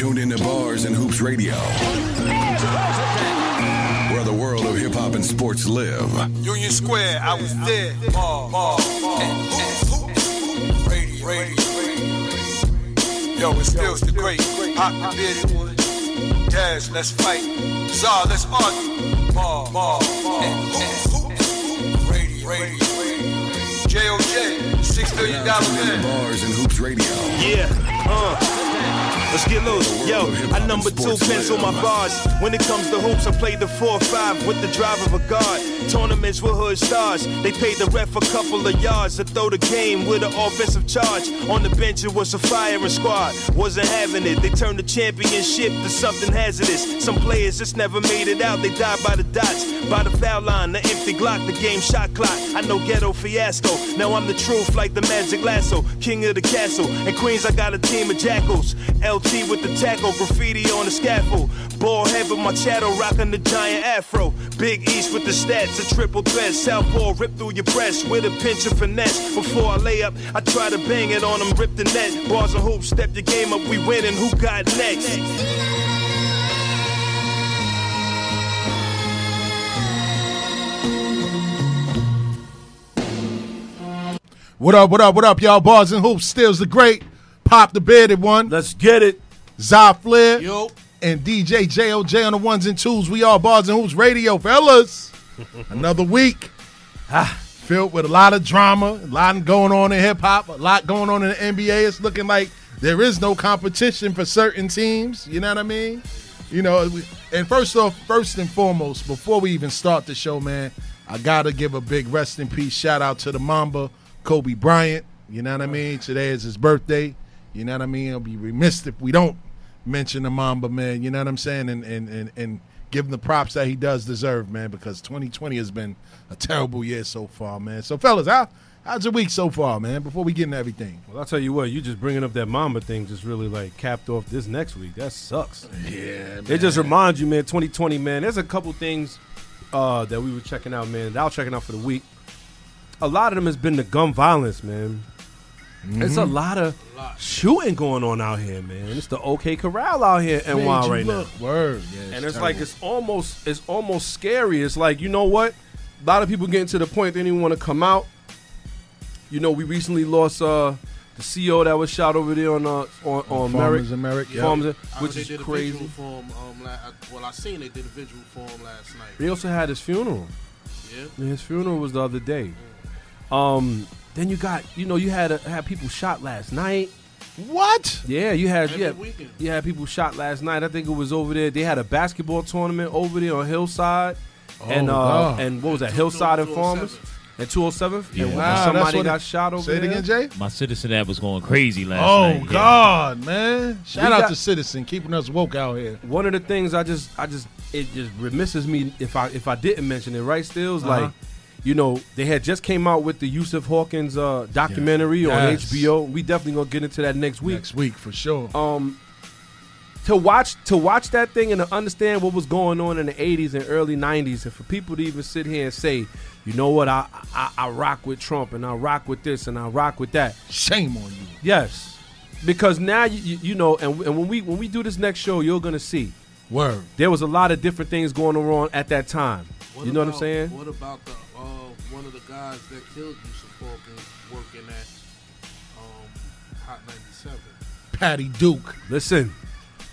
tuned into Bars and Hoops Radio, where the world of hip hop and sports live. Union Square, I was there. Ball, ball, ball. Radio, radio. Yo, it's still the great. Hot bearded one. Dash, let's fight. Czar, let's argue. Ball, ball, ball. Radio, radio. J.O.J. Six million dollar Tuned into man. Bars and Hoops Radio. Yeah, uh. Let's get loose. Yo, I number two pencil my bars. When it comes to hoops, I play the 4-5 with the drive of a guard. Tournaments with hood stars. They paid the ref a couple of yards to throw the game with an offensive charge. On the bench, it was a firing squad. Wasn't having it. They turned the championship to something hazardous. Some players just never made it out. They died by the dots, by the foul line, the empty Glock, the game shot clock. I know ghetto fiasco. Now I'm the truth, like the magic lasso, king of the castle. In Queens, I got a team of jackals. LT with the tackle, graffiti on the scaffold. Ball head with my chattel, rocking the giant afro. Big East with the stats, a triple threat. Southpaw rip through your breast with a pinch of finesse. Before I lay up, I try to bang it on them, rip the net. Bars and hoops, step your game up, we winning. Who got next? What up, what up, what up, y'all? Bars and Hoops, Stills the Great, Pop the Bearded One, Let's get it. Zy Flair, Yo, and DJ JOJ on the ones and twos. We are Bars and Hoops Radio, fellas. Another week ah. filled with a lot of drama, a lot going on in hip hop, a lot going on in the NBA. It's looking like there is no competition for certain teams. You know what I mean? You know, and first off, first and foremost, before we even start the show, man, I gotta give a big rest in peace shout out to the Mamba, Kobe Bryant. You know what I mean? Today is his birthday. You know what I mean? It'll be remiss if we don't mention the Mamba, man. You know what I'm saying? And and and, and give him the props that he does deserve, man, because 2020 has been a terrible year so far, man. So, fellas, how how's your week so far, man? Before we get into everything. well, I'll tell you what, you just bringing up that Mamba thing just really like capped off this next week. That sucks. Yeah, It just reminds you, man, 2020, man. There's a couple things uh, that we were checking out, man. That I was checking out for the week. A lot of them has been the gun violence, man. It's a lot of shooting going on out here, man. It's the OK Corral out here in NY right now. Word, yeah, and it's like it's almost it's almost scary. It's like you know what? A lot of people getting to the point they didn't even want to come out. You know, we recently lost uh the CEO that was shot over there on uh on, on Merrick, Farmers and Merrick, yeah. Farmers, I which they is did a crazy. visual for him. Um, la- I- well, I seen they did a visual for him last night. They also had his funeral. Yeah. And His funeral was the other day. Um, then you got you know you had a, had people shot last night. What? Yeah, you had Every yeah, weekend. you had people shot last night. I think it was over there. They had a basketball tournament over there on Hillside, and Oh, uh, God. and what was that? Hillside and Farmers at 207th. Yeah. And Wow, that's somebody what it- got shot over Say it there. again, Jay. My citizen app was going crazy last Oh night. yeah. God, man! Shout We out got- to Citizen keeping us woke out here. One of the things I just I just it just remisses me if I if I didn't mention it. Right, Stills Uh-huh. like. You know, they had just came out with the Yusuf Hawkins uh, documentary on Yes. HBO. We definitely gonna get into that next week. Next week for sure. um to watch to watch that thing and to understand what was going on in the 80s and early 90s and for people to even sit here and say you know what I, I i rock with trump and i rock with this and i rock with that Shame on you. yes because now you, you, you know and, and when we when we do this next show you're gonna see Word. there was a lot of different things going on at that time What you know what i'm saying What about the one of the guys that killed Yusuf Hawkins working at um, Hot 97? Patty Duke. listen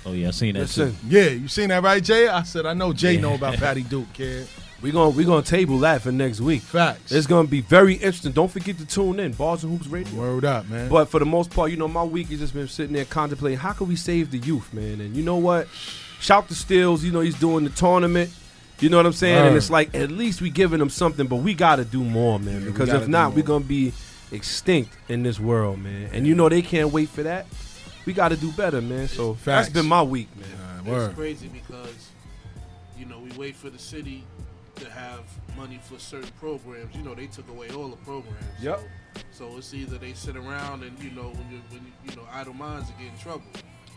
Oh yeah, I seen that listen too. Yeah, you seen that right, Jay? I said I know Jay Yeah. know about Patty Duke, kid. we're gonna we're gonna table that for next week Facts. it's gonna be very interesting don't forget to tune in bars and hoops radio Word up, man. But for the most part, you know, my week has just been sitting there contemplating how can we save the youth, man. And you know what? Shout to Stills, you know, he's doing the tournament. You know what I'm saying? And it's like at least we giving them something, but we gotta do more, man. Yeah, because if not, we're gonna be extinct in this world, man. And you know they can't wait for that. We gotta do better, man. So Facts. that's been my week, man. Uh. It's crazy because, you know, we wait for the city to have money for certain programs. You know, they took away all the programs. Yep. So, so it's either they sit around and, you know, when you, when you, you know, idle minds get in trouble.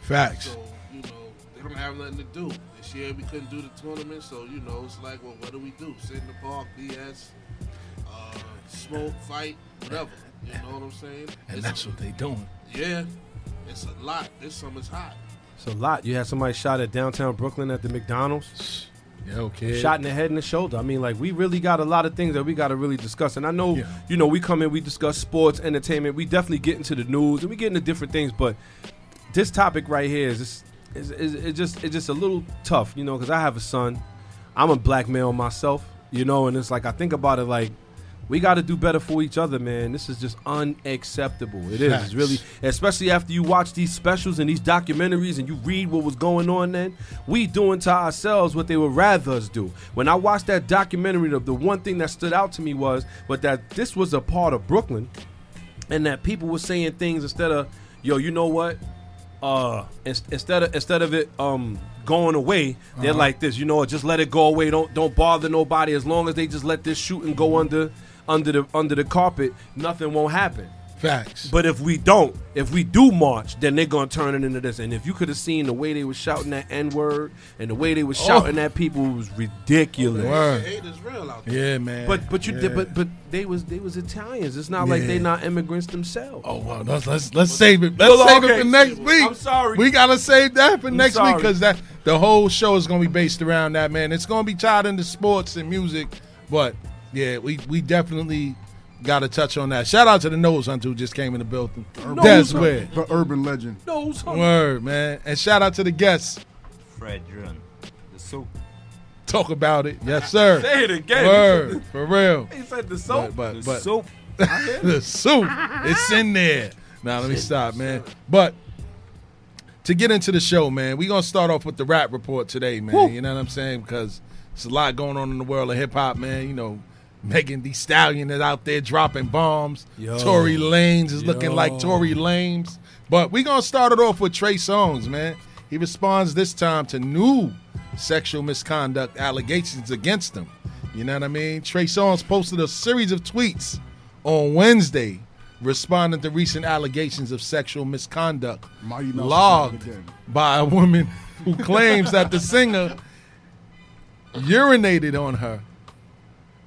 Facts. So, you know, they don't have nothing to do. This year we couldn't do the tournament, so, you know, it's like, well, what do we do? Sit in the park, BS, uh, smoke, fight, whatever. You know what I'm saying? And It's- that's what they doing. yeah, it's a lot. This summer's hot. It's a lot. You had somebody shot at downtown Brooklyn at the McDonald's. Yo, kid. shot in the head and the shoulder. I mean, like we really got a lot of things that we got to really discuss. And I know, Yeah. you know, we come in, we discuss sports, entertainment. We definitely get into the news and we get into different things. But this topic right here is just, is, is, is just it's just a little tough, you know, because I have a son. I'm a black male myself, you know, and it's like I think about it like. We got to do better for each other, man. This is just unacceptable. It is. It's really, especially after you watch these specials and these documentaries and you read what was going on then. We doing to ourselves what they would rather us do. When I watched that documentary, the, the one thing that stood out to me was, but that this was a part of Brooklyn and that people were saying things instead of, yo, you know what? Uh, ins- instead of instead of it um going away, they're like this. You know? Just let it go away. Don't don't bother nobody. As long as they just let this shooting go under under the under the carpet, nothing won't happen. Facts. But if we don't, if we do march, then they're gonna turn it into this. And if you could have seen the way they was shouting that N word and the way they was oh. shouting at people, it was ridiculous. Word. Hate is real out there. Yeah, man. But but you yeah. did but but they was they was Italians. It's not like they Yeah. not immigrants themselves. Oh well, let's let's, let's save it. Let's Well, save it for next week. I'm sorry. We gotta save that for next week sorry. because that the whole show is gonna be based around that man. It's gonna be tied into sports and music, but yeah, we we definitely got to touch on that. Shout out to the nose hunter who just came in the building. That's weird. The urban legend. No, son. Word, man. And shout out to the guests. Fred Drun, the soup. Talk about it. Yes, sir. Say it again. Word. For real. He said the But soap. but, The but soup. the soup. It's in there. Now let me stop, man. But to get into the show, man, we gonna start off with the rap report today, man. You know what I'm saying? Because it's a lot going on in the world of hip hop, man. You know, Megan Thee Stallion is out there dropping bombs. Yo. Tory Lanez is looking like Tory Lanez. But we gonna start it off with Trey Songz, man. He responds this time to new sexual misconduct allegations against him. You know what I mean? Trey Songz posted a series of tweets on Wednesday responding to recent allegations of sexual misconduct logged by a woman who claims that the singer urinated on her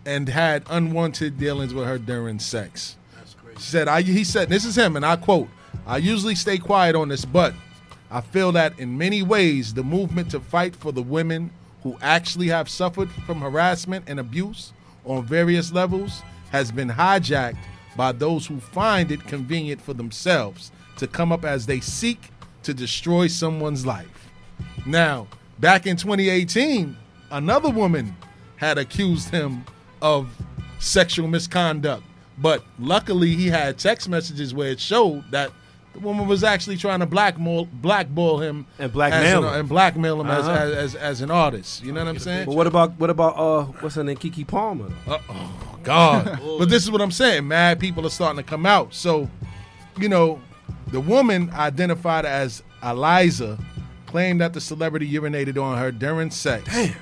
and had unwanted dealings with her during sex. That's crazy. She said, I, he said, this is him, and I quote, I usually stay quiet on this, but I feel that in many ways, the movement to fight for the women who actually have suffered from harassment and abuse on various levels has been hijacked by those who find it convenient for themselves to come up as they seek to destroy someone's life. Now, back in 2018, another woman had accused him of sexual misconduct, but luckily he had text messages where it showed that the woman was actually trying to blackball blackball him And blackmail an, him. and blackmail him Uh-huh. as, as, as as an artist. You know what I'm saying? But what about what about uh what's her name? Keke Palmer. Uh, oh God! but this is what I'm saying. Mad people are starting to come out. So, you know, the woman identified as Eliza claimed that the celebrity urinated on her during sex. Damn.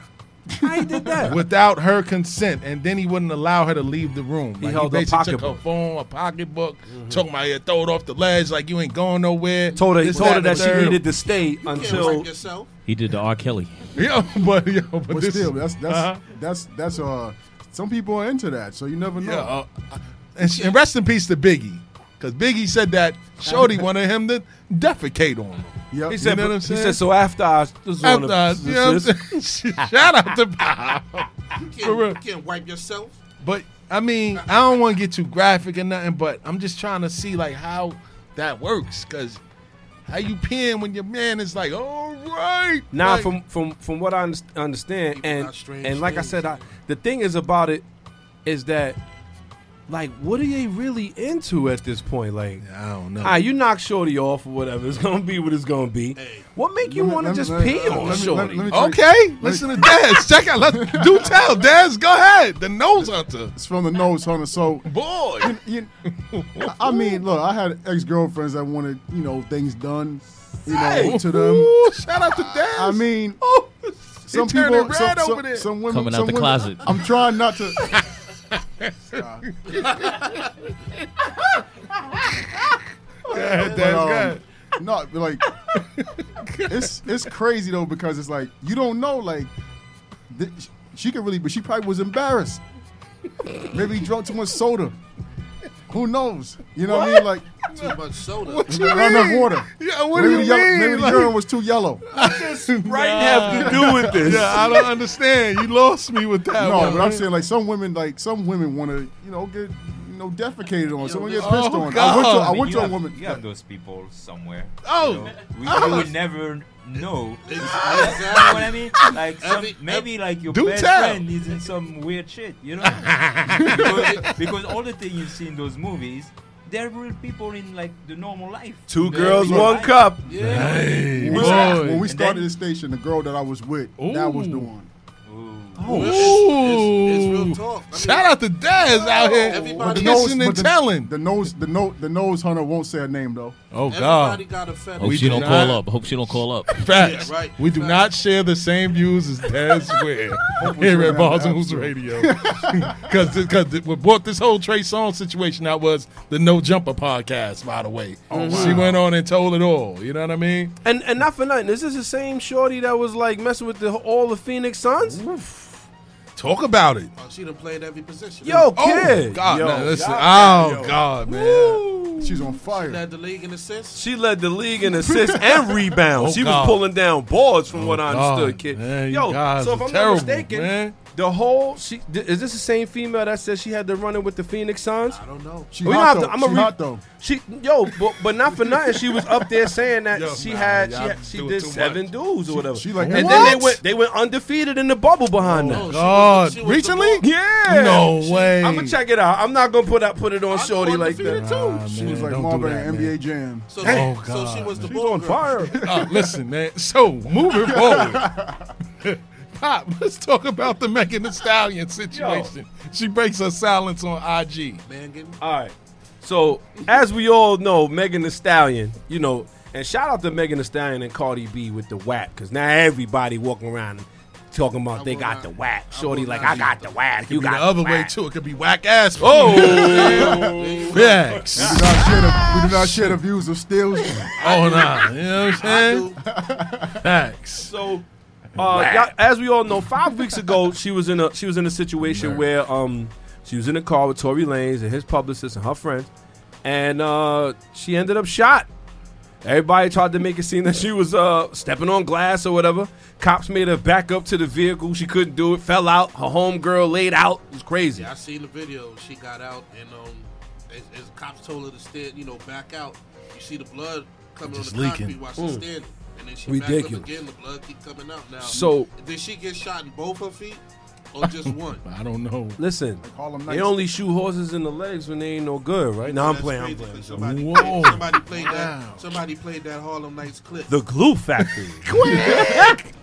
I did that. Without her consent, and then he wouldn't allow her to leave the room. He Like, held a basically took her phone, a pocketbook, took my head, throw it off the ledge like you ain't going nowhere. told her This, told her that she third. needed to stay You until yourself. He did the R. Kelly. yeah, but yo, but, But this, still, that's that's Uh-huh. that's that's uh some people are into that, so you never know. Yeah, uh, and, and rest in peace to Biggie, because Biggie said that Shorty wanted him to defecate on him. Yep. he said know what I'm he said so after I was on After, I- the, you know what I'm saying? Shout out to Bob. You can't, For real. you can't wipe yourself. But I mean, I don't want to get too graphic or nothing, but I'm just trying to see like how that works, because how you peeing when your man is like, all right. Now, like, from from from what I understand, and and like I said, I, the thing is about it is that, like, what are they really into at this point? Like, I don't know. ah, you knock Shorty off or whatever. It's gonna be what it's gonna be. What make you want to let me- just let me- pee let on me- Shorty? let me- let me- okay, listen to Daz. Check out. Let, do tell Daz. Go ahead. The nose hunter. It's from the nose hunter. So Boy. you, I- I mean, look, I had ex girlfriends that wanted you know things done, you know, Hey. to them. Ooh, shout out to Daz. I mean, Oh, some he people, some, red some, over there. some women, Coming out some the women- closet. I'm trying not to. Daz. But, um, ahead. no, like it's it's crazy though because it's like you don't know like th- she could really, but she probably was embarrassed. Maybe he drank too much soda. Who knows? You know what I mean? Like Too much soda. What you Not enough water. Yeah, what maybe do you the yellow, mean? Maybe the urine was too yellow. Right have to do with this. Yeah, I don't understand. You lost me with that No, one. but I'm saying like some women, like some women want to, you know, get you know defecated on. Someone get oh, pissed on. I went to, God. I I mean, went you to a have, woman. You have those people somewhere. Oh. you, know? we, you would never know. You know what I mean? Like some, maybe like your Do best tell. friend is in some weird shit. You know? because, because all the things you see in those movies, they're real people in like the normal life. Two Yeah, girls, one life. cup. Yeah. Hey, When we, boy. when we started then- this station, the girl that I was with, that was the one. Ooh. It's, it's, it's real talk. I mean, Shout out to Daz out here. Everybody- kissing and the, telling. the nose, the nose, the nose hunter won't say her name though. Oh Everybody God. got a. Hope We she do don't not- call up. Hope she don't call up. Facts. Yeah, right. We do Facts. not share the same views as Daz Square here at Bars and Hoops Radio. Because because what brought this whole Trey Songz situation out was the No Jumper podcast, by the way. Oh, she went on and told it all. You know what I mean? And and not for nothing, is this the same shorty that was like messing with the all the Phoenix Suns? Talk about it. Oh, she done played every position. Yo, Oh, kid. God. Yo, oh, man, listen. God, oh, yo. God, man. She's on She fire. led the league in assists. She led the league in assists and rebounds. Oh, she God. was pulling down boards from oh, what I God, understood, kid. man, you Yo, guys so if are I'm terrible, not mistaken, man. The whole she th- is this the same female that said she had to run it with the Phoenix Suns? I don't know. She We don't hot have though. to- I'ma she re- hot though. She yo, but, but not for nothing. She was up there saying that Yo, she nah, had y'all she had, she doing did too seven much. dudes or whatever. she like- and then they What? went they went undefeated in the bubble behind No, that. she was God. the- she was the Recently? ball- Yeah, No way. I'm gonna check it out. I'm not gonna put out put it on I Shorty like that. too. Nah, She man, was like don't do Marbury that, in man. NBA Jam. So, Oh, she, so she was the She's ball on girl. fire. Uh, listen, man. So moving forward, Pop, let's talk about the Megan Thee Stallion situation. She breaks her silence on IG. Mangan. All right. So as we all know, Megan Thee Stallion, you know, and shout out to Megan Thee Stallion and Cardi B with the whack, because now everybody walking around talking about I they got not- the whack. Shorty will like, I got the whack. You You be got the other way whack. too. It could be whack ass. Oh, facts. We do not share the, we do not share the views of Stills. Oh nah, you know what I'm saying? Facts. so uh, y'all- as we all know, five weeks ago she was in a she was in a situation where um she was in a car with Tory Lanez and his publicist and her friends, and uh, she ended up shot. Everybody tried to make it seem that she was uh, stepping on glass or whatever. Cops made her back up to the vehicle. She couldn't do it. Fell out. Her homegirl laid out. It was crazy. Yeah, I seen the video. She got out and um, as, as cops told her to stand, you know, back out. You see the blood coming Just on the leaking. concrete while she's standing, and then she Ridiculous. back up again. The blood keep coming out. Now, So- did she get shot in both her feet or just one? I don't know. Listen, Harlem they only shoot horses in the legs when they ain't no good, right? No, I'm That's playing. I'm crazy, playing. 'cause Somebody, Whoa. somebody played Wow. that. Somebody played that Harlem Nights clip. The Glue Factory.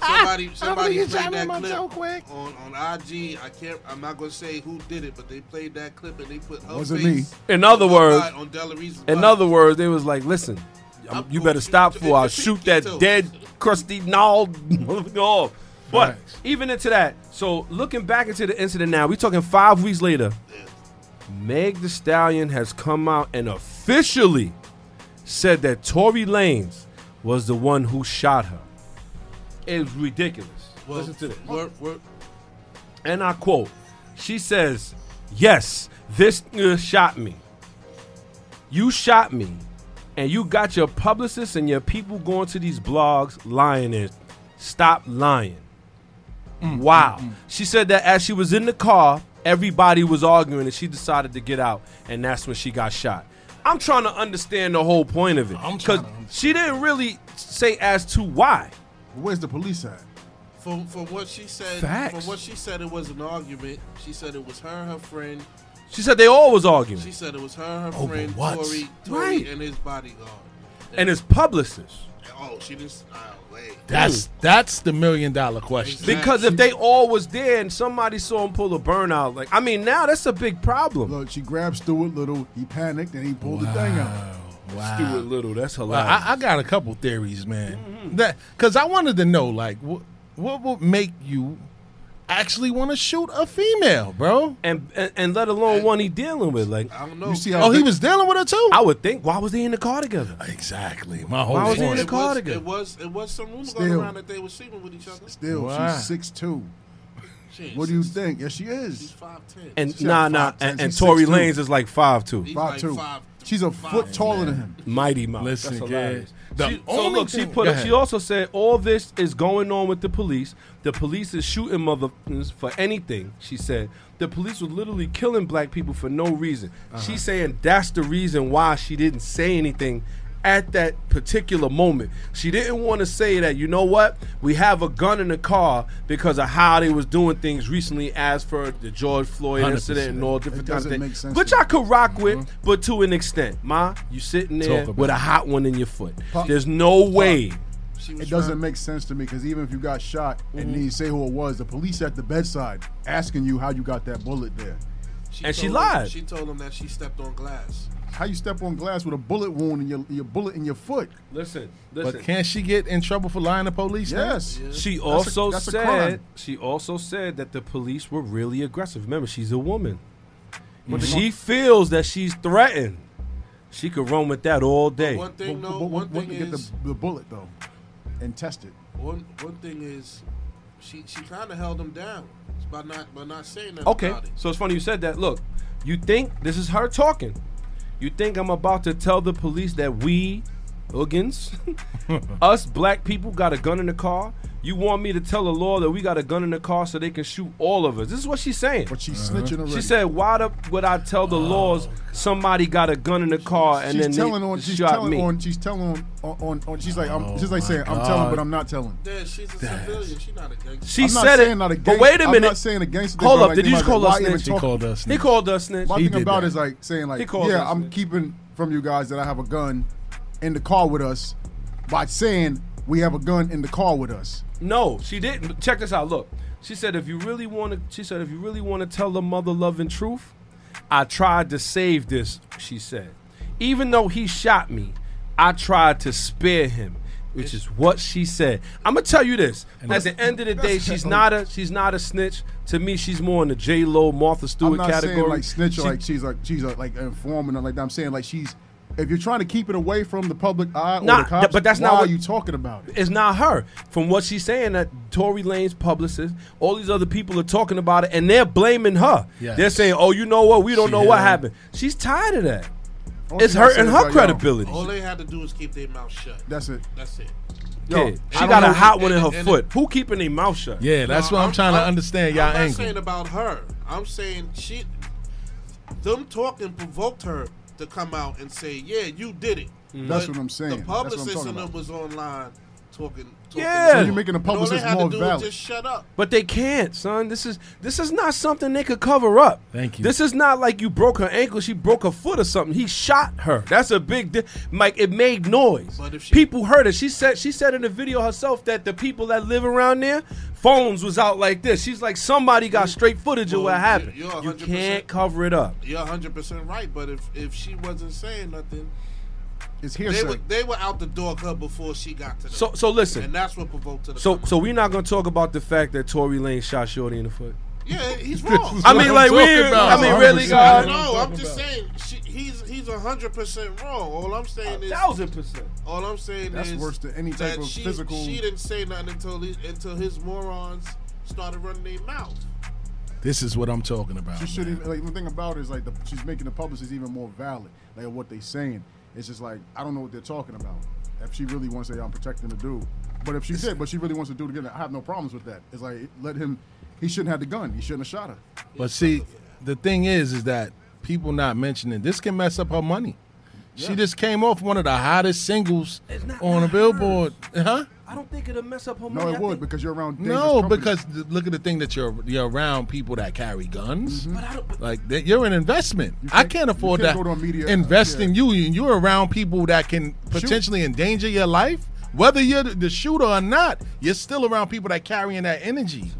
somebody somebody played that clip quick? on on IG. I can't. I'm not gonna say who did it, but they played that clip and they put her Wasn't face In other on words, her on Della Reese's in body. other words, they was like, listen, I'm you better stop you before I in the shoot that dead, crusty, gnawed off. But Facts. even into that, so looking back into the incident now, we're talking five weeks later. Meg The Stallion has come out and officially said that Tory Lanez was the one who shot her. It's ridiculous. Well, Listen to this. we're- we're- And I quote, she says, Yes, this nigga shot me. You shot me. And you got your publicists and your people going to these blogs lying in. stop lying. Mm, mm, wow. Mm. She said that as she was in the car, everybody was arguing and she decided to get out. And that's when she got shot. I'm trying to understand the whole point of it. Because she didn't really say as to why. Where's the police at? From from what she said, Facts. from what she said, it was an argument. She said it was her, and her friend. She said they all was arguing. She said it was her, her Over friend, what? Tory, Tory, Right. and his bodyguard. and his publicist. oh, she didn't. Oh, wait. That's that's the million dollar question. Because if they all was there and somebody saw him pull a burnout, like I mean, now that's a big problem. Look, she grabbed Stuart Little. He panicked and he pulled the thing out. Wow. Stuart Little, that's Well, hilarious. I, I got a couple theories, man. That because I wanted to know, like, what what would make you actually want to shoot a female, bro? and, and and let alone one he dealing with. Like I don't know. You see how Oh, he was dealing with her too. I would think, why was they in the car together? exactly. My whole Why was he in the it car was, together? it was it was some rumors Still. going around that they were sleeping with each other. Still, Wow. she's six two. She What do you think? Yes, she is. She's is. five ten. And She nah, like nah, 5'10", and, and she's Tory Lanez is like five two. he's five like two. five She's a foot taller than him. Mighty Mouse. Listen, That's kid, hilarious. the She- so look, she put. She also said all this is going on with the police. The police is shooting motherfuckers for anything. She said the police were literally killing black people for no reason. Uh-huh. She's saying that's the reason why she didn't say anything at that particular moment. She didn't want to say that, you know what? We have a gun in the car because of how they was doing things recently as for the George Floyd 100%. incident and all different kinds of things. make sense Which. I could rock with, but to an extent. Ma, you sitting there Talk about with a hot one in your foot. Pop- There's no way. It doesn't trying- make sense to me because even if you got shot Mm-hmm. and you say who it was, the police at the bedside asking you how you got that bullet there. And she told him- lied. She told him that she stepped on glass. How you step on glass with a bullet wound in your your bullet in your foot? Listen, listen. But can't she get in trouble for lying to police? now? Yes. She a- also a said she also said that the police were really aggressive. Remember, she's a woman. But She feels that she's threatened. She could run with that all day. One thing, But- though, but one when thing you get is, the, the bullet though, and test it. one one thing is, she she kind of held him down by not by not saying that Okay, about it. so it's funny you said that. Look, you think this is her talking? You think I'm about to tell the police that we, Uggins, us black people, got a gun in the car? You want me to tell the law that we got a gun in the car so they can shoot all of us? This is what she's saying. But she's snitching uh-huh. already. She said, "Why the, would I tell the oh, laws somebody got a gun in the car and she's then telling they on. She's shot telling me?" on. She's telling on. On. on, on she's like. I'm. Oh She's like oh, saying. I'm telling, but I'm not telling. Yeah, she's a civilian. She's not a gangster. she I'm not said saying it. not a but gang- wait a I'm not saying a gangster. Hold up, like, did you just call us snitch? He called us He snitch. called us snitch. My He thing about that. it is like saying like, yeah, I'm keeping from you guys that I have a gun in the car with us by saying we have a gun in the car with us. No, she didn't. Check this out. Look, she said if you really want to, she said if you really want to tell the mother loving truth, I tried to save this. She said, even though he shot me, I tried to spare him. Which is what she said. I'm gonna tell you this. At the end of the day, she's not a she's not a snitch. To me, she's more in the J Lo, Martha I'm Stewart not category. saying like snitch She- or like she's like she's a, like an informant or like that. I'm saying like she's if you're trying to keep it away from the public eye or the cops, but that's why not are what- you talking about it? It's not her. From what she's saying, that Tory Lane's publicist, all these other people are talking about it, and they're blaming her. Yes. They're saying, "Oh, you know what? We don't She know what had- happened." She's tired of that. All it's she gotta hurting her credibility. All they had to do is keep their mouth shut. That's it. That's it. Yo, she got a hot one in her and- and foot. it- Who keeping their mouth shut? Yeah, that's No, what I'm, trying to understand. Y'all I'm not angle. saying about her. I'm saying she, them talking provoked her to come out and say, "Yeah, you did it." Mm-hmm. That's what I'm saying. The That's what publicist and them was online talking. talking Yeah. So you're making the And all they publicist had to more do was valid. Just shut up. But they can't, son. This is this is not something they could cover up. Thank you. This is not like you broke her ankle. She broke her foot or something. He shot her. That's a big. Di- Mike, it made noise. But if she- people heard it. She said. She said in the video herself that the people that live around there, phones was out like this. She's like somebody got straight footage of what happened. you're- you're You can't cover it up. You're 100 percent right. But if if she wasn't saying nothing, It's they were they were out the door her before she got to them. So so listen. and that's what provoked to the. So so we're not gonna talk about the fact that Tory Lane shot Shorty in the foot. Yeah, he's wrong. I mean, like we. talking about. I mean, really, 100%. God. no, I'm just saying she, he's he's hundred percent wrong. All I'm saying is Thousand percent. all I'm saying is That's is worse than any type of she, physical- She didn't say nothing until he, until his morons started running their mouth. This is what I'm talking about. She should man. even like the thing about it is like the, she's making the publicist even more valid. Like what they're saying. It's just like I don't know what they're talking about. If she really wants to say I'm protecting the dude, but if she did, but she really wants to do it again, I have no problems with that. It's like let him. He shouldn't have the gun. He shouldn't have shot her. But see, the thing is, is that people not mentioning this can mess up her money. She just came off one of the hottest singles on a not billboard, huh? I don't think it'll mess up her money. No, I it would think- because you're around. dangerous No, company. because look at the thing that you're you're around people that carry guns. Mm-hmm. But I don't. But Like that, you're an investment. You I can't- can't you afford can't that. go to a media- uh, Invest yeah. in you, and you're around people that can potentially endanger your life. Whether you're the- the shooter or not, you're still around people that carrying that energy.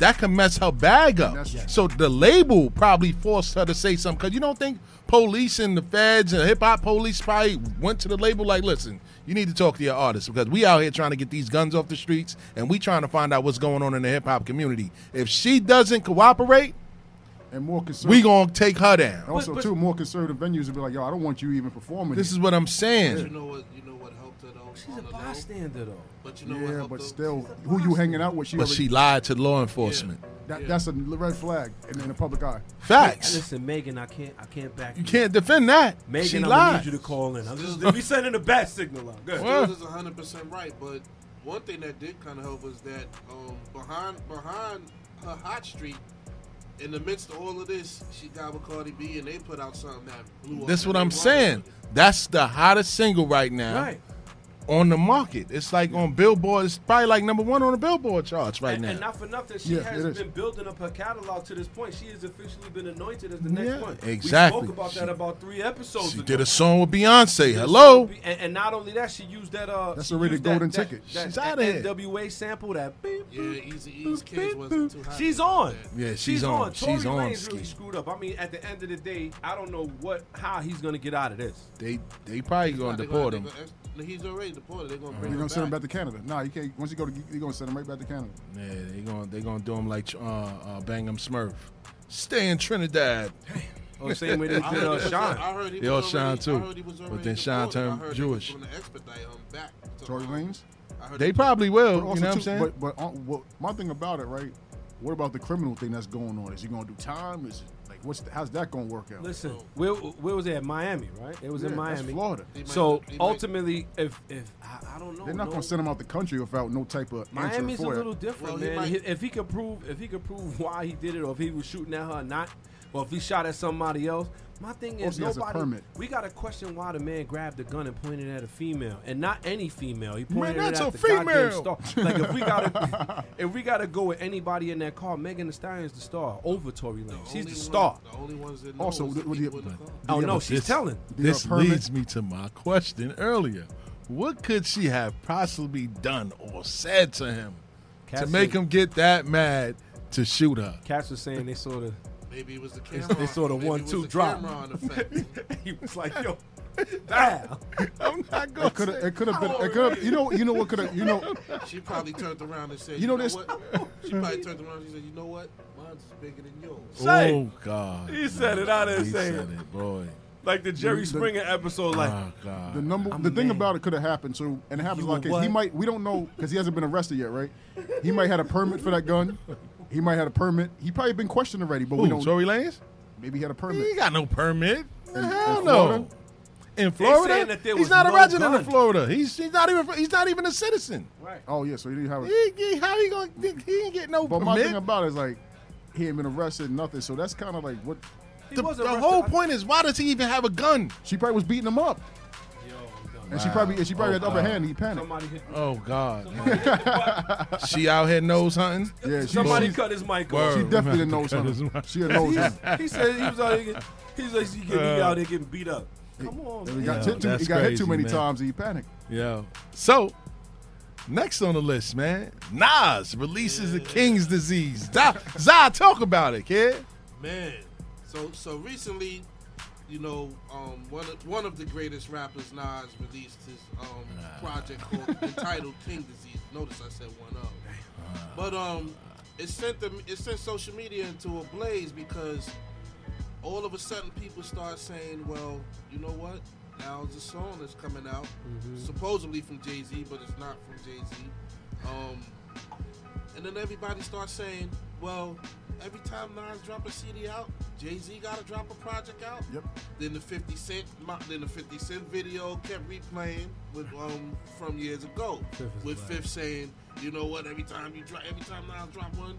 That can mess her bag up. That's- So the label probably forced her to say something. Because you don't think police and the feds and hip hop police probably went to the label like, listen, you need to talk to your artists because we out here trying to get these guns off the streets and we trying to find out what's going on in the hip hop community. If she doesn't cooperate, and more conservative. we gonna take her down. also but- too more conservative venues would be like, yo, I don't want you even performing. This here. is what I'm But you saying. know what? You know what helped though. She's a bystander though. But you know what Yeah, helped but still, who you hanging out with? She But already- she lied to law enforcement. that, that's a red flag in, in the public eye. Facts. Listen, Megan, I can't, I can't back You can't defend that. she Megan, I'm lied. need you to call in. I'm just, we sending a bat signal out. Good. Well- is 100 percent right, but one thing that did kind of help was that um, behind behind her hot streak, in the midst of all of this, she got with Cardi B, and they put out something that blew up. That's what I'm saying. That's the hottest single right now Right. On the market. It's like on Billboard. It's probably like number one on the Billboard charts right and, now. and not for nothing, she Yeah, has been building up her catalog to this point. She has officially been anointed as the next Yeah, one. exactly. We spoke about She- that about three episodes she ago. did a song with Beyonce. Did a Hello. And, and not only that, she used that. Uh, That's she already the golden that, that, ticket. That, She's that outta here. NWA sample that. Beep, Yeah, Easy E's kids wasn't too hot. She's on. Yeah, she's on. Tory She's on, Lanez Ski. really screwed up. I mean, at the end of the day, I don't know what how he's gonna get out of this. They they probably gonna They deport they him. Gonna- He's already deported. They're gonna bring You're gonna send him back. back to Canada. Nah, you can't. Once you go to, you're gonna send him right back to Canada. Yeah, they gonna they gonna do him like uh, uh, Bang 'Em Smurf. Stay in Trinidad. Oh, same way they I did heard, uh, Sean. I heard he They was all Sean already- too. He was But then Sean deported. I turned heard Jewish. They was expedite him back. to, Tory Lanez. They probably will. You know what I'm saying? But, but uh, what, my thing about it, right? What about the criminal thing that's going on? Is he gonna do time? Is it, like what's the, how's that gonna work out? Listen, where, where was it at Miami? Right? It was Yeah, in that's Miami. Florida. He might- So he might- ultimately, if if I, I don't know, They're not no, gonna send him out the country without no type of answer Miami's a for little it. different, Well, he man. might- If- if he could prove, if he could prove why he did it, or if he was shooting at her or not, or if he shot at somebody else. My thing is, Also, he has a nobody. permit. We got to question why the man grabbed the gun and pointed at a female, and not any female. He pointed that's it a at the goddamn female. star. Like if we gotta, if we gotta go with anybody in that car, Megan Thee Stallion's the star over Tory Lane. She's only the one- star. The only ones that know Also, is the- the the- the. Oh no, but she's this, telling. This leads me to my question earlier. What could she have possibly done or said to him to make said- him get that mad to shoot her? Cats was saying they sort of. Maybe it was the They- camera. they sort of one, two drop. camera on effect. he was like, "Yo, damn." I'm not going It could have. It could have been. It could have. You know. You know what could have. You know. She probably turned around and said, You know this- What? She probably turned around and she said, "You know what? Mine's bigger than yours." Say. Oh God. He said it. I didn't He say said it. it, boy. Like the Jerry The- Springer episode, like oh God. The number, I'm the thing mad. about it could have happened too, and it happens You a lot of were cases. He might, we don't know because he hasn't been arrested yet, right? He might had a permit for that gun. He might had a permit. He probably been questioned already, but we don't. Tory Lanez? Maybe he had a permit. ain't got no permit. In- Hell in no. In Florida, saying that there he's was not a resident gun. of Florida. He's, he's not even he's not even a citizen. Right. Oh yeah, so he didn't have. A, He, he- how he gonna he ain't get no but my thing about it is like he ain't been arrested, nothing. So that's kind of like what he The, the whole point is why does he even have a gun? she probably was beating him up, Yo, I'm done. And she probably and she probably Oh, had the oh, upper God. hand. He panicked. Somebody hit. Oh God, Somebody, hit she out here nose hunting. Yeah, she, somebody she, cut his mic off. she definitely didn't know Cut something. mouth. She had knows him. he said he was out here. Getting, he's like, he, get, he out there getting beat up. Come on, He man. got, Yeah, hit too, he that's got hit too crazy, many man. times. And he panicked. Yeah. So next on the list, man, Nas releases the King's Disease. Da- Zah, talk about it, kid. Man, so so recently, you know, um, one of, one of the greatest rappers, Nas, released his um, project called entitled King Disease. Notice I said one of. But um, it sent them it sent social media into a blaze because all of a sudden people start saying, well, you know what? Now the song that's coming out, supposedly from Jay Z, but it's not from Jay Z. Um, and then everybody starts saying, well, every time Nas drop a CD out, Jay Z got to drop a project out. Yep. Then the 50 Cent, mo- then the 50 Cent video kept replaying with um from years ago, Fifth with black. Fifth saying, you know what? Every time you drop, every time Nas drop one,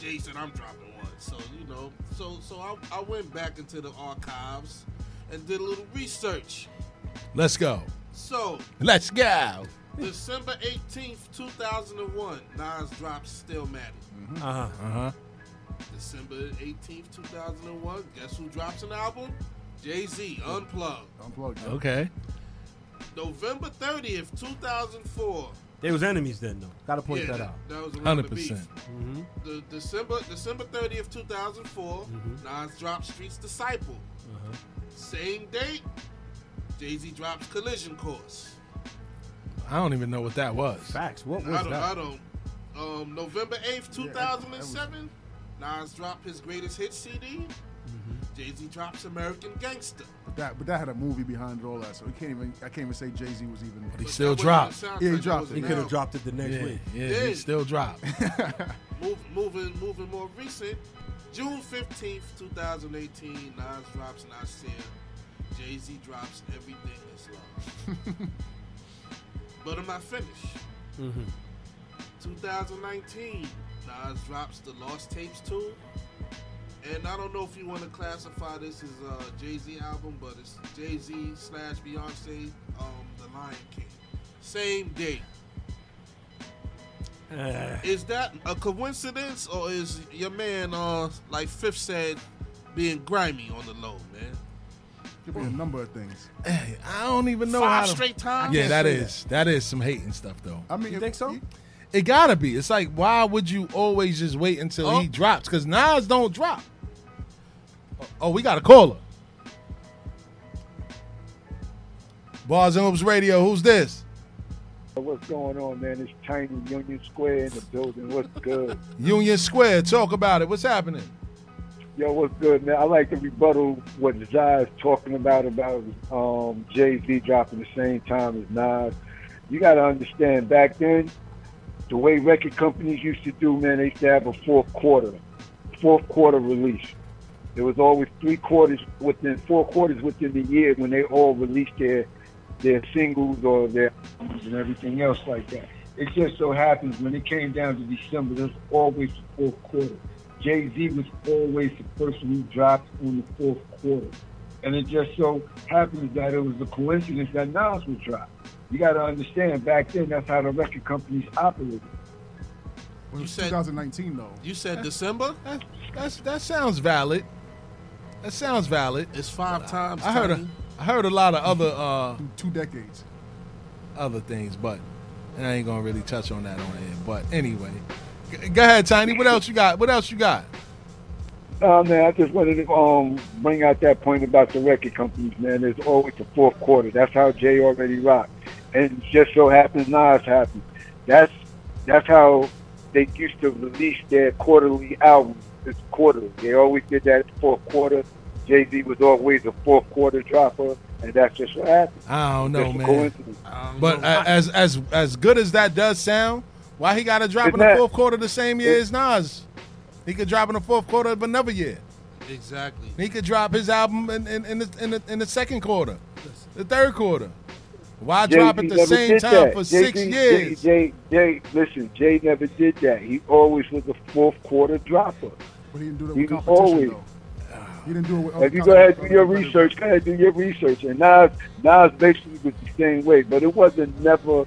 Jay said I'm dropping one. So you know, so so I, I went back into the archives and did a little research. Let's go. So Let's go. December 18th, 2001, Nas drops Stillmatic. Uh huh. Uh huh. December 18th, 2001, guess who drops an album? Jay Z, Unplugged. Unplugged. Okay. November 30th, 2004. They was enemies then, though. Gotta point yeah, that out. That was around Hundred the beef. percent. Mm-hmm. The December December 30th, 2004, Mhm. Nas drops Street's Disciple. Uh-huh. Same date, Jay Z drops Collision Course. I don't even know what that was. Facts. What was I don't, I don't. Um, November 8th, 2007, Nas dropped his greatest hit CD. Mm-hmm. Jay Z drops American Gangster. But that, but that had a movie behind it, all that. So we can't even. I can't even say Jay Z was even. But he still dropped. Yeah, he dropped. He could have dropped it the next Yeah, week. yeah, Yeah. he still dropped. Move, moving, moving more recent. June fifteenth, two thousand eighteen. Nas drops Nasir. Jay Z drops Everything Is Love. but I'm not finished. 2019. Nas drops the Lost Tapes 2. And I don't know if you want to classify this as a Jay Z album, but it's Jay Z slash Beyonce, um, The Lion King. Same date. Is that a coincidence, or is your man, uh, like Fifth said, being grimy on the low, man? Could be a number of things. I don't even know Five how to. straight times. Yeah, that say is that is some hating stuff though. I mean, You if- think so? It gotta be. It's like why would you always just wait until Oh. he drops? Because Nas don't drop. Oh, Oh, we got a caller. Bars and Hoops Radio. Who's this? What's going on, man? It's Tiny Union Square in the building. What's good? Union Square. Talk about it. What's happening? Yo, what's good, man? I like to rebuttal what Zai is talking about about um, Jay Z dropping the same time as Nas. You got to understand, back then, the way record companies used to do, man, they used to have a fourth quarter, fourth quarter release. There was always three quarters within four quarters within the year when they all released their their singles or their and everything else like that. It just so happens when it came down to December, there's always the fourth quarter. Jay Z was always the person who dropped on the fourth quarter. And it just so happens that it was a coincidence that Nas would drop. You got to understand, back then, that's how the record companies operated. Well, You it's said- 2019 though. You said December? That, that's that sounds valid. That sounds valid. It's five times. I heard a, Tiny. I heard a lot of other uh Two decades. other things, but and I ain't gonna really touch on that on air. But anyway, G- go ahead, Tiny. What else you got? What else you got? Uh, man, I just wanted to um, bring out that point about the record companies, man. There's always the fourth quarter. That's how Jay already rocked. And it just so happens Nas happened. That's that's how they used to release their quarterly albums. It's quarterly. They always did that fourth quarter. Jay Z was always a fourth quarter dropper, and that's just what happened. I don't know, Just a man. coincidence. I don't But know. as as as good as that does sound, why he got to drop in Isn't the fourth quarter the same year as Nas? He could drop in the fourth quarter of another year. exactly. He could drop his album in in, in, the, in, the, in the second quarter, the third quarter. Why drop at the never same did time that. for Jay-Z six years? Jay, Jay, Jay, listen, Jay never did that. He always was a fourth quarter dropper. But he didn't do that He with was competition always- though. He didn't do it with. other If you go ahead and do your research, go ahead and do your research. And Nas, Nas basically was the same way, but it wasn't never.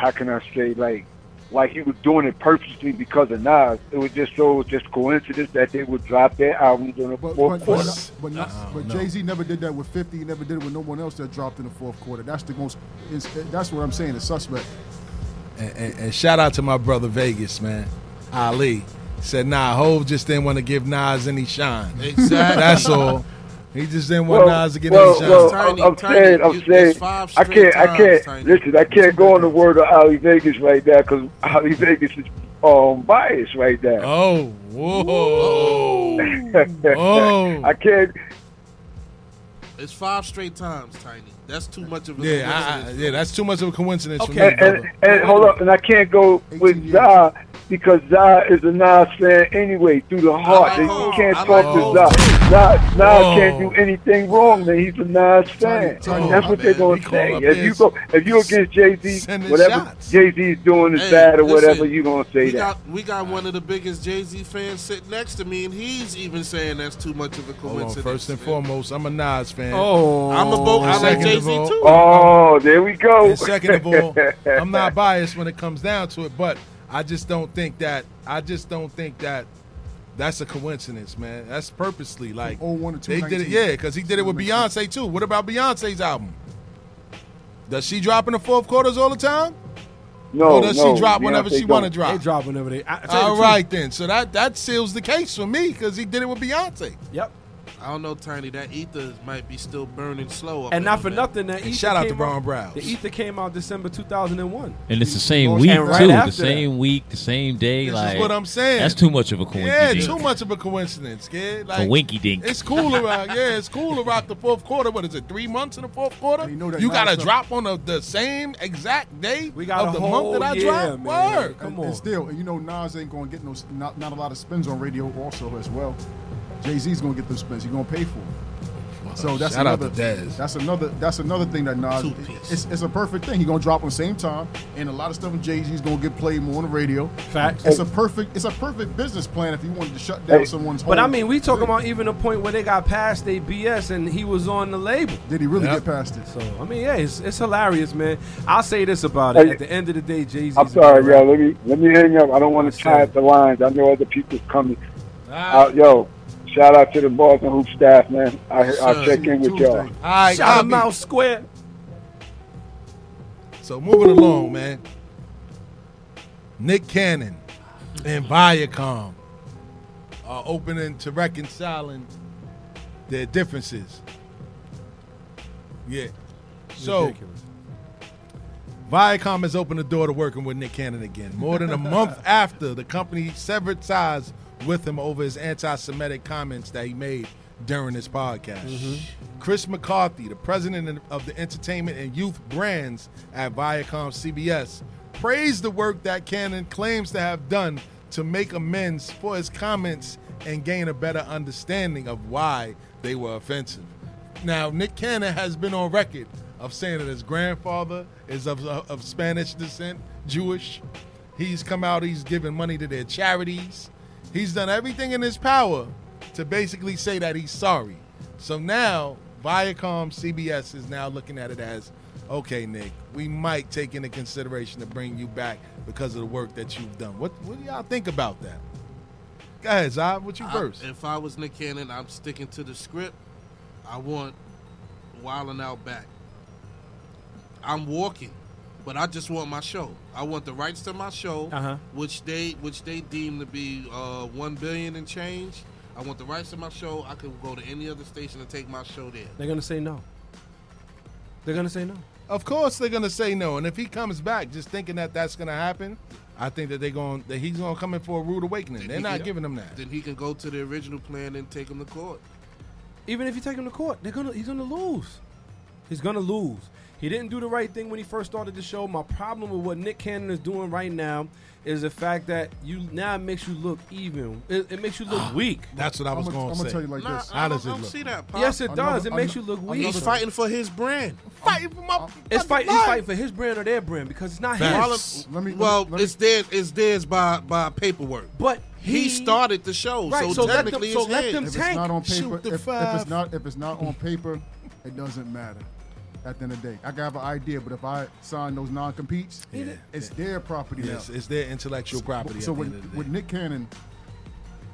How can I say like, like he was doing it purposely because of Nas. It was just so just coincidence that they would drop their albums on the But fourth but quarter. but, but, not, but Jay Z never did that with 50. He never did it with no one else that dropped in the fourth quarter. That's the most. It's, that's what I'm saying. The suspect. And, and, and shout out to my brother Vegas, man. Ali said, "Nah, Hov just didn't want to give Nas any shine. Exactly. That's all. He just didn't want Well, Nas to get well, any shine." well, Tiny, I'm, I'm Tiny, saying, I'm you- saying, five I can't, I can't. Tiny. Listen, I can't go on the word of Ali Vegas right now because Ali Vegas is um biased right now. oh, whoa, whoa. I can't. It's five straight times, Tiny. That's too much of a Yeah, I, I, coincidence. yeah, that's too much of a coincidence for me, And, and, and hold up, and I can't go with years. Zah because Zah is a Nas fan anyway through the heart. Oh, like you can't I talk like to Hov, Zah. too. Zah, Nas oh. can't do anything wrong, man. He's a Nas fan. Tiny, That's what they're gonna say. If you go, if you against Jay Z, whatever. Jay Z is doing is Hey, bad or listen, whatever, you gonna say we that. got we got one of the biggest Jay Z fans sitting next to me, and he's even saying that's too much of a Hold on, coincidence. first and man. foremost, I'm a Nas fan. Oh, I'm a boat. I like Jay of all- too. Oh, there we go. And second of all, I'm not biased when it comes down to it, but I just don't think that I just don't think that that's a coincidence, man. That's purposely like 01 to they did it, yeah, because he did it with Beyonce too. What about Beyonce's album? Does she drop in the fourth quarters all the time? no, or does no, she drop whenever she want to don't. They drop? drop whenever they. I, I tell you All the right then. So that that seals the case for me because he did it with Beyonce. Yep. I don't know, Tiny. That ether might be still burning slow. up And not for little nothing, that And ether shout out to came Brown out- Browns. The ether came out December 2001. And it's the same And week right too. after The same week, the same day. This like is what I'm saying. That's too much of a coincidence. Yeah, too much of a coincidence, kid. Like a winky dink. It's cool around. Yeah, it's cool around the fourth quarter. What is it? Three months in the fourth quarter. You know that got a drop on the, the same exact day We got of the whole month that I year, dropped. man. Word. Come and, on. and still, you know, Nas ain't gonna get no not, not a lot of spins on radio also as well. Jay Z's gonna get those spins. He's gonna pay for them. So that's Shout out another. to Dez. That's another. That's another thing that Nas. It's, it's a perfect thing. He's gonna drop on the same time, and a lot of stuff with Jay Z's gonna get played more on the radio. Facts. It's a perfect. It's a perfect business plan if you wanted to shut down Hey. someone's. But I mean, we talking thing. about even a point where they got past their BS and he was on the label. Did he really Yep. get past it? So I mean, yeah, it's, it's hilarious, man. I'll say this about it: Hey. at the end of the day, Jay Z. I'm sorry, yo. Let me let me hang up. I don't want to tie up the lines. I know other people's coming. Uh, yo, shout out to the Boston Hoop staff, man. I, I'll check in with y'all. Tuesday. All right, Shout him copy. out square. So moving along, man. Nick Cannon and Viacom are opening to reconciling their differences. Yeah. So Ridiculous. Viacom has opened the door to working with Nick Cannon again. More than a month after the company severed ties with him over his anti-Semitic comments that he made during his podcast. Mm-hmm. Chris McCarthy, the president of the entertainment and youth brands at Viacom CBS, praised the work that Cannon claims to have done to make amends for his comments and gain a better understanding of why they were offensive. Now, Nick Cannon has been on record of saying that his grandfather is of, of Spanish descent, Jewish. He's come out, he's given money to their charities. He's done everything in his power to basically say that he's sorry. So now, Viacom CBS is now looking at it as okay, Nick, we might take into consideration to bring you back because of the work that you've done. What, what do y'all think about that? Go ahead, Zab. What you I- first? if I was Nick Cannon, I'm sticking to the script. I want Wildin' Out back. I'm walking, but I just want my show. I want the rights to my show, Uh-huh. which they which they deem to be uh, one billion and change. I want the rights to my show. I could go to any other station and take my show there. They're gonna say no. They're gonna say no. Of course, they're gonna say no, and if he comes back just thinking that that's gonna happen, I think that they're going that he's gonna come in for a rude awakening. They're not can- giving him that. Then he can go to the original plan and take him to court. Even if you take him to court, they're gonna he's gonna lose. He's gonna lose. He didn't do the right thing when he first started the show. My problem with what Nick Cannon is doing right now is the fact that you now it makes you look even. It, it makes you look ah, weak. That's what I was going I'm gonna gonna say. tell you like Nah, this. I How don't, does it I look? see that. Pop. Yes, it does. Another- It makes you look weak. He's fighting for his brand. fighting for my. It's fucking fight. He's life. fighting for his brand or their brand because it's not Facts. his. Let me. Well, let me, it's theirs. It's theirs by by paperwork. But He, started the show, Right, so, so let them- technically so let his. them if tank. it's not on paper, if, if it's not if it's not on paper, it doesn't matter. At the end of the day, I can have an idea, but if I sign those non-competes, Yeah. it's their property Yes, now. it's their intellectual property. So with, end of the with. Nick Cannon,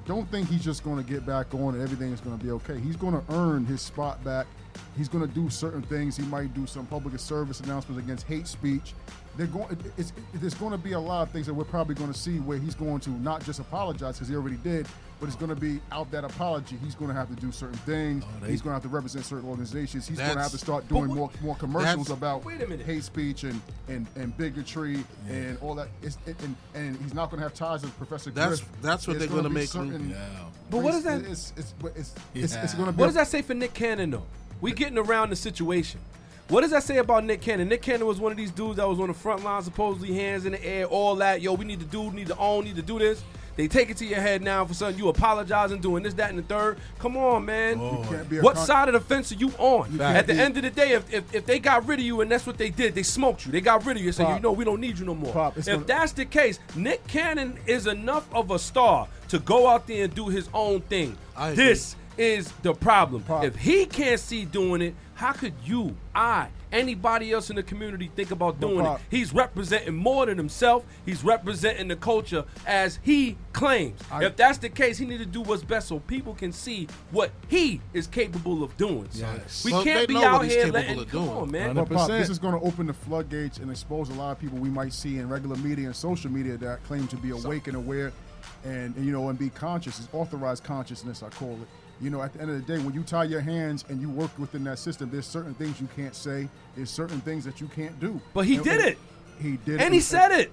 don't think he's just going to get back on and everything is going to be okay. He's going to earn his spot back. He's going to do certain things. He might do some public service announcements against hate speech. They're going. it- It's, there's going to be a lot of things that we're probably going to see where he's going to not just apologize because he already did, but it's going to be out that apology. He's going to have to do certain things. Oh, they- he's going to have to represent certain organizations. He's going to have to start doing what- more more commercials about Wait a minute. hate speech and and, and bigotry and all that. It's, it, and, and he's not going to have ties with Professor That's- Griff. that's what There's they're gonna make him- certain Yeah. But what is that- It's it's it's, it's, it's, going to be. What a- does that say for Nick Cannon though? We getting around the situation. What does that say about Nick Cannon? Nick Cannon was one of these dudes that was on the front line, supposedly hands in the air, all that. Yo, we need to do, need to own, need to do this. They take it to your head now for something you apologizing, doing this, that, and the third. Come on, man. can't be a What con- side of the fence are you on? can't At the be- end of the day, if, if, if they got rid of you and that's what they did, they smoked you. They got rid of you and said, you know, we don't need you no more. Pop, if gonna- that's the case, Nick Cannon is enough of a star to go out there and do his own thing. I agree. This is the problem. Pop. If he can't see doing it, how could you, I, anybody else in the community think about doing it? He's representing more than himself. He's representing the culture as he claims. I- if that's the case, he need to do what's best so people can see what he is capable of doing. son. Yes. We Well, can't be out here capable letting. of Come doing. on, man. Pop, 100%. this is going to open the floodgates and expose a lot of people we might see in regular media and social media that claim to be awake and aware, and, and, you know and be conscious. It's authorized consciousness, I call it. You know, at the end of the day, when you tie your hands and you work within that system, there's certain things you can't say. There's certain things that you can't do. But he And- did it. He did, it. And he said it.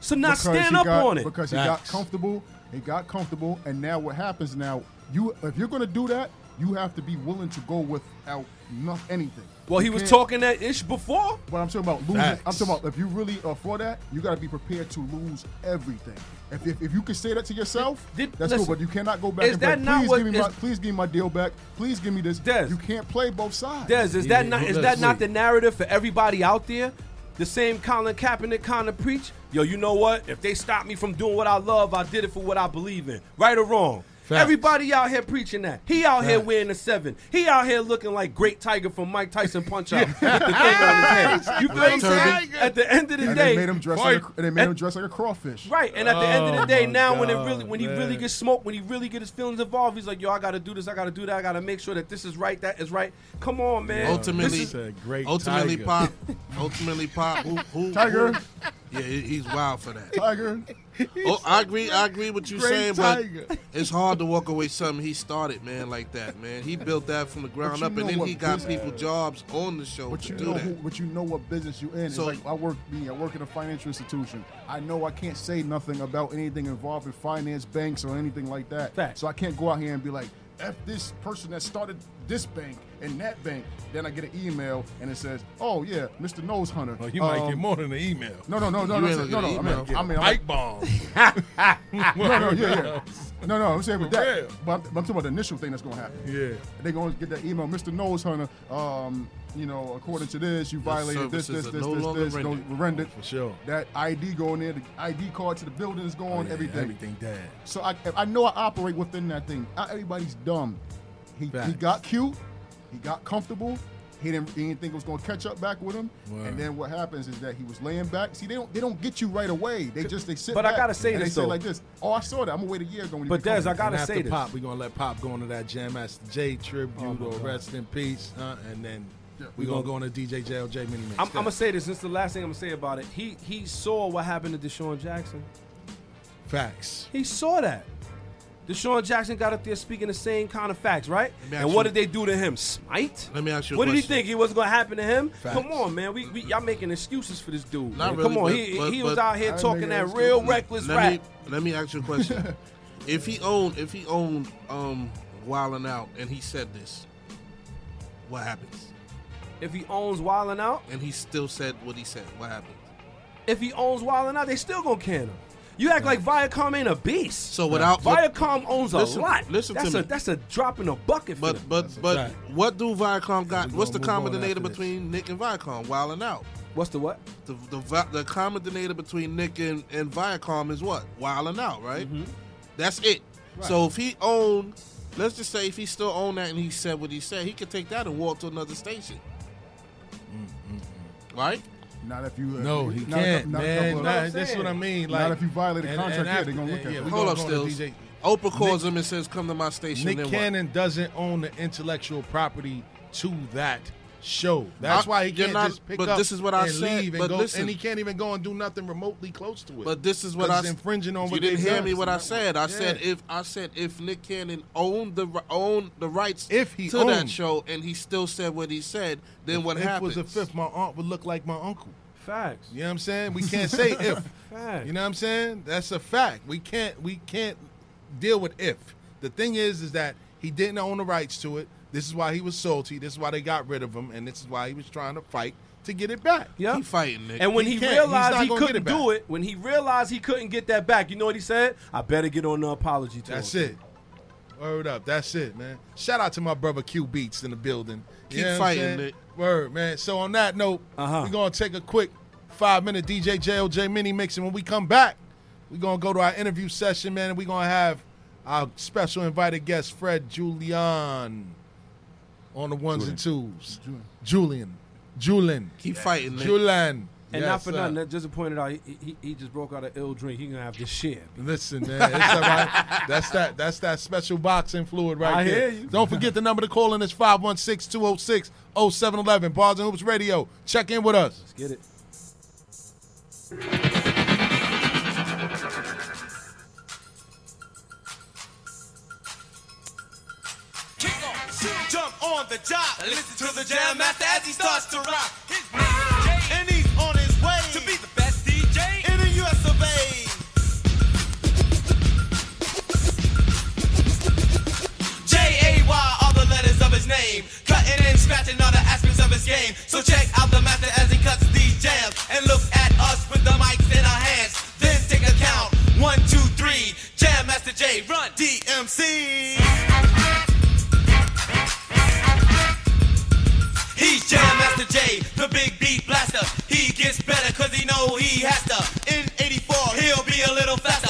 So now stand up got- on it. because he got comfortable. He got comfortable, and now what happens now? You, if you're going to do that, you have to be willing to go without not anything. Well, he was talking that ish before. But I'm talking about losing. Facts. I'm talking about if you really are for that, you got to be prepared to lose everything. If, if, if you can say that to yourself, Did- that's listen, cool. But you cannot go back is and that like, not please what give me my, please give me my deal back. Please give me this. Des. You can't play both sides. Des, is Yeah, that not is that not the narrative for everybody out there? The same Colin Kaepernick kind of preach. Yo, you know what? If they stop me from doing what I love, I did it for what I believe in. Right or wrong. Facts. Everybody out here preaching that. He out here wearing a seven. He out here looking like Great Tiger from Mike Tyson Punch Out with the thing on his head. You feel what I'm saying? At the end of the And day, they made him dress like a, and they made him dress like a crawfish. Right, and at the end of the Oh, day, my now when it God, really, when he man. really gets smoked, when he really get his feelings involved, he's like, "Yo, I got to do this, I got to do that, I got to make sure that this is right, that is right." Come on, man. Ultimately, This is- a great ultimately, tiger. pop. Ultimately, pop. Who, who, Tiger. who- yeah, he's wild for that. Tiger. Oh, I agree. I agree with you Great saying, tiger. but it's hard to walk away something he started, man, like that, man. He built that from the ground you up, and then what he got business- people jobs on the show But to you do know, that. who, but you know what business you in. So- it's like I work, me, I work in a financial institution. I know I can't say nothing about anything involved in finance, banks, or anything like that. Facts. So I can't go out here and be like, "F this person that started this bank and that bank." Then I get an email and it says, "Oh yeah, Mr. Nose Hunter." Oh, you might Um, get more than an email. No, no, no, no, You no, ain't no, gonna no, no. I mean, I mean, I'm- bomb. no, no, yeah, yeah. No, no, I'm saying with that. But I'm, but I'm talking about the initial thing that's going to happen. Yeah. They're going to get that email, Mr. Nose Hunter. Um, you know, according to this, you violated this, this, services this, are no this, longer this, no, rendered. rendered. For sure. That ID going there, the ID card to the building is going, Yeah, everything. Everything dead. So I, I know I operate within that thing. Not everybody's dumb. He, he got cute. He got comfortable. He didn't, he didn't think it was going to catch up back with him. Word. And then what happens is that he was laying back. See, they don't they don't get you right away. They just they sit. But I gotta say and this, they say though. like this. Oh, I saw that. I'm gonna wait a year ago. When But become Des, I gotta and after say this. Pop, we're gonna let Pop go into that Jam Master Jay tribute oh or rest in peace, huh? and then we're gonna go into DJ JLJ mini mix. I'm, I'm gonna say this. This is the last thing I'm gonna say about it. He he saw what happened to DeSean Jackson. facts. He saw that. DeSean Jackson got up there speaking the same kind of facts, right? Let And what you- did they do to him? Smite? Let me ask you a What did he think? It wasn't gonna happen to him? Facts. Come on, man. We, we y'all making excuses for this dude. Not really, Come on, but- he but- he was out here talking that excuses. real reckless let rap. me let me ask you a question. if he owned if he owned um Wildin' Out and he said this, what happens? If he owns Wildin' Out, And he still said what he said, what happens? if he owns Wildin' Out, they still gonna can him. You act like Viacom ain't a beast. So without Viacom owns a Listen- lot. listen to that's me. a that's a drop in a bucket But them. but but fact. what do Viacom got? What's the common denominator after this. between Nick and Viacom? Wildin' Out. What's the what? The the vi- the common denominator between Nick and, and Viacom is what? Wildin' Out, right? Mm-hmm. That's it. So if he owned, let's just say if he still owned that and he said what he said, he could take that and walk to another station. Right? Not if you. uh, No, he not a can't, cou- not man. couple of- Nah, I'm this is what I saying. mean. Not if you violate a contract, and yeah, after- they gonna look at yeah, it. Hold up, go into Stills. Oprah calls him and says, "Come to my station." Nick then what? Cannon doesn't own the intellectual property to that show. That's I- why he can't not- just pick but up this is what I and said, leave and but go, listen. and he can't even go and do nothing remotely close to it. But this is what 'Cause I it's infringing on You what didn't hear done. me. What I said. I Yeah. said if I said if Nick Cannon owned the owned the rights If he to that show and he still said what he said, then what if happens? was a fifth, my aunt would look like my uncle. Facts. You know what I'm saying? We can't say if. Facts. You know what I'm saying? That's a fact. We can't we can't deal with if. The thing is is that he didn't own the rights to it. This is why he was salty. This is why they got rid of him, and this is why he was trying to fight to get it back. Yeah. Keep fighting, Nick. And when He he, realized he couldn't it do it, when he realized he couldn't get that back, you know what he said? I better get on the apology tour. That's it. Word up. That's it, man. Shout out to my brother Q Beats in the building. You Keep fighting? Nick. Word, man. So on that note, Uh-huh. we're gonna take a quick five minute DJ JLJ mini mix, and when we come back, we're gonna go to our interview session, man, and we're gonna have our special invited guest Fred Julan on the ones and twos. Julan. Julan. Keep fighting, Nick. Julan. And Yes, not for sir. nothing, that just to point it out, he, he, he just broke out an ill drink. He gonna have to shit. Listen, man, it's all right. That's that. That's that special boxing fluid right I there. hear you. Don't forget the number to call in is 516-206-0711. Bars and Hoops Radio. Check in with us. Let's get it. On the job. Listen to the jam master as he starts to rock. His name is Jay, and he's on his way to be the best DJ in the US of A. J-A-Y are the letters of his name. Cutting and scratching all the aspects of his game. So check out the master as he cuts these jams. And look at us with the mics in our hands. Then take a count. One, two, three. Jam Master Jay, run DMC. Jam Master Jay, the big beat blaster. He gets better cause he know he has to. In 84, he'll be a little faster.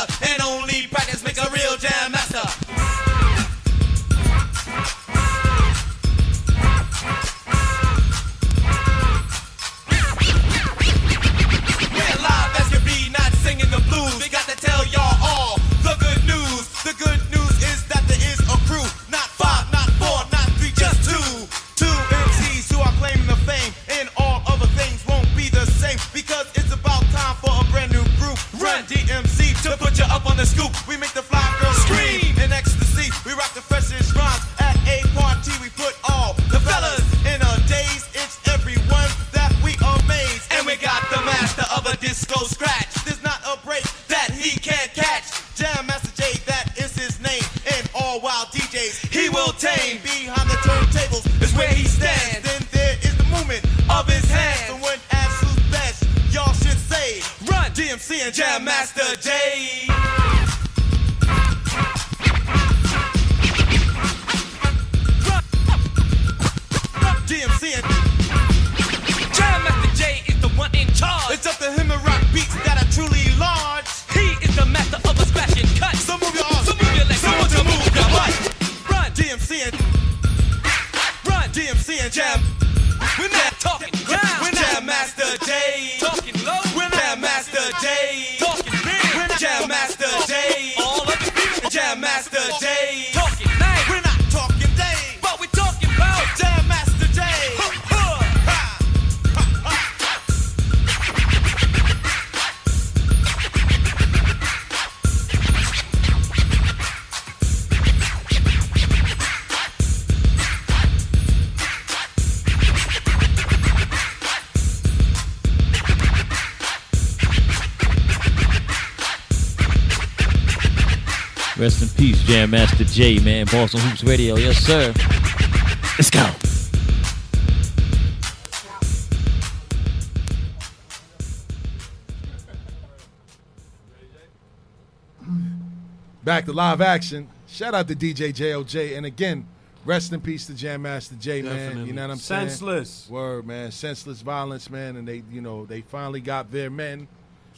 J, man. Boston Hoops Radio, yes, sir. Let's go. Back to live action. Shout out to DJ JOJ. And again, rest in peace to Jam Master Jay, man. Definitely. You know what I'm saying? Senseless. Word, man. Senseless violence, man. And they, you know, they finally got their men.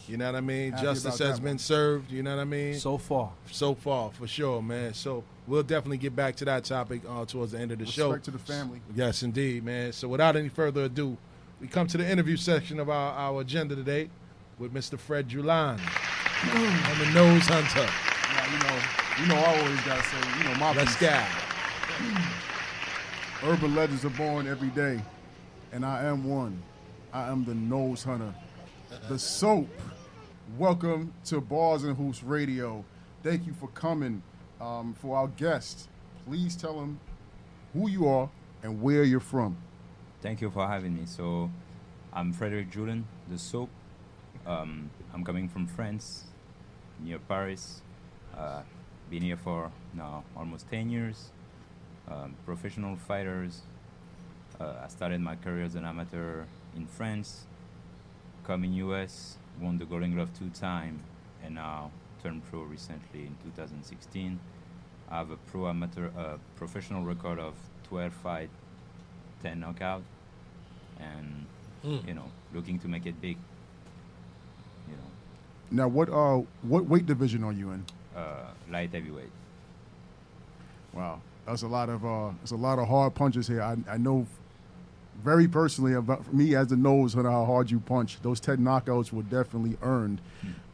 You know what I mean? Happy Justice has been one. served. You know what I mean? So far. So far, for sure, man. So we'll definitely get back to that topic uh, towards the end of the show. Respect to the family. Yes, indeed, man. So without any further ado, we come to the interview section of our, our agenda today with Mr. Fred Julan on the Nose Hunter. Now, you know, you know, I always gotta say, you know, my Let's go. Urban legends are born every day, and I am one. I am the nose hunter, the soap. Welcome to Bars and Hoops Radio. Thank you for coming. Um, for our guests, please tell them who you are and where you're from. Thank you for having me. So, I'm Frederic Julan, the soap. Um, I'm coming from France, near Paris. Uh, been here for now almost 10 years. Um, professional fighters. Uh, I started my career as an amateur in France, come in US, won the Golden Glove two times, and now turned pro recently in 2016. I have a pro amateur, uh, professional record of 12 fight, 10 knockout, and Mm. you know, looking to make it big. You know, Now, what uh, what weight division are you in? uh, light heavyweight. Wow, that's a lot of uh, that's a lot of hard punches here. I, I know very personally about me as the nose hunter how hard you punch. Those ten knockouts were definitely earned.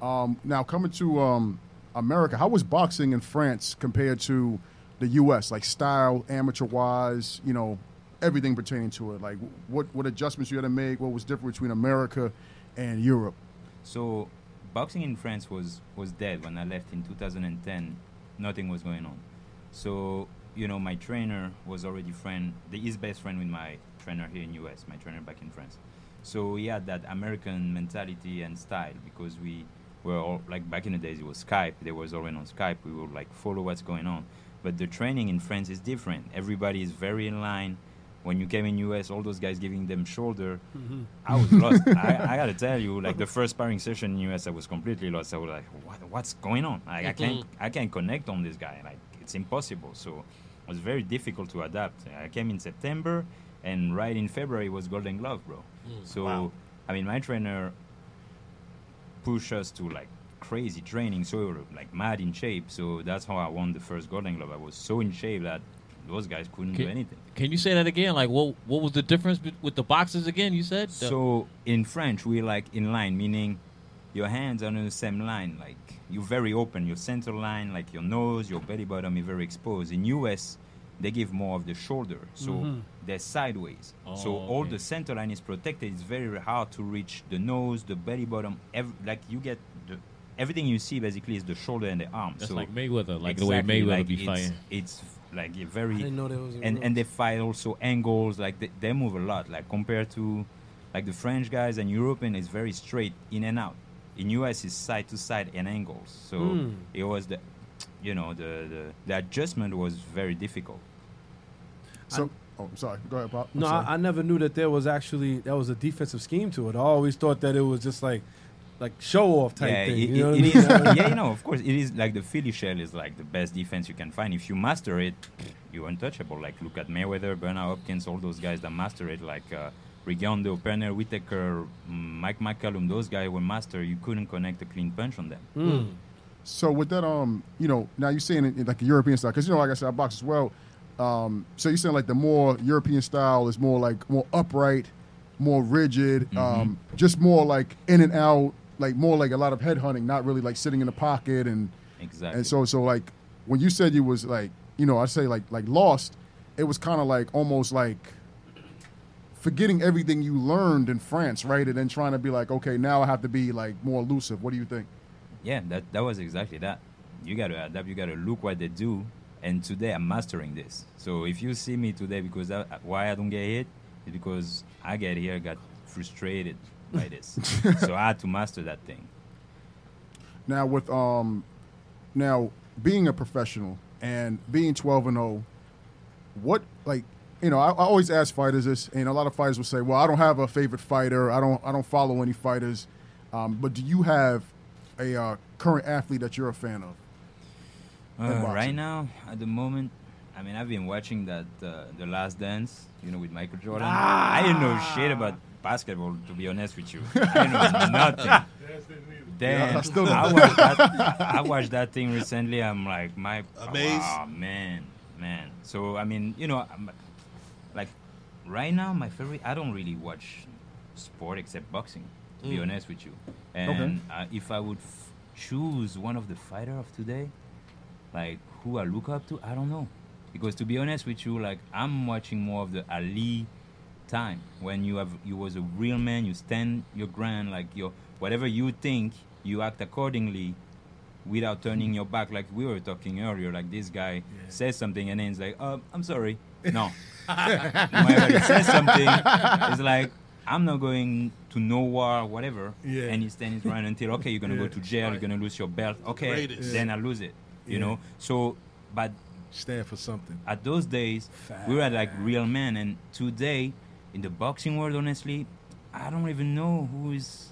Um, now coming to um, America, how was boxing in France compared to the U.S. Like style, amateur wise, you know, everything pertaining to it. Like what what adjustments you had to make? What was different between America and Europe? So, boxing in France was was dead when I left in 2010. Nothing was going on. So you know, my trainer was already friend, the his best friend with my trainer here in US, my trainer back in France. So he had that American mentality and style because we were all like back in the days it was Skype. They was already on Skype. We would like follow what's going on. But the training in France is different. Everybody is very in line. When you came in US, all those guys giving them shoulder. Mhm. I was lost. I, I gotta tell you, like the first sparring session in US, I was completely lost. I was like, what, what's going on? Like, I can't, I can't connect on this guy. Like it's impossible. So it was very difficult to adapt. I came in September, and right in February was Golden Glove, bro. Mm. So Wow. I mean, my trainer pushed us to like crazy training, so we were like mad in shape. So that's how I won the first Golden Glove. I was so in shape that those guys couldn't do anything. can you say that again? Like, what what was the difference be- with the boxes again? You said So in French, we like in line, meaning your hands are on the same line. Like you're very open. Your center line, like your nose, your belly button, is very exposed. In US, they give more of the shoulder, so Mhm. they're sideways. so Oh, all the center line is protected. It's very hard to reach the nose, the belly bottom. Ev- like you get the everything you see basically is the shoulder and the arm. That's so like Mayweather, like the way Exactly, Mayweather like be it's, fighting. It's like a very I didn't know there was and rule. and they fight also angles like they, they move a lot like compared to like the French guys and European is very straight in and out. In US is side to side and angles. So Mm. it was the you know the, the the adjustment was very difficult. So, oh, I'm sorry. Go ahead, Pop. I'm No. I, I never knew that there was actually that was a defensive scheme to it. I always thought that it was just like like show off type yeah, thing. it, you know it- what it I is- mean? yeah, you know, of course, it is like the Philly shell is like the best defense you can find. If you master it, you're untouchable. Like look at Mayweather, Bernard Hopkins, all those guys that master it, like uh, Rigondeaux, Pernell Whitaker, mm, Mike McCallum. Those guys were master. You couldn't connect a clean punch on them. Hmm. So with that, um, you know, now you're saying it like a European style, because you know, like I said, I box as well. Um, so you're saying like the more European style is more like more upright, more rigid, Mm-hmm. um, just more like in and out, like more like a lot of head hunting, not really like sitting in the pocket and Exactly. and so so like when you said you was like you know I say like like lost, it was kind of like almost like forgetting everything you learned in France, right? And then trying to be like, okay, now I have to be like more elusive. What do you think? Yeah, that that was exactly that. You got to adapt. You got to look what they do. And today I'm mastering this. So if you see me today, because why I don't get hit is because I get here, got frustrated by this. so I had to master that thing. Now with um, now being a professional and being twelve and zero, what like you know I, I always ask fighters this, and a lot of fighters will say, "Well, I don't have a favorite fighter. I don't I don't follow any fighters." Um, but do you have a uh, current athlete that you're a fan of? Uh, right now, at the moment, I mean, I've been watching that uh, the Last Dance, you know, with Michael Jordan. I didn't know shit about basketball, to be honest with you. I didn't know nothing. Then Yeah, I still don't. I watched, that, I watched that thing recently. I'm like, my Amazed? Oh man, man. So I mean, you know, I'm, like right now, my favorite. I don't really watch sport except boxing. To be Mm. honest with you, Okay. and uh, if I would f- choose one of the fighter of today, like who I look up to, I don't know. Because to be honest with you, like I'm watching more of the Ali time when you have you was a real man, you stand your ground, like your whatever you think, you act accordingly without turning your back. Like we were talking earlier, like this guy says something and then he's like, "Oh, I'm sorry." No. Whenever he says something, it's like I'm not going to no war, whatever. Yeah. And he's stands his ground until okay, you're gonna Yeah. go to jail, you're gonna lose your belt. Okay, Greatest. then I lose it. You Yeah. know. So, but stand for something. At those days, we were like real men, and today, in the boxing world, honestly, I don't even know who is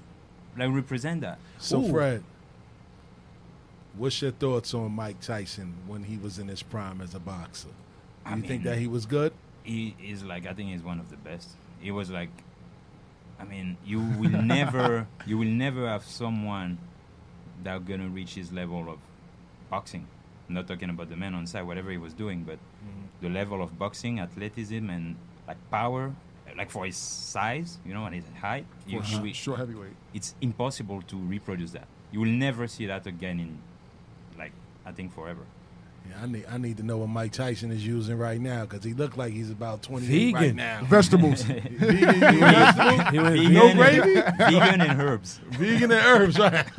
like represent that. So, Fred, what's your thoughts on Mike Tyson when he was in his prime as a boxer? Do I you think that he was good? He is like I think he's one of the best. He was like, I mean, you will never, you will never have someone that gonna reach his level of boxing. I'm not talking about the man on side, whatever he was doing, but mm-hmm. the level of boxing, athleticism, and like power, like for his size, you know, and his height, For you, a you will- short heavyweight. It's impossible to reproduce that. You will never see that again in, like, I think forever. Yeah, I need I need to know what Mike Tyson is using right now because he looked like he's about twenty right Vegan. now. Vegetables. Vegan, vegetables? He went Vegan no gravy. vegan and herbs. Vegan and herbs, right?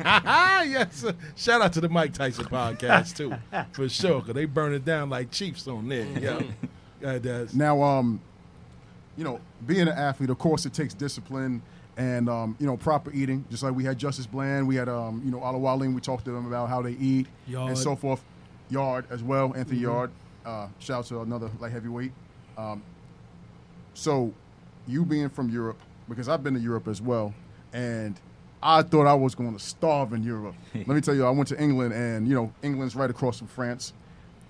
yes. Shout out to the Mike Tyson podcast too, for sure. Cause they burn it down like Chiefs on there. Yeah, yeah, it does. Now, um, you know, being an athlete, of course, it takes discipline and um, you know proper eating. Just like we had Justice Bland, we had um, you know Alawaling. We talked to them about how they eat Yard. and so forth. Yard as well, Anthony Yard. Uh, shout out to another light heavyweight. Um, so, you being from Europe, because I've been to Europe as well, and I thought I was going to starve in Europe. Let me tell you, I went to England, and you know, England's right across from France,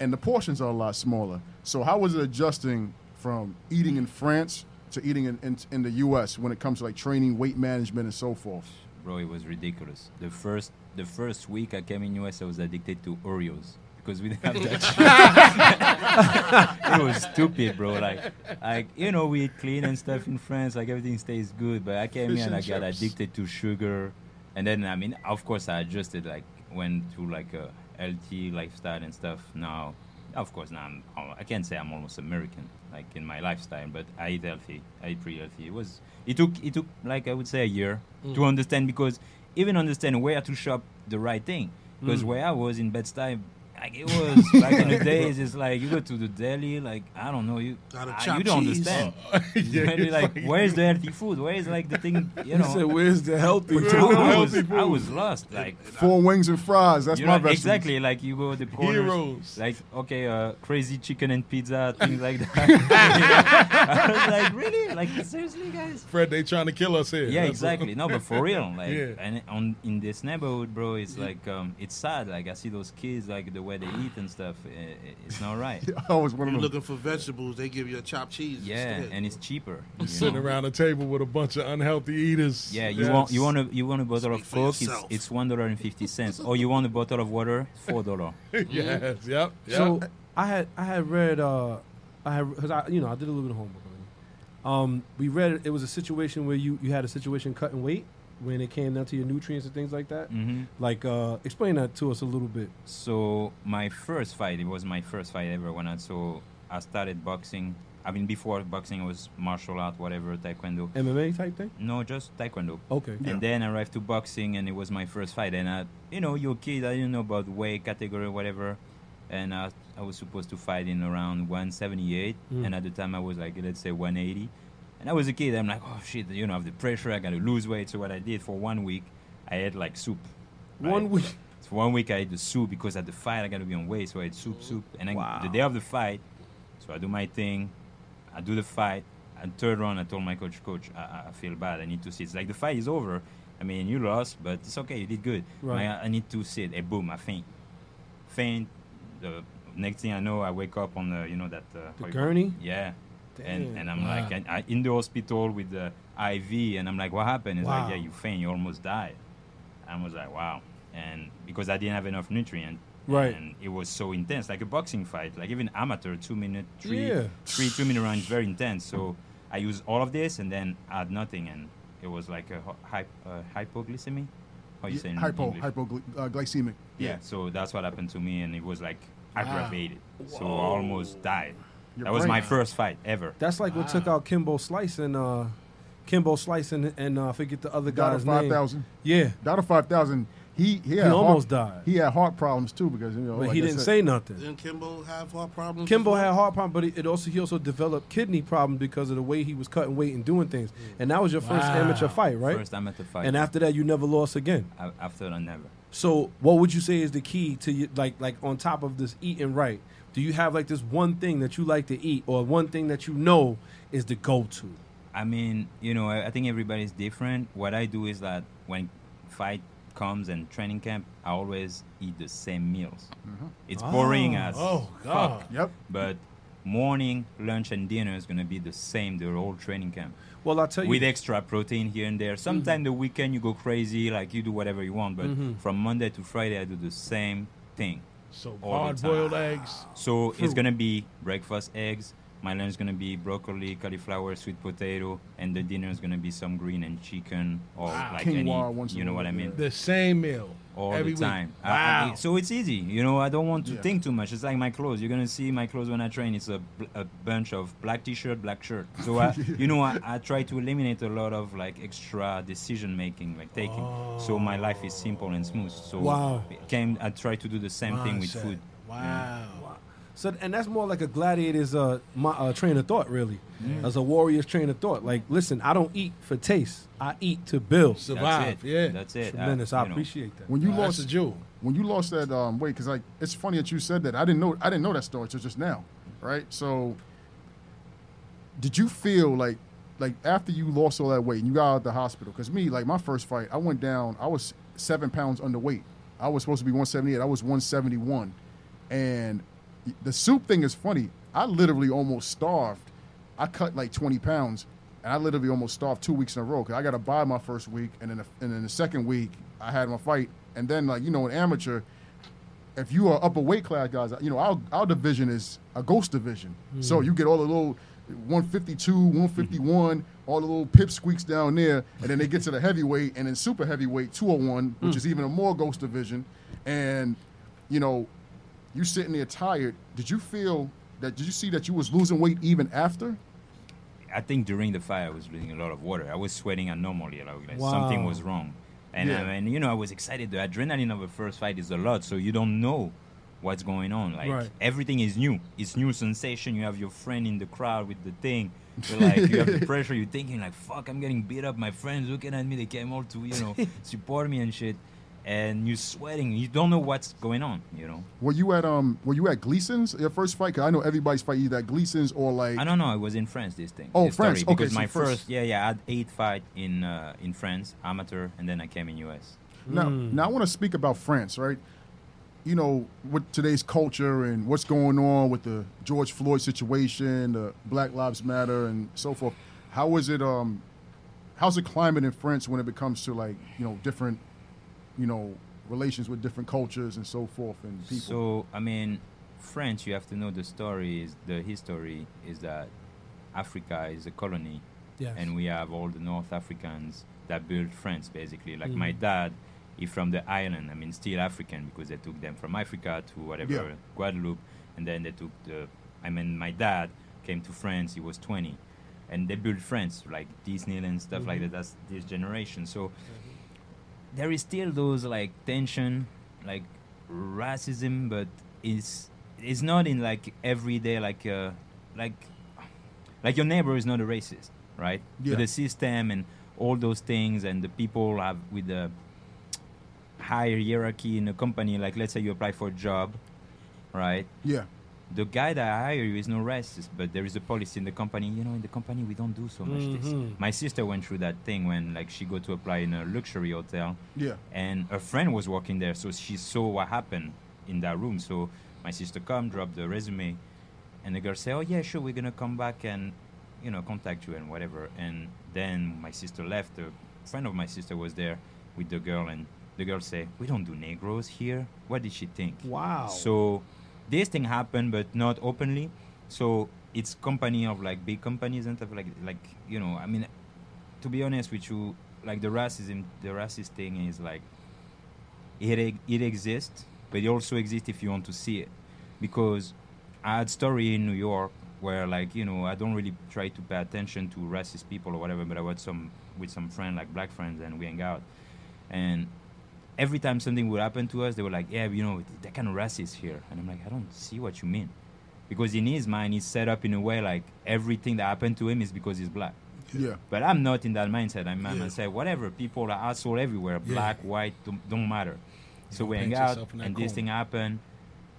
and the portions are a lot smaller. So, how was it adjusting from eating in France to eating in, in, in the U.S. when it comes to like training, weight management, and so forth? Bro, it was ridiculous. The first the first week I came in US, I was addicted to Oreos because we didn't have that. shit. it was stupid, bro. Like, like you know, we eat clean and stuff in France. Like everything stays good. But I came Fish here and I got addicted to sugar, and then I mean, of course, I adjusted. Like, went to like a healthy lifestyle and stuff. Now, of course, now I'm, uh, I can't say I'm almost American, like in my lifestyle, but I eat healthy. I eat pretty healthy. It was. It took. It took like I would say a year to mm. understand because even understand where to shop the right thing. Because mm. where I was in Bed-Stuy, like it was back in the days, it's like you go to the deli, like I don't know, you Gotta chop you don't cheese. understand. Yeah, Really, it's like, like- where's the healthy food? Where is like the thing? You He said, know, "Where's the healthy food?" I was, healthy I was lost. Like Four wings and fries. That's my know, exactly like you go to the corners, Heroes. like okay, uh, crazy chicken and pizza, things like that. I was like, really? Like seriously, guys? Fred, they trying to kill us here. Yeah, That's exactly. No, but for real, like, Yeah. and on in this neighborhood, bro, it's like, um, it's sad. Like, I see those kids, like the way they eat and stuff. i- i- It's not right. I was one of You're them. looking for vegetables, they give you a chopped cheese. Yeah, instead. and it's cheaper. you Sitting around a table with a bunch of unhealthy eaters. Yeah, you Yes. want you want a you want a bottle Speak of Coke, it's it's one dollar and fifty cents. or you want a bottle of water, four dollar. yes. Yep. Yep. So I had I had read uh I had because I you know I did a little bit of homework already. Um, we read it was a situation where you you had a situation cutting weight when it came down to your nutrients and things like that. hmm Like uh, explain that to us a little bit. So my first fight, it was my first fight ever when I so I started boxing. I mean, before boxing, was martial art, whatever, taekwondo. MMA type thing. No, just taekwondo. Okay. And then I arrived to boxing, and it was my first fight. And I, you know, you're a kid, I didn't know about weight category, whatever. And I, I was supposed to fight in around 178, Mm. and at the time I was like, let's say 180. And I was a kid. I'm like, oh shit, you know, I have the pressure. I got to lose weight. So what I did for one week, I ate like soup. One week. So one week I ate the soup because at the fight I got to be on weight, so I ate soup, soup. And then Wow. the day of the fight, so I do my thing, I do the fight. And third round, I told my coach, coach, I, I- I feel bad. I need to sit. It's like the fight is over. I mean, you lost, but it's okay. You did good. Right. I, I need to sit. And boom, I faint. Faint. The next thing I know, I wake up on the, you know, that. Uh, The gurney? Yeah. And, Damn. and I'm Wow. like, I, I, in the hospital with the IV, and I'm like, what happened? It's Wow. like, yeah, you faint. You almost died. I was like, wow. And because I didn't have enough nutrient. Right. And it was so intense, like a boxing fight, like even amateur two minute, three, Yeah. three two minute rounds, very intense. So I used all of this and then add nothing, and it was like a ho- hy- uh, hypoglycemia. How you say in Hypo, English? hypoglycemic. Yeah. So that's what happened to me, and it was like aggravated. So I almost died. Your that was my first fight ever. That's like what took out Kimbo Slice and uh, Kimbo Slice and, and uh, I forget the other Dada guy's five name. thousand. Yeah, Dada five thousand. He he, had almost heart, died. He had heart problems too because you know. but like he didn't said- say nothing. Didn't Kimbo have heart problems? Kimbo well? had heart problems, but it, it also he also developed kidney problems because of the way he was cutting weight and doing things. And that was your first amateur fight, right? First time at the fight. and after that, you never lost again. A- after that, never. So, what would you say is the key to you, like like on top of this eating right? Do you have like this one thing that you like to eat, or one thing that you know is the go to? I mean, you know, I, I think everybody's different. What I do is that when fight comes and training camp, I always eat the same meals. It's boring as Oh, God. fuck, Yep. but morning, lunch, and dinner is gonna be the same the whole training camp Well, I'll tell you. with extra protein here and there. Sometimes the weekend you go crazy, like you do whatever you want, but Mhm. from Monday to Friday I do the same thing. So hard boiled eggs. So it's gonna be breakfast eggs. My lunch is gonna be broccoli, cauliflower, sweet potato, and the dinner is gonna be some green and chicken or like Quinoa any. once You know what I mean? The same meal. all Every the week. time. I- I- Wow. so it's easy. You know, I don't want to Yeah. think too much. It's like my clothes. You're gonna see my clothes when I train. It's a, a bunch of black t-shirt, black shirt. So I, you know, I, I try to eliminate a lot of like extra decision making, like taking. So my life is simple and smooth. So Wow. came. I try to do the same thing with Mindset. food. Wow. So and that's more like a gladiator's uh, my, uh train of thought, really, Yeah. as a warrior's train of thought. Like, listen, I don't eat for taste. I eat to build. Survive, yeah. That's it. Tremendous. Uh, I you know. appreciate that. When you Nah, lost that's a jewel. When you lost that um, weight, because like it's funny that you said that. I didn't know. I didn't know that story till just now, right? So, did you feel like, like after you lost all that weight and you got out of the hospital? Because me, like my first fight, I went down. I was seven pounds underweight. I was supposed to be 178. I was 171, and the soup thing is funny. I literally almost starved. I cut like 20 pounds, and I literally almost starved two weeks in a row. Cause I got to buy my first week, and then the, and then the second week I had my fight, and then like you know, an amateur, if you are upper weight class guys, you know our our division is a ghost division. So Mm. you get all the little 152, 151, all the little pipsqueaks down there, and then they get to the heavyweight, and then super heavyweight 201, which Mm. is even a more ghost division, and you know, you sitting there tired. Did you feel that? Did you see that you was losing weight even after? I think during the fight I was losing a lot of water. I was sweating abnormally. Like, like Wow. something was wrong. And Yeah. I mean, you know, I was excited. The adrenaline of a first fight is a lot, so you don't know what's going on. Like Right. everything is new. It's new sensation. You have your friend in the crowd with the thing. So like you have the pressure. You're thinking like, "Fuck, I'm getting beat up. My friends looking at me. They came all to you know support me and shit." And you're sweating. You don't know what's going on. You know. Were you at um? Were you at Gleason's your first fight? Cause I know everybody's fight either at Gleason's or like. I don't know. I was in France. This thing. Oh, this story, France. Okay, Because so my first- first, yeah, yeah, I had eight fight in uh, in France, amateur, and then I came in US. Now, now I want to speak about France, right? You know, with today's culture and what's going on with the George Floyd situation, the Black Lives Matter, and so forth. How is it? Um, how's the climate in France when it comes to like you know different, you know, relations with different cultures and so forth and people? So I mean, French, You have to know the story. Is the history is that Africa is a colony, Yes. and we have all the North Africans that built France. Basically, like Mm. my dad, he from the island. I mean, still African because they took them from Africa to whatever Yeah. Guadeloupe, and then they took the. I mean, my dad came to France. He was 20, and they built France like Disneyland stuff like Mhm. that. That's this generation. So there is still those like tension, like racism, but it's it's not in like everyday like uh like like your neighbor is not a racist, right? Yeah. But the system and all those things and the people have with the higher hierarchy in a company, like let's say you apply for a job, right? Yeah. The guy that I hire you is no racist, but there is a policy in the company. You know, in the company we don't do so much Mhm. this. My sister went through that thing when like she go to apply in a luxury hotel. Yeah. And a friend was working there, so she saw what happened in that room. So my sister come, drop the resume, and the girl say, "Oh yeah, sure, we're gonna come back and you know contact you and whatever." And then my sister left. A friend of my sister was there with the girl, and the girl say, "We don't do Negroes here." What did she think? Wow. So this thing happened, but not openly. So it's company of like big companies and stuff like like you know. I mean, to be honest with you, like the racism, the racist thing is like it it exists, but it also exists if you want to see it. Because I had story in New York where like you know I don't really try to pay attention to racist people or whatever, but I was some with some friend like black friends and we hang out, and every time something would happen to us, they were like, yeah, you know, they're kind of racist here, and I'm like, I don't see what you mean, because in his mind he's set up in a way like everything that happened to him is because he's black. Yeah. But I'm not in that mindset. I'm, I'm Yeah. gonna say whatever. People are asshole everywhere. Yeah. Black, white, don't, don't matter. So we hang out, yourself in and this corner. thing happened,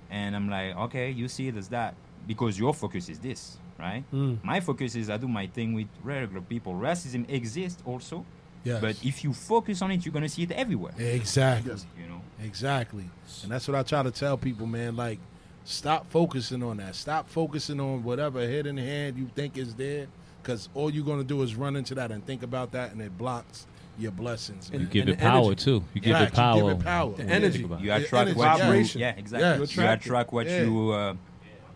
and I'm like, okay, you see it as that because your focus is this, right? Mm. My focus is I do my thing with regular people. Racism exists also, Yes. but if you focus on it, you're gonna see it everywhere. Exactly. You know. Exactly. And that's what I try to tell people, man. Like, stop focusing on that. Stop focusing on whatever head in hand you think is there, because all you're gonna do is run into that and think about that, and it blocks your blessings. You man. give it power too. You give it power. You give it power. The Yeah, energy. You attract what you. Yeah, exactly. Yeah, you attract it. attract what Yeah. you. Uh,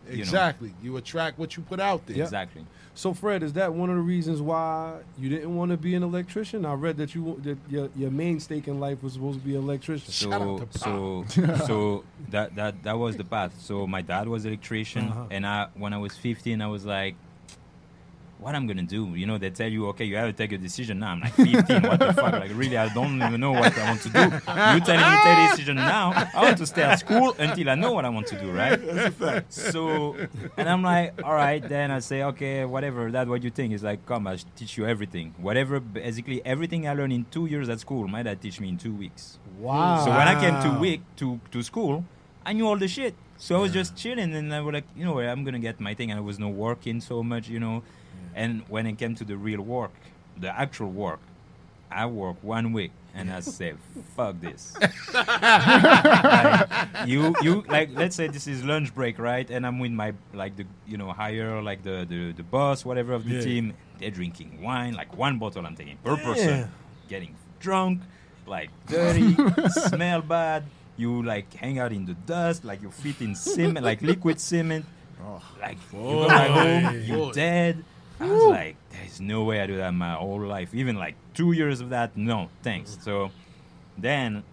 Uh, you know. Exactly. You attract what you put out there. Exactly. So Fred, is that one of the reasons why you didn't want to be an electrician? I read that you that your your main stake in life was supposed to be an electrician. So so so that that that was the path. So my dad was electrician, Uh-huh. and I when I was 15, I was like, what I'm gonna do? You know, they tell you, okay, you have to take a decision now. I'm like 15, what the fuck? Like really, I don't even know what I want to do. You telling me take a decision now? I want to stay at school until I know what I want to do, right? That's a fact. So, and I'm like, all right, then I say, okay, whatever. That's what you think. It's like, come, I teach you everything. Whatever, basically everything I learned in two years at school, my dad teach me in two weeks. Wow. So when I came to week to to school, I knew all the shit. So I was just chilling, and I was like, you know, what, I'm gonna get my thing, and I was not working so much, you know. And when it came to the real work, the actual work, I worked one week, and I said, "Fuck this." Like, you you like let's say this is lunch break, right? And I'm with my like the you know higher like the the, the boss, whatever of the Yeah. team. They're drinking wine, like one bottle I'm taking per person, getting drunk, like dirty, smell bad. You like hang out in the dust, like your feet in cement, like liquid cement. Oh. Like you oh go back home, you Boy. dead. I was like, there's no way I do that my whole life. Even like two years of that, no, thanks. So then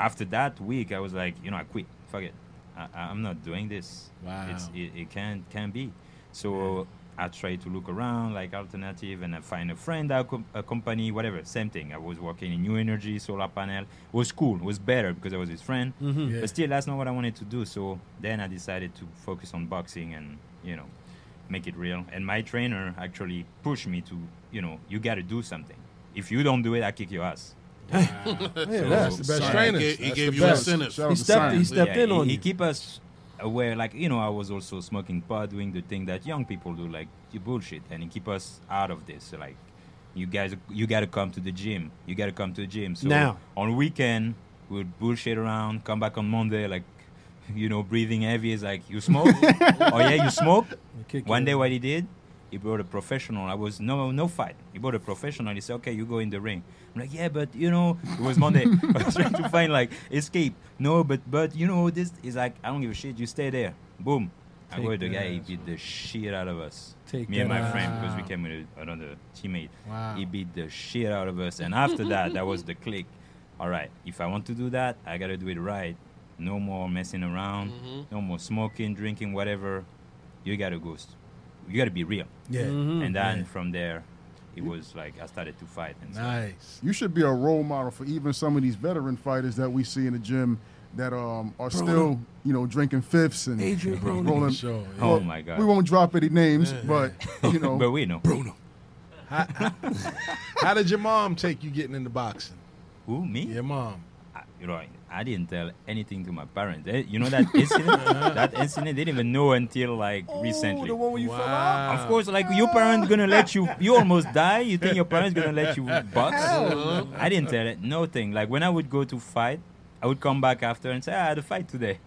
after that week, I was like, you know, I quit. Fuck it. I, I'm not doing this. Wow. It's, it, it can't can't be. So I tried to look around like alternative, and I find a friend, a, com- a company, whatever. Same thing. I was working in new energy, solar panel. It was cool. It was better because I was his friend. Mhm. Yeah. But still, that's not what I wanted to do. So then I decided to focus on boxing and you know make it real. And my trainer actually pushed me to you know you got to do something. If you don't do it, I kick your ass. Yeah, that's the best He trainers. gave, he gave you a best. incentive. Shout He stepped- he stepped in he, on he you. He keep us aware. Like you know, I was also smoking pot, doing the thing that young people do, like you bullshit, and he keep us out of this. So, like you guys, you got to come to the gym. You got to come to the gym. So Now. on weekend, we'd bullshit around. Come back on Monday, like you know, breathing heavy. Is like you smoke. oh yeah, you smoke. kick One day, what he did, he brought a professional. I was no no fight. He brought a professional. He said, "Okay, you go in the ring." I'm like, "Yeah, but you know, it was Monday. I was trying to find like escape. No, but but you know, this is like I don't give a shit. You stay there. Boom. I go with the guy. He beat the shit out of us. Take Me and my friend because we came with another teammate. Wow. He beat the shit out of us. And after that, that was the click. All right, if I want to do that, I gotta do it right. No more messing around. No more smoking, drinking, whatever. You gotta go. s- You gotta be real. Yeah. Mhm. And then Yeah. from there, it was like I started to fight. And stuff. Nice. You should be a role model for even some of these veteran fighters that we see in the gym that um, are still, you know, drinking fifths and Adrien Broner. rolling. Sure, yeah. Oh my God. We won't drop any names, but you know, but we know. Bruno. How did your mom take you getting into boxing? Who me? Your mom. I, you know, I didn't tell anything to my parents. Eh, you know that incident? that incident, they didn't even know until like recently. Oh, the one where you fell out. Of course, like your parents gonna let you. You almost die. You think your parents gonna let you box? I didn't tell it. Nothing. Like when I would go to fight, I would come back after and say, "Ah, I had a fight today."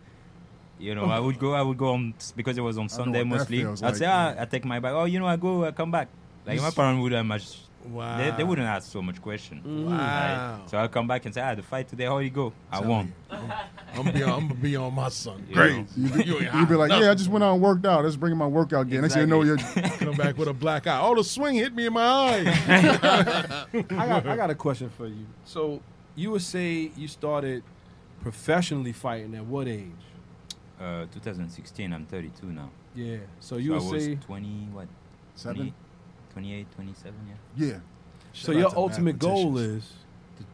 You know, I would go. I would go on because it was on Sunday what that mostly. I'd feels say, like. "Ah, I take my bag." Oh, you know, I go. I come back. Like my parents wouldn't much. Wow. They, they wouldn't ask so much question. Wow. Right? So I'll come back and say, "Ah, the fight today. How you go? I won." I'm gonna be on, I'm gonna be on my son. You Great. know. you be, You be like, yeah, I just went out and worked out. Let's bring my workout gear. Next thing you know, you're Come back with a black eye. Oh, the swing hit me in my eye. I got, I got a question for you. So you would say you started professionally fighting at what age? Uh, 2016. I'm 32 now. Yeah. So So you I was say 20, what? seven. 28, 27, yeah. Yeah, so. Shout Your ultimate goal is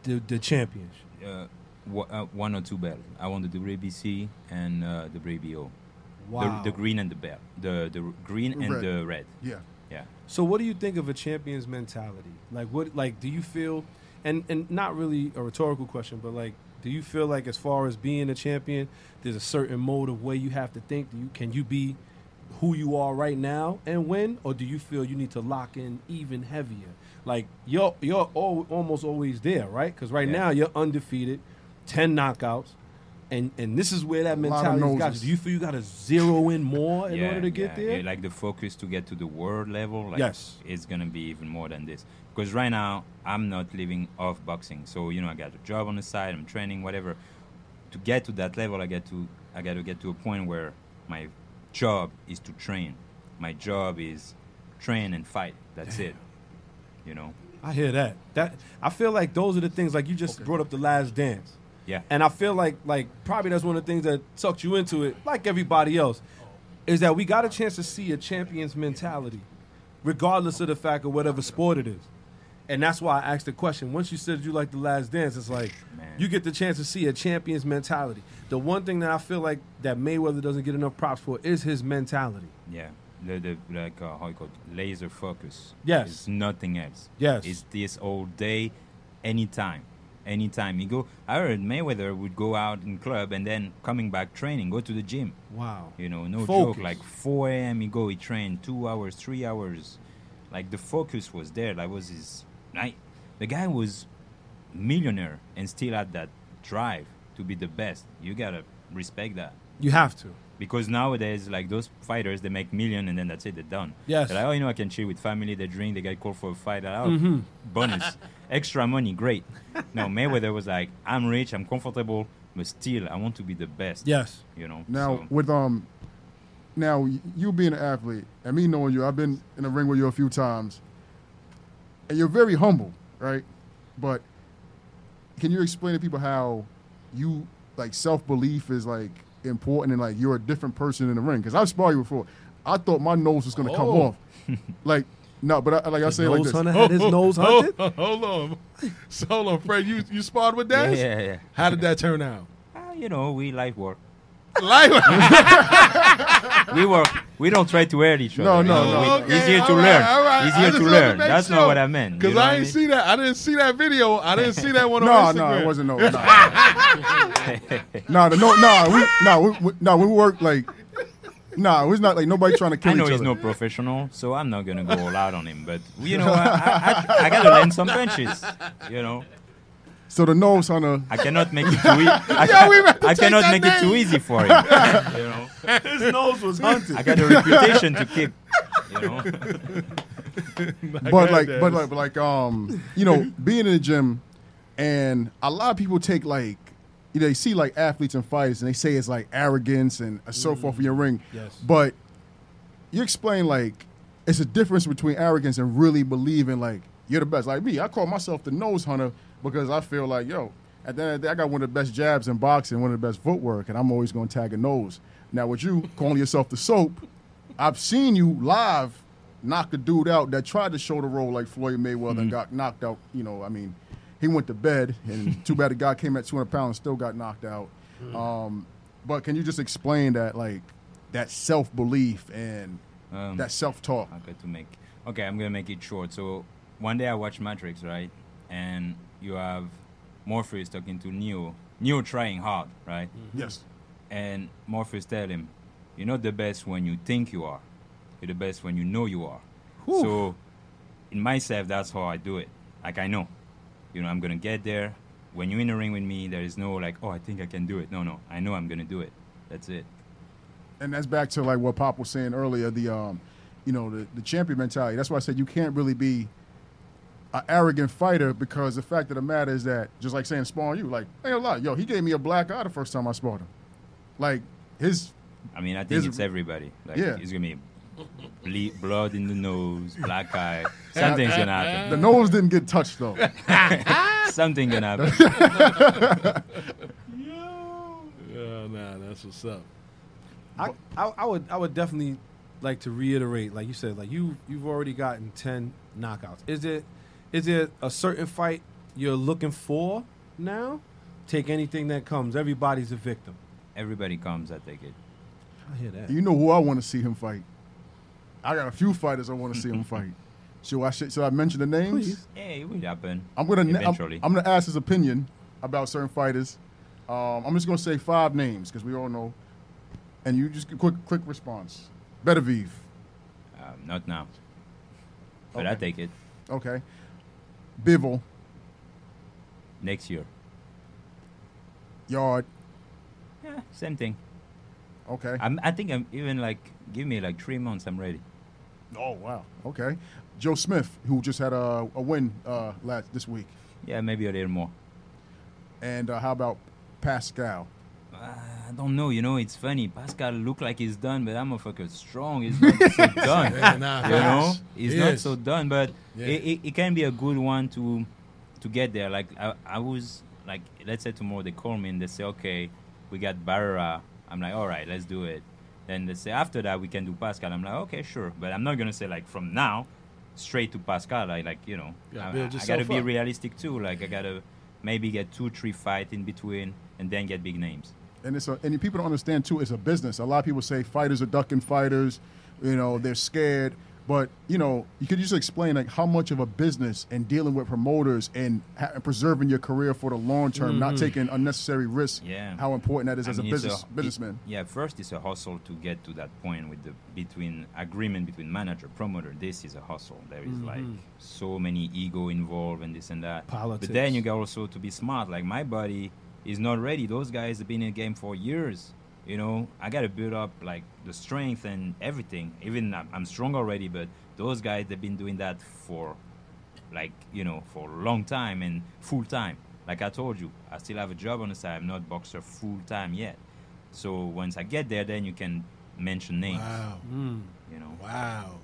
the, the, the championship. Uh, wha- uh, one or two belts. I want the WBC and uh, the WBO. Wow. The, the green and the belt. The the green and Red. the red. yeah. Yeah. So what do you think of a champion's mentality? Like what like do you feel and and not really a rhetorical question, but like do you feel like as far as being a champion, there's a certain mode of way you have to think? Do you can you be who you are right now and when, or do you feel you need to lock in even heavier? Like you're you're al- almost always there, right? Because right Yeah. now you're undefeated, ten knockouts, and and this is where that mentality got you. Do you feel you got to zero in more in yeah, order to get yeah, there? yeah, like the focus to get to the world level. Like Yes. It's gonna be even more than this. Because right now I'm not living off boxing. So you know I got a job on the side. I'm training, whatever. To get to that level, I get to I got to get to a point where my job is to train. My job is train and fight. That's it. You know. I hear that. That I feel like those are the things like you just brought up the last dance. Yeah. And I feel like like probably that's one of the things that sucked you into it, like everybody else, is that we got a chance to see a champion's mentality, regardless of the fact of whatever sport it is. And that's why I asked the question. Once you said you like the last dance, it's like you get the chance to see a champion's mentality. The one thing that I feel like that Mayweather doesn't get enough props for is his mentality. Yeah. The, the like uh, how you call it laser focus. Yes. It's nothing else. Yes. It's this all day, anytime. Anytime you go, I heard Mayweather would go out in club and then coming back training, go to the gym. Wow. You know, no Focus. joke. Like 4 a.m. he go, he train two hours, three hours. Like the focus was there. That was his. Like the guy was millionaire and still had that drive to be the best. You gotta respect that. You have to. Because nowadays, like those fighters, they make million and then that's it, they're done. Yes. They're like, oh, you know, I can chill with family, they drink, they get called for a fight. Like, oh, Mhm. bonus, extra money, great. No, Mayweather was like, I'm rich, I'm comfortable, but still, I want to be the best. Yes. You know. Now so- with um, now you being an athlete and me knowing you, I've been in the ring with you a few times, and you're very humble, right? But can you explain to people how you like self belief is like important and like you're a different person in the ring? Because I've sparred you before. I thought my nose was gonna come Oh. off, like no, but I, like I His say it like nose this. hunter had his nose Hold- hunted? Hold on. So hold on, Fred. You you sparred with Yeah, Dash? yeah, yeah. How did that turn out? Ah, you know, we like work. Like we work. We don't try to hurt each other. No, you no, know, no. we- Okay, easier to all right, learn. all right. I Easier to learn. make That's sure. not what I meant. you Because know I didn't see that. I didn't see that video. I didn't see that one on No, Instagram. no, it wasn't no. No, no, no, no, we, no, we, we, no, we work like, nah, it was not like nobody trying to kill I know each he's other. no professional, so I'm not gonna go all out on him. But you know, I, I, I, I gotta land some punches. You know, So the nose hunter, I cannot make it too easy. I, Yeah, we to I cannot that make it too easy for him. you know, His nose was hunted. I got a reputation to keep. You know, but like, but like, but like, um, you know, being in the gym, and a lot of people take like, you know, they see like athletes and fighters, and they say it's like arrogance and so forth in your ring. Yes. But you explain like it's a difference between arrogance and really believing like you're the best. Like me, I call myself the nose hunter because I feel like yo, at the end of the day, I got one of the best jabs in boxing, one of the best footwork, and I'm always going to tag a nose. Now, with you calling yourself the soap, I've seen you live knock a dude out that tried to show the role like Floyd Mayweather and got knocked out. You know, I mean, he went to bed, and too bad the guy came at 200 pounds and still got knocked out. Um, but can you just explain that, like, that self belief and Um, that self talk? Okay, to make. Okay, I'm gonna make it short. So one day I watched Matrix, right? And you have Morpheus talking to Neo. Neo trying hard, right? Yes. And Morpheus tell him, "You're not the best when you think you are. You're the best when you know you are." So, in myself, that's how I do it. Like I know, you know, I'm gonna get there. When you're in the ring with me, there is no like, "Oh, I think I can do it." No, no, I know I'm gonna do it. That's it. And that's back to like what Pop was saying earlier, the um, you know, the, the champion mentality. That's why I said you can't really be an arrogant fighter because the fact of the matter is that just like saying sparring you, like, ain't a lot. Yo, he gave me a black eye the first time I sparred him. Like his I mean, I think His- it's everybody. Like, Yeah. it's gonna be ble- blood in the nose, black eye. Something's gonna happen. the nose didn't get touched though. Something gonna happen. Yeah, nah, that's what's up. I, I, I would I would definitely like to reiterate, like you said, like you you've already gotten ten knockouts. Is it is it a certain fight you're looking for now? Take anything that comes. Everybody's a victim. Everybody comes, I take it. I hear that. You know who I want to see him fight? I got a few fighters I want to see him fight. Should I should, should I mention the names? Please. Yeah, it will happen. I'm gonna I'm. I'm gonna ask his opinion about certain fighters. Um, I'm just gonna say five names because we all know, and you just quick quick response. Beterbiev, um, not now, but I take it okay. Bivol, next year. Yarde, Yeah, same thing. okay. I'm, I think I'm even like give me like three months. I'm ready. Oh wow, okay. Joe Smith, who just had a, a win uh, last this week, Yeah, maybe a little more. and uh, how about Pascal? Uh, I don't know. You know, it's funny. Pascal look like he's done, but I'm a fucker strong. He's not so done. Yeah, nah, you know, he's He not is. so done, but Yeah. it, it, it can be a good one to to get there. Like I, I was like, let's say tomorrow they call me and they say, okay, we got Barrera. I'm like, all right, let's do it. Then they say after that we can do Pascal. I'm like, okay, sure, but I'm not gonna say like from now straight to Pascal. I like you know, gotta I, I gotta be up. realistic too. Like I gotta maybe get two, three fight in between and then get big names. And it's a, and people don't understand too. It's a business. A lot of people say fighters are ducking fighters. You know, they're scared. But you know, you could just explain like how much of a business and dealing with promoters and ha- preserving your career for the long term, not Mhm. taking unnecessary risks. Yeah. How important that is I as a mean, it's business it- businessman. yeah, first it's a hustle to get to that point with the between agreement between manager promoter. This is a hustle. There is like Mhm. so many ego involved and this and that. Politics. But then you got also to be smart. Like my body is not ready. Those guys have been in the game for years. You know, I got to build up like the strength and everything. Even I'm, I'm strong already, but those guys they've been doing that for like you know for a long time and full time. Like I told you, I still have a job on the side. I'm not boxer full time yet. So once I get there, then you can mention names. Wow. Mm. You know. Wow.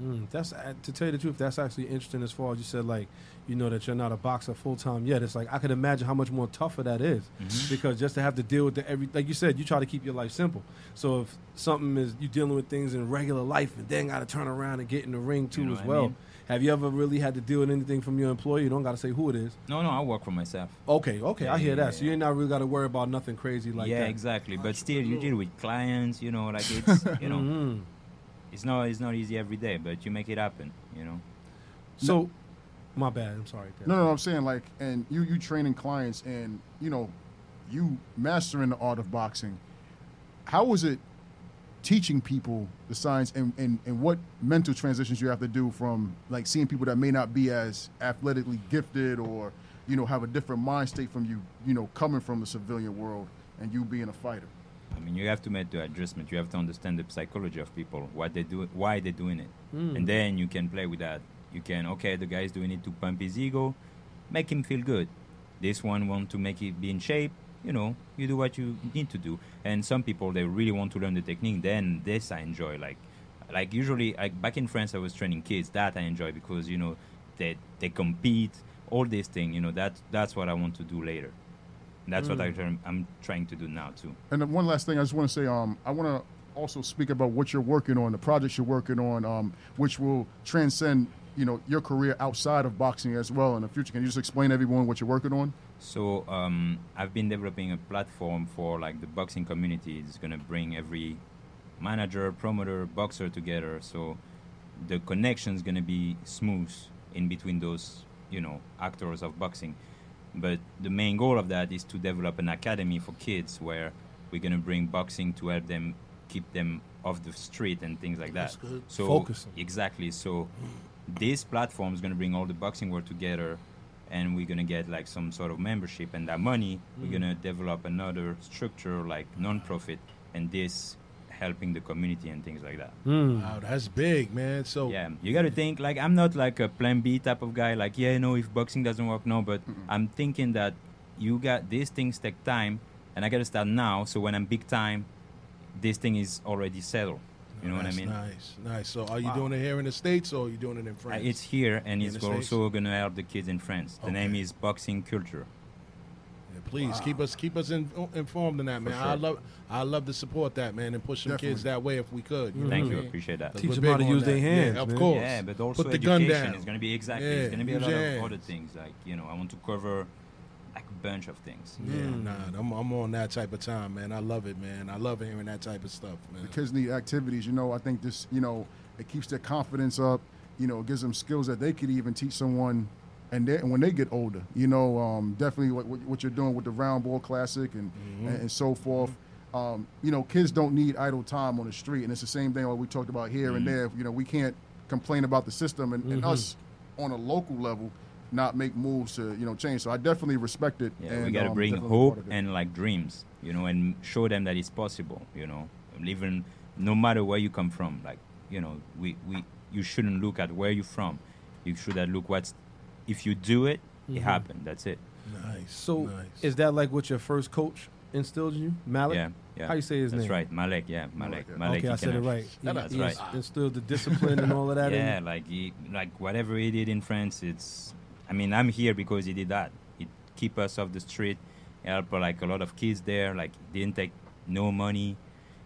Mm, that's uh, to tell you the truth. That's actually interesting as far as you said, like you know that you're not a boxer full time yet. It's like I could imagine how much more tougher that is Mhm. because just to have to deal with the every like you said, you try to keep your life simple. So if something is you dealing with things in regular life and then got to turn around and get in the ring too know as what I well. mean? Have you ever really had to deal with anything from your employer? You don't got to say who it is. No, no, I work for myself. Okay, okay, I hear yeah, that. So you ain't not really got to worry about nothing crazy like that. yeah, exactly. But still, you deal with clients. You know, like it's you know, Mhm. it's not it's not easy every day, but you make it happen. You know. So, my bad. I'm sorry. Derek. No, no, no, I'm saying like, and you you training clients, and you know, you mastering the art of boxing. How was it teaching people the science, and, and and what mental transitions you have to do from like seeing people that may not be as athletically gifted or you know have a different mind state from you, you know, coming from the civilian world and you being a fighter. I mean, you have to make the adjustment. You have to understand the psychology of people, what they do, why they're doing it, Mm. and then you can play with that. You can, okay, the guy's doing it to pump his ego, make him feel good. This one want to make it be in shape. You know, you do what you need to do. And some people they really want to learn the technique. Then this I enjoy. Like, like usually, like back in France, I was training kids. That I enjoy because you know they they compete. All these things, you know, that that's what I want to do later. That's what I Mm. I'm trying to do now too. And one last thing, I just want to say, um, I want to also speak about what you're working on, the projects you're working on, um, which will transcend, you know, your career outside of boxing as well in the future. Can you just explain to everyone what you're working on? So um, I've been developing a platform for like the boxing community. It's gonna bring every manager, promoter, boxer together. So the connection is gonna be smooth in between those, you know, actors of boxing. But the main goal of that is to develop an academy for kids where we're gonna bring boxing to help them keep them off the street and things like that. That's good. So Focus 'em. exactly. So this platform is going to bring all the boxing world together and we're going to get like some sort of membership and that money we're Mm. going to develop another structure like non-profit and this helping the community and things like that Mm. Wow, that's big, man. So yeah you got to think like i'm not like a plan b type of guy like yeah no if boxing doesn't work no but i'm thinking that you got these things take time and i got to start now so when i'm big time this thing is already settled you know what i mean Nice, nice. So are you Wow. doing it here in the states or are you doing it in Uh, France? it's here and In it's also going to help the kids in france the name is boxing culture Yeah, please keep us keep us in, informed in that, man. I love I love to support that, man, and push some kids that way if we could. You Thank what you, I mean? appreciate that. Teach them how to use their that. hands, Yeah, of man. course. Yeah, but also Put the gun education down. is going to be exactly. Yeah, it's going to be a lot of other things. Like you know, I want to cover like a bunch of things. Yeah, nah, I'm, I'm on that type of time, man. I love it, man. I love hearing that type of stuff, man. The kids need activities. You know, I think this, you know, it keeps their confidence up. You know, it gives them skills that they could even teach someone, and, they, and when they get older, you know, um, definitely what, what, what you're doing with the Round Ball Classic and and, and so forth. Um, you know, kids don't need idle time on the street, and it's the same thing what we talked about here and there. You know, we can't complain about the system and, and Mhm. us on a local level not make moves to you know change. So I definitely respect it. Yeah, and, we got to um, bring hope part of it. and like dreams, you know, and show them that it's possible. You know, even no matter where you come from, like you know, we we you shouldn't look at where you're from. You should at look what's if you do it, Mhm. it happened. That's it. Nice. So nice. is that like with your first coach instilled in you? Malik? Yeah, yeah. How you say his That's name? That's right, Malek. Yeah, Malek. Malek. okay, I said it right. He- That's he right. Instilled the discipline and all of that. Yeah, you? like he, like whatever he did in France, it's. I mean, I'm here because he did that. He keep us off the street, help like a lot of kids there. Like didn't take no money,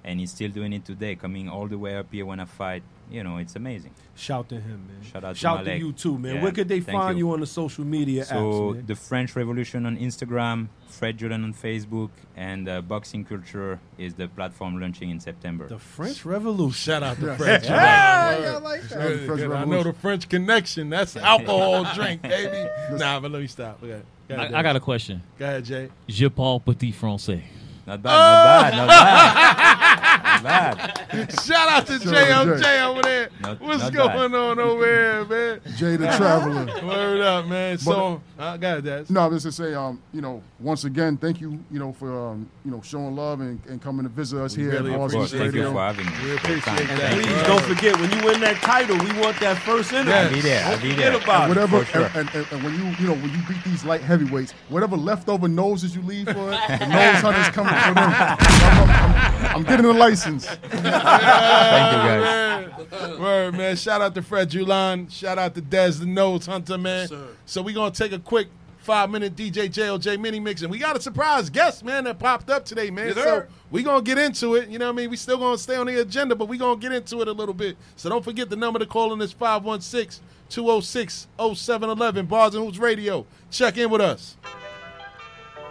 and he's still doing it today. Coming all the way up here when I fight, you know, it's amazing. Shout to him, man. Shout out Shout to to you too, man. Yeah, Where could they thank find you. on the social media So apps, man? the French Revolution on Instagram, Fred Julan on Facebook, and uh, Boxing Culture is the platform launching in September. The French Revolution. Shout out to Yeah. French. Yeah, yeah, I like that. Good, French good. I know the French connection. That's alcohol drink, baby. Nah, but let me stop. Okay. Go ahead, I, I got a question. Go ahead, Jay. Je parle petit français. Not bad, not bad, not bad. Not bad. Shout out to Shout Jay out to Jay. Jay over there. Not- What's not going on over here, man? Jay the Traveler. Word up, man. So, I got it, Dad. No, I was just to say, um, you know, once again, thank you, you know, for um, you know, showing love and, and coming to visit us We here really at Of Boston thank you Radio. for having me. We appreciate that. you. Please don't forget when you win that title, we want that first interview. Yes. I'll be there. I'll Don't be forget there. about it. Whatever, For sure. and, and, and when you, you know, when you beat these light heavyweights, whatever leftover noses you leave for it, the nose hunters coming for them. I'm, I'm- I'm getting the license. Thank you, guys. Word. Word, man. Shout out to Fred Julan. Shout out to Des the Nose Hunter, man. sir. so we're gonna take a quick five minute DJ JLJ mini mix, and we got a surprise guest, man, that popped up today, man. Yes, so sir. we gonna get into it. You know what I mean? We still gonna stay on the agenda, but we're gonna get into it a little bit. So don't forget the number to call in is 516 206 0711 Bars and Hoops Radio. Check in with us.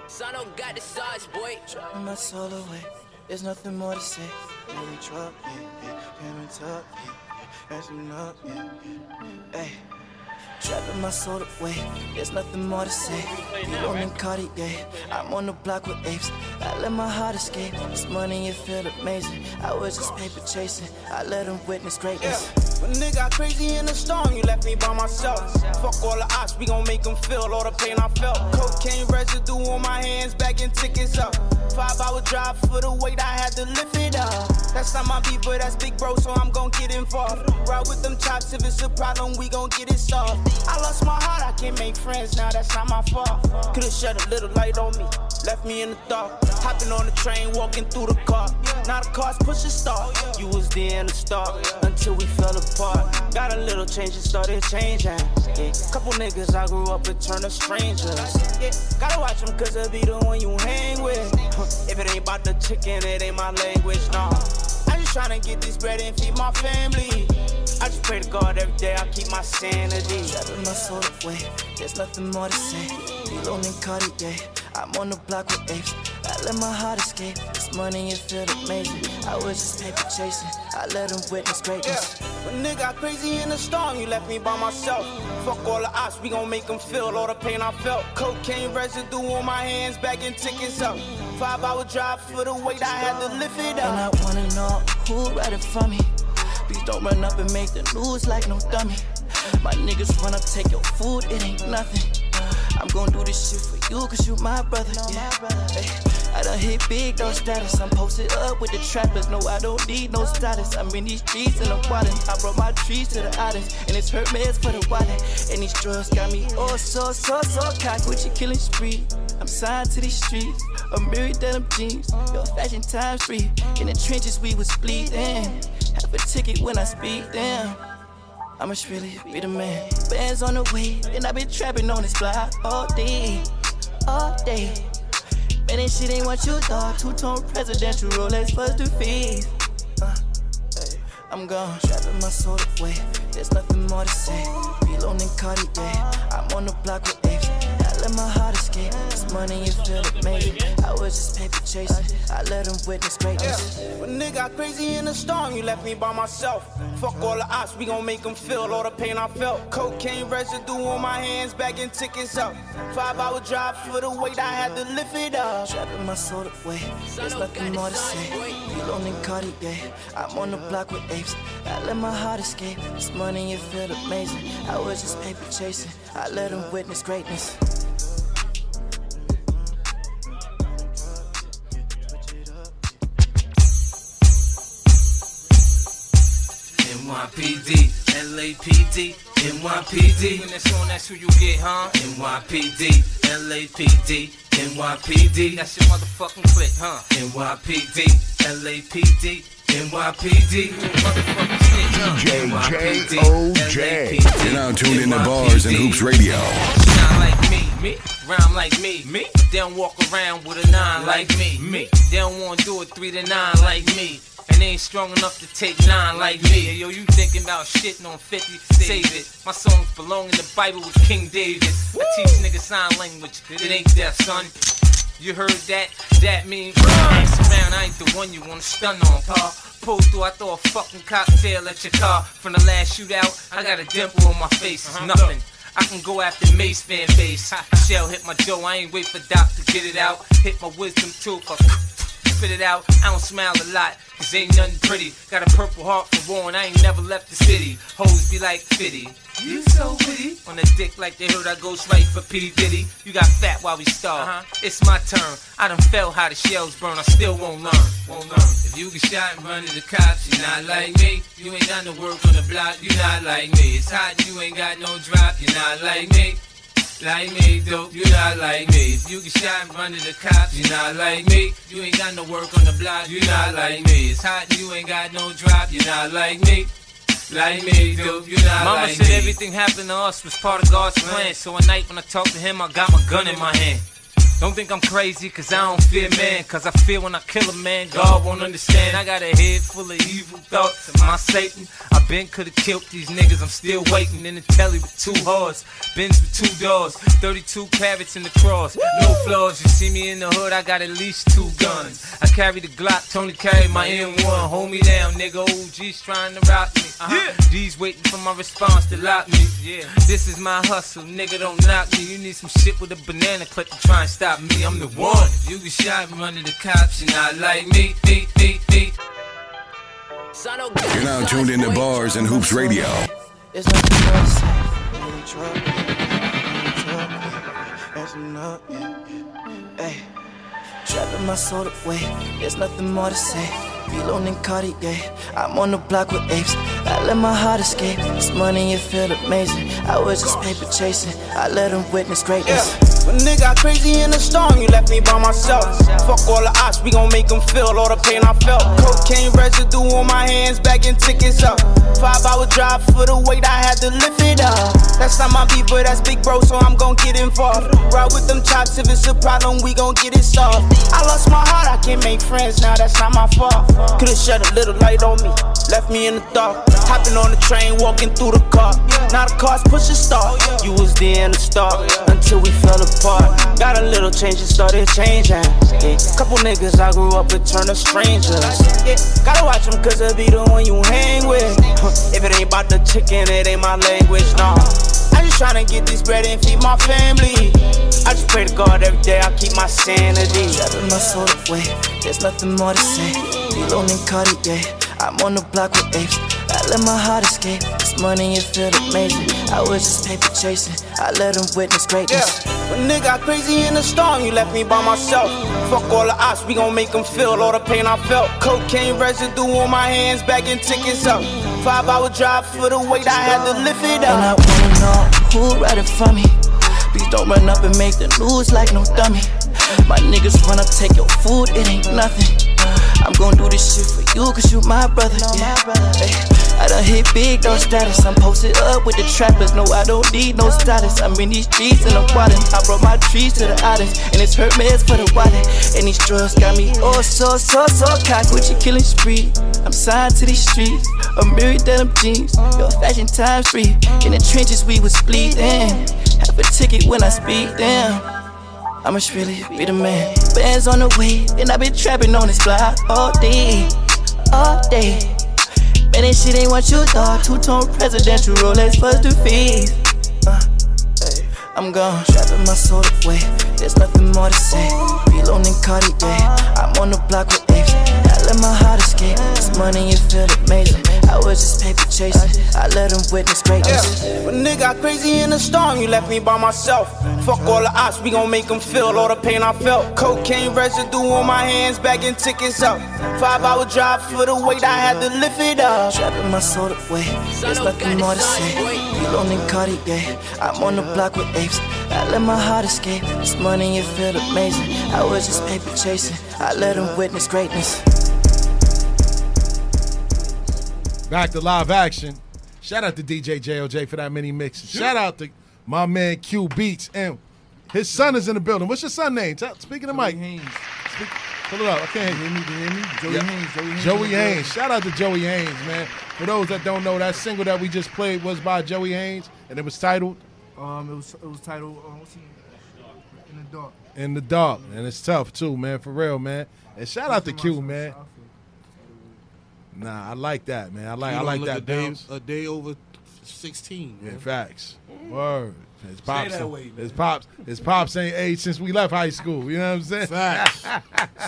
Son There's nothing more to say. Really drop, yeah, yeah. Parent talk, yeah, yeah. Answering up, yeah, yeah. Hey. Trapping my soul away. There's nothing more to say. You on Cartier. I'm on the block with apes. I let my heart escape. This money, it feel amazing. I was just paper chasing. I let them witness greatness. When nigga got crazy in the storm, you left me by myself. Fuck all the ops, we gon' make them feel all the pain I felt. Cocaine residue on my hands, bagging tickets up. Five hour drive for the weight, I had to lift it up. That's not my beat, but that's big bro, so I'm gon' get involved. Ride with them chops, if it's a problem, we gon' get it solved. I lost my heart, I can't make friends now, that's not my fault. Could've shed a little light on me, left me in the dark. Hopping on the train, walking through the car. Now the cars push a start. You was there in the start until we fell apart. Got a little change, and started changing. Yeah. Couple niggas I grew up with turned to strangers. Yeah. Gotta watch them cause they'll be the one you hang with. If it ain't about the chicken, it ain't my language, nah. Just tryna get this bread and feed my family. I just pray to God every day I keep my sanity. Trapping my soul away. There's nothing more to say. Alone in Cartier. I'm on the block with apes. I let my heart escape. This money, it feel amazing. I was just paper chasing. I let them witness greatness. When nigga got crazy in the storm, you left me by myself. Fuck all the ops, we gon' make them feel all the pain I felt. Cocaine residue on my hands, bagging tickets up. Five hour drive for the weight, I had to lift it up. And I wanna know who read it for me. Please don't run up and make the news like no dummy. My niggas run up, take your food, it ain't nothing. I'm gonna do this shit for you, cause you my brother. Yeah. I done hit big, no status. I'm posted up with the trappers. No, I don't need no status. I'm in these streets and I'm wildin'. I brought my trees to the islands, and it's hurt meds for the wallet. And these drugs got me oh so, so, so cocky. With your killing spree. I'm signed to these streets. A myriad denim jeans. Your fashion times free. In the trenches, we was bleeding. Have a ticket when I speak, damn. I must really be the man. Bands on the way, and i been trapping on this block all day, all day. Man, this shit ain't what you thought. Two tone presidential Rolex plus the fees. Hey, I'm gone, trapping my soul away. There's nothing more to say. Reloading Cartier. I'm on the block with apes. I let my heart escape. This money, it feel amazing. I was just paper chasing. I let them witness greatness. When nigga got crazy in the storm, you left me by myself. Fuck all the ops, we gon' make them feel all the pain I felt. Cocaine residue on my hands, bagging tickets up. Five hour drive for the weight, I had to lift it up. Trapping my soul away. There's nothing more to say. Reloading in Cartier. I'm on the block with apes. I let my heart escape. This money, it feel amazing. I was just paper chasing. I let them witness greatness. NYPD, LAPD, NYPD. When it's on, that's who you get, huh? NYPD, LAPD, NYPD. That's your motherfucking click, huh? NYPD, LAPD. NYPD, motherfucking snitch, huh? You're now tuned in to Bars and Hoops Radio. Shine like me, me. Rhyme like me, me. They don't walk around with a nine like me, me. They don't wanna do a three to nine like me. And they ain't strong enough to take nine like me. Hey, Yo, you thinking about shitting on 50? Save it. My songs belong in the Bible with King David. I teach niggas sign language. It ain't deaf, son. You heard that? That mean ask around, I ain't the one you wanna stun on, pa. Pull through, I throw a fucking cocktail at your car. From the last shootout, I got a dimple on my face. It's uh-huh. nothing. I can go after Mase fan base. Shell hit my dough, I ain't wait for Doc to get it out. Hit my wisdom tooth, spit it out. I don't smile a lot, cause ain't nothing pretty. Got a purple heart for war, and I ain't never left the city. Hoes be like Fitty. You so witty. On the dick like they heard I ghost right for P. Diddy. You got fat while we starve. Uh-huh. It's my turn. I done felt how the shells burn. I still won't learn. Won't learn. If you get shot and run to the cops, you're not like me. You ain't got no work on the block. You not like me. It's hot. You ain't got no drop. You're not like me. Like me, dope, you not like me. If you get shot in front of the cops, you not like me. You ain't got no work on the block, you not like me. It's hot, you ain't got no drop, you not like me. Like me, dope, you not Mama like said me. everything happened to us was part of God's plan. So at night when I talk to him, I got my gun in my hand. Don't think I'm crazy, cause I don't fear man. Cause I fear when I kill a man, God won't understand. I got a head full of evil thoughts. Am I Satan? I been could've killed these niggas, I'm still waiting in the telly with two hearts. Benz with two doors, 32 carats in the cross. No flaws, you see me in the hood, I got at least two guns. I carry the Glock, Tony carry my M1. Hold me down, nigga. OG's trying to rock me. Uh-huh. D's waiting for my response to lock me. Yeah, this is my hustle, nigga. Don't knock me. You need some shit with a banana clip to try and stop me. I'm the one. If you get shot and run to the cops, you're not like me, me, me, me. You're now tuned into Bars and Hoops Radio. There's nothing more to say. I'm in trouble. I'm in trouble. There's enough. Hey. Trapping my soul away. There's nothing more to say. Reloading in Cartier. I'm on the block with apes. I let my heart escape. This money, it feel amazing. I was just paper chasing. I let them witness greatness. When nigga got crazy in the storm, you left me by myself. Fuck all the ops, we gon' make them feel all the pain I felt. Cocaine residue on my hands, bagging tickets up. Five hour drive for the weight, I had to lift it up. That's not my beat, but that's big bro, so I'm gon' get involved. Ride with them chops, if it's a problem, we gon' get it solved. I lost my heart, I can't make friends now, that's not my fault. Could've shed a little light on me, left me in the dark. Hopping on the train, walking through the car. Now the car's push a start. You was there in the start until we fell apart. Got a little change, and started changing. Yeah. Couple niggas I grew up with turn to strangers. Yeah. Gotta watch them cause they'll be the one you hang with. If it ain't about the chicken, it ain't my language, no. I just tryna get this bread and feed my family. I just pray to God every day I keep my sanity. Trapping my soul away. There's nothing more to say. Reloading Cartier. I'm on the block with apes. I let my heart escape. This money, it feel amazing. I was just paper chasing. I let them witness greatness. When nigga got crazy in the storm, you left me by myself. Fuck all the ops, we gon' make them feel all the pain I felt. Cocaine residue on my hands, bagging tickets up. Five hour drive for the weight, I had to lift it up. And I wanna know who read it for me. Please don't run up and make the news like no dummy. My niggas run up, take your food, it ain't nothing. I'm gon' do this shit for you, cause you my brother. Yeah. I done hit big, no status. I'm posted up with the trappers. No, I don't need no status. I'm in these streets and I'm wildin'. I brought my trees to the islands, and it's hurt meds for the wallet. And these drugs got me all so, so, so cocky. Gucci killing spree. I'm signed to these streets. I'm married denim jeans. Your fashion times free. In the trenches, we was bleeding. Have a ticket when I speed down. I must really be the man. Bands on the way, and i been trapping on this block all day, all day. Man, that shit ain't what you thought. Two tone presidential Rolex plus the fees. Uh, I'm gone, trapping my soul away. There's nothing more to say. Reloading Cartier, I'm on the block with apes. I let my heart escape. This money, it feel amazing. I was just paper chasing. I let them witness greatness. When nigga got crazy in the storm, you left me by myself. Fuck all the ops, we gon' make them feel all the pain I felt. Cocaine residue on my hands, bagging tickets up. Five hour drive for the weight, I had to lift it up. Trapping my soul away, there's nothing more to say. Pillow and Cartier, I'm on the block with apes. I let my heart escape. This money, it feel amazing. I was just paper chasing. I let them witness greatness. Back to live action. Shout out to DJ JOJ for that mini mix. Shout out to my man Q Beats and his son is in the building. What's your son name? Tell, speaking to Mike. Speak, pull it up. I can't hear me. Hear me? Joey Yeah. Haynes. Joey Haynes. Joey Haynes. Shout out to Joey Haynes, man. For those that don't know, that single that we just played was by Joey Haynes, and it was titled Um, it was it was titled uh, what's he in the dark. "In the Dark," and it's tough too, man. For real, man. And shout out to Q, man. Nah, I like that, man. I like You I like that a day, a day over 16. Yeah, man. facts. Mm. Word. His pops, that way, man. his pops, his pops ain't aged since we left high school. You know what I'm saying? Facts.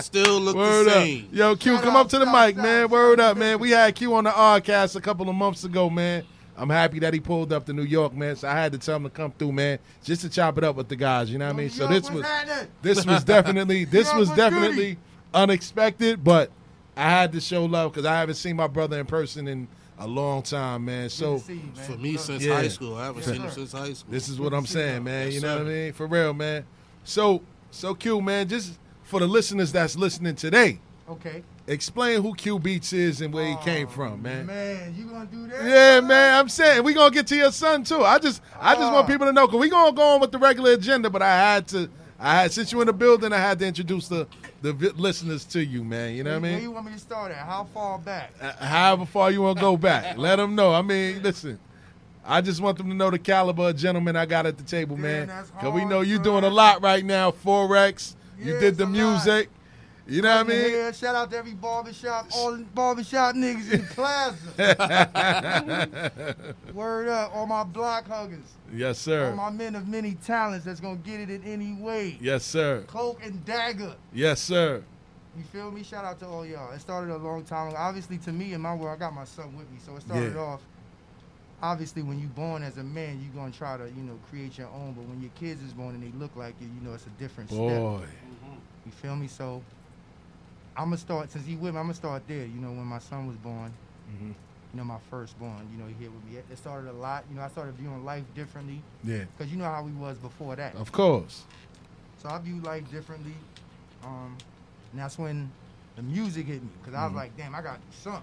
Still look the Word up. same. Yo, Q, come up to the mic, man. Word up, man. We had Q on the Rcast a couple of months ago, man. I'm happy that he pulled up to New York, man. So I had to tell him to come through, man, just to chop it up with the guys. You know what I mean? So this was this was definitely this was definitely unexpected, but I had to show love because I haven't seen my brother in person in a long time, man. So For me, since Yeah. high school, I haven't seen him since high school. This is what I'm saying, man. Yes, you know sir. what I mean? For real, man. So, so Q, man, just for the listeners that's listening today, Okay. explain who Q Beats is and where he came from, man. Man, you gonna do that? Yeah, man. I'm saying we gonna get to your son too. I just, I just Ah. want people to know because we gonna go on with the regular agenda, but I had to, I had since you in the building, I had to introduce the the vi- listeners to you, man. You know what I mean? Where you want me to start at? How far back? Uh, However far you want to go back, let them know. I mean, listen, I just want them to know the caliber of gentleman I got at the table, man. Because we know you're doing a lot right now. Forex, you did the music. lot. You know what I mean? Yeah, shout out to every barbershop, all barbershop niggas in Plaza. Word up, all my block huggers. Yes, sir. All my men of many talents that's gonna get it in any way. Yes, sir. Cloak and dagger. Yes, sir. You feel me? Shout out to all y'all. It started a long time ago. Obviously, to me in my world, I got my son with me, so it started Yeah. off. Obviously, when you born as a man, you're gonna try to, you know, create your own. But when your kids is born and they look like you, you know, it's a different Boy. step. You feel me? So I'm gonna start since he with me. I'm gonna start there. You know, when my son was born, Mhm. you know, my firstborn. You know, he here with me. It started a lot. You know, I started viewing life differently. Yeah. Cause you know how we was before that. Of course. So I view life differently. Um, and that's when the music hit me. Because I was Mhm. like, damn, I got to do something.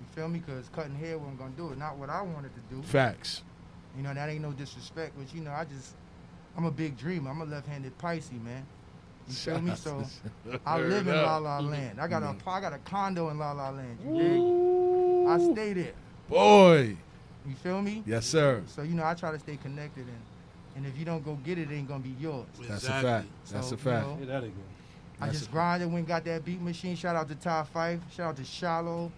You feel me? Because cutting hair wasn't going to do it. Not what I wanted to do. Facts. You know, that ain't no disrespect. But, you know, I just, I'm a big dreamer. I'm a left-handed Pisces, man. You feel me? So I live in La. La Land. I got a, Mhm. Got a condo in La La Land. You dig? I stay there. Boy. You feel me? Yes, sir. So you know, I try to stay connected, and and if you don't go get it, it ain't gonna be yours. That's a fact. That's a fact. know, Say that again. I just a- grinded, went and got that beat machine. Shout out to Ty Fyffe. Shout out to Shallow.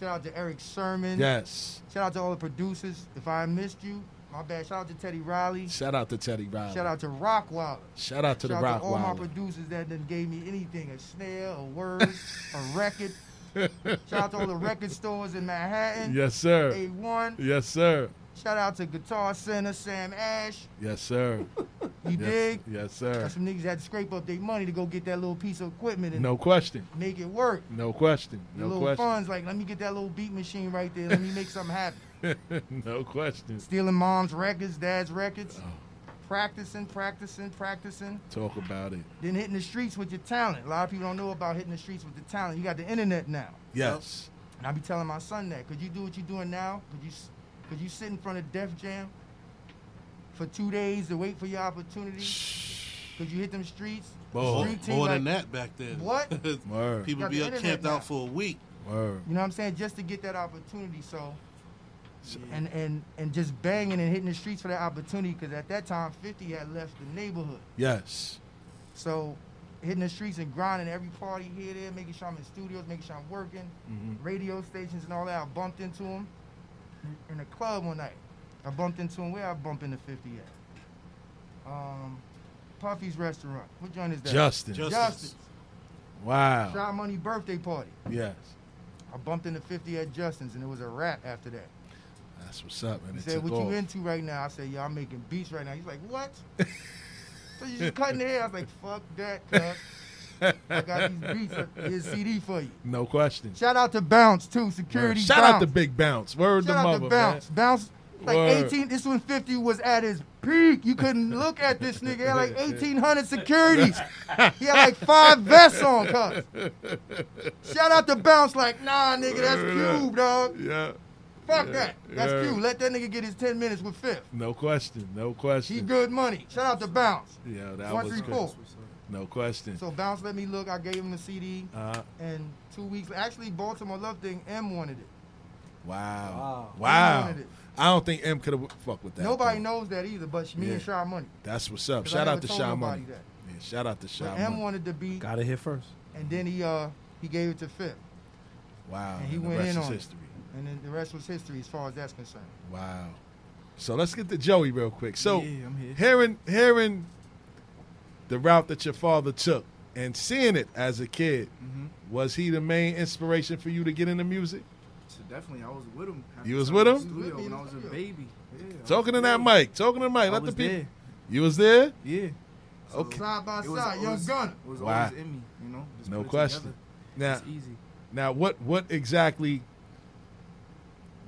Shout out to Erick Sermon. Yes. Shout out to all the producers. If I missed you, my bad. Shout out to Teddy Riley. Shout out to Teddy Riley. Shout out to Rockwilder. Shout out to the Shout out to all my producers that done gave me anything, a snare, a word, a record. Shout out to all the record stores in Manhattan. Yes, sir. A1. Yes, sir. Shout out to Guitar Center, Sam Ash. Yes, sir. You yes, dig? Yes, sir. Got some niggas had to scrape up their money to go get that little piece of equipment and No question. make it work. No question. The No little question. funds, like, let me get that little beat machine right there. Let me make something happen. no question. Stealing mom's records, dad's records. Oh. Practicing, practicing, practicing. Talk about it. Then hitting the streets with your talent. A lot of people don't know about hitting the streets with the talent. You got the internet now. Yes. And I be telling my son that. Could you do what you're doing now? Could you could you sit in front of Def Jam for two days to wait for your opportunity? Could you hit them streets? More, street more than that back then. What? People be the up camped now. out for a week. Word. You know what I'm saying? Just to get that opportunity. So, and and and just banging and hitting the streets for that opportunity. Because at that time, 50 had left the neighborhood. Yes. So, hitting the streets and grinding every party here, there, making sure I'm in studios, making sure I'm working, Mhm. radio stations and all that. I bumped into him in a club one night. I bumped into him. Where I bumped into 50 at? Um, Puffy's restaurant. What joint is that? Justin. Justin. Justin's. Wow. Sha Money birthday party. Yes. I bumped into 50 at Justin's and it was a rap after that. That's what's up, man. He It said, "What off. you into right now?" I said, "Yeah, I'm making beats right now." He's like, "What?" so you just cutting the hair? I was like, "Fuck that, cuz. I got these beats. Here's CD for you." No question. Shout out to Bounce too, security. Shout Bounce. out to Big Bounce. Word Shout to out mother, to Bounce. man. Bounce. Like Word. 18, this when 50 was at his peak. You couldn't look at this nigga. He had like 1,800 securities. He had like five vests on, cuz. Shout out to Bounce, like, nah, nigga, that's Cube, dog. Yeah. Fuck Yeah. that. That's Yeah. Cube. Let that nigga get his 10 minutes with Fifth. No question. No question. He good money. Shout out to Bounce. Yeah, that One, was three, good. four. No question. So Bounce let me look. I gave him the CD. Uh-huh. And two weeks, actually, Baltimore Love Thing, M wanted it. Wow. He Wow. wanted it. I don't think M could have fucked with that. Nobody though. knows that either, but me Yeah. and Sha Money. That's what's up. Shout out to told Sha Money. that. Yeah, shout out to Shy But M Money. wanted the beat. Got it here first. And then he uh he gave it to Fifth. Wow. And he and the went rest in is on history. it. And then the rest was history as far as that's concerned. Wow. So let's get to Joey real quick. So Yeah, I'm here. hearing hearing the route that your father took and seeing it as a kid, Mhm. was he the main inspiration for you to get into music? So definitely, I was with him. half You was with in the him? Studio when I was a baby. Yeah, I Talking to that there. mic. Talking to the mic. I Let the people. there. You was there? Yeah. Okay. Side by It was- side, it young was- gunner. It was Wow. always in me, you know. Just No question. Now, It's easy. now, what what exactly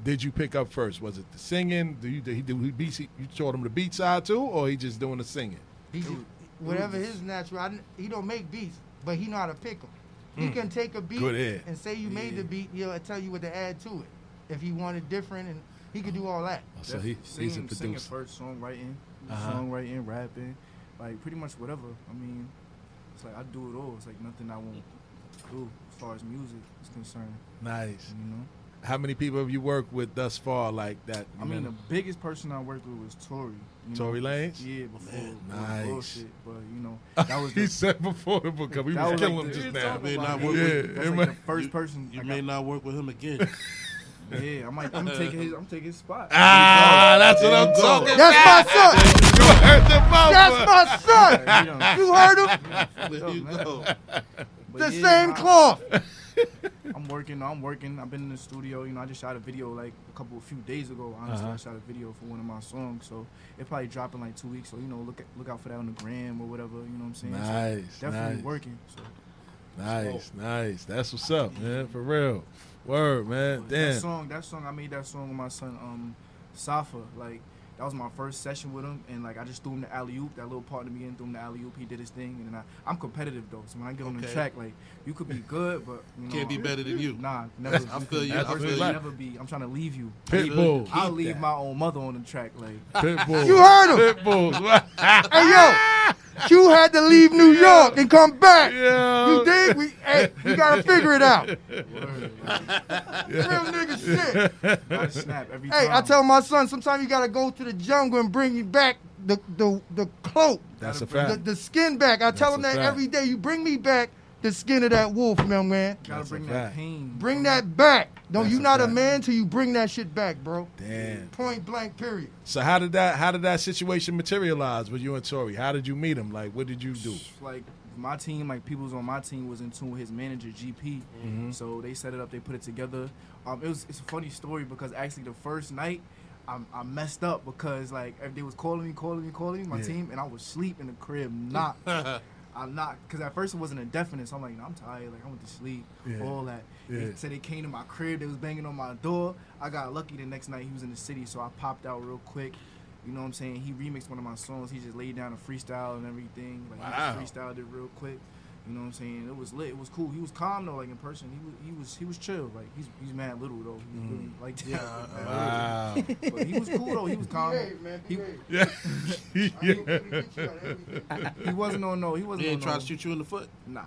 did you pick up first? Was it the singing? Do you did he do he beats? You taught him the beat side too, or he just doing the singing? He just, whatever his natural. I, he don't make beats, but he know how to pick them. He Mm. can take a beat Good and say you made the beat. He'll tell you what to add to it. If he wanted different, and he could do all that. So he, singing, he's a singing producer. first, songwriting, Uh-huh. songwriting, rapping, like pretty much whatever. I mean, it's like I do it all. It's like nothing I won't do as far as music is concerned. Nice. You know. How many people have you worked with thus far like that? I mean, the biggest person I worked with was Tory. you Tory know? Lanez? Yeah, before Man, nice. bullshit, but you know that was. he the- said before the book. We that was was killing like him just now. talk may about not work Yeah, with- That's like might- the first You- person. You I may got- not work with him again. Yeah, I might. I'm taking his. I'm taking his spot. Ah, that's what I'm There go. talking That's about. my son. You heard the mother. That's my son. You heard him? There you go. The yeah, same nah, cloth. I'm working. I'm working. I've been in the studio. You know, I just shot a video like a couple, a few days ago. Honestly, Uh-huh. I shot a video for one of my songs, so it probably drop in like two weeks. So you know, look at, look out for that on the gram or whatever. You know what I'm saying? So Nice, definitely nice. working. So Nice, nice. That's what's up, man. For real. Word, man. Damn. That song, that song, I made that song with my son, um, Safa. Like that was my first session with him, and like I just threw him the alley oop. That little part in the beginning, threw him the alley oop. He did his thing, and then I, I'm competitive though. So when I get on the track, like you could be good, but you know, Can't be better than you. Nah, never. I feel you. I Never, feel you. never be. I'm trying to leave you. Pitbull. I'll leave that. my own mother on the track. Like Pitbull. You heard him. Pitbulls. Hey yo, Q had to leave New York and come back. Yeah. You dig? We hey, we gotta figure it out. word, Real nigga shit. snap every Hey. I tell my son sometimes you gotta go to the jungle and bring you back the the the cloak, That's a the, fact. the skin back. I tell him that fact. every day. You bring me back the skin of that wolf, young man. gotta That's a bring that pain. Bring that back. No, That's you a not a fact. man till you bring that shit back, bro. Damn. Point blank. Period. So how did that how did that situation materialize with you and Tory? How did you meet him? Like what did you do? like my team, like people's on my team was in tune with his manager GP. Mm-hmm. So they set it up, they put it together. Um, it was it's a funny story because actually the first night. I, I messed up because like they was calling me, calling me, calling me, my Yeah. team, and I was asleep in the crib, not. I'm not because at first it wasn't indefinite, so I'm like, no, I'm tired, like I went to sleep, Yeah. all that. Yeah. They said they came to my crib, they was banging on my door. I got lucky the next night he was in the city, so I popped out real quick. You know what I'm saying? He remixed one of my songs. He just laid down a freestyle and everything. Like Wow. he just freestyled it real quick. You know what I'm saying? It was lit. It was cool. He was calm though, like in person. He was he was he was chill. Like he's he's mad little though. He was really like that. Mm. Wow. But he was cool though. He was calm. Behave, man. He, Behave. yeah. he wasn't on no. He wasn't He on ain't trying no. to shoot you in the foot. Nah.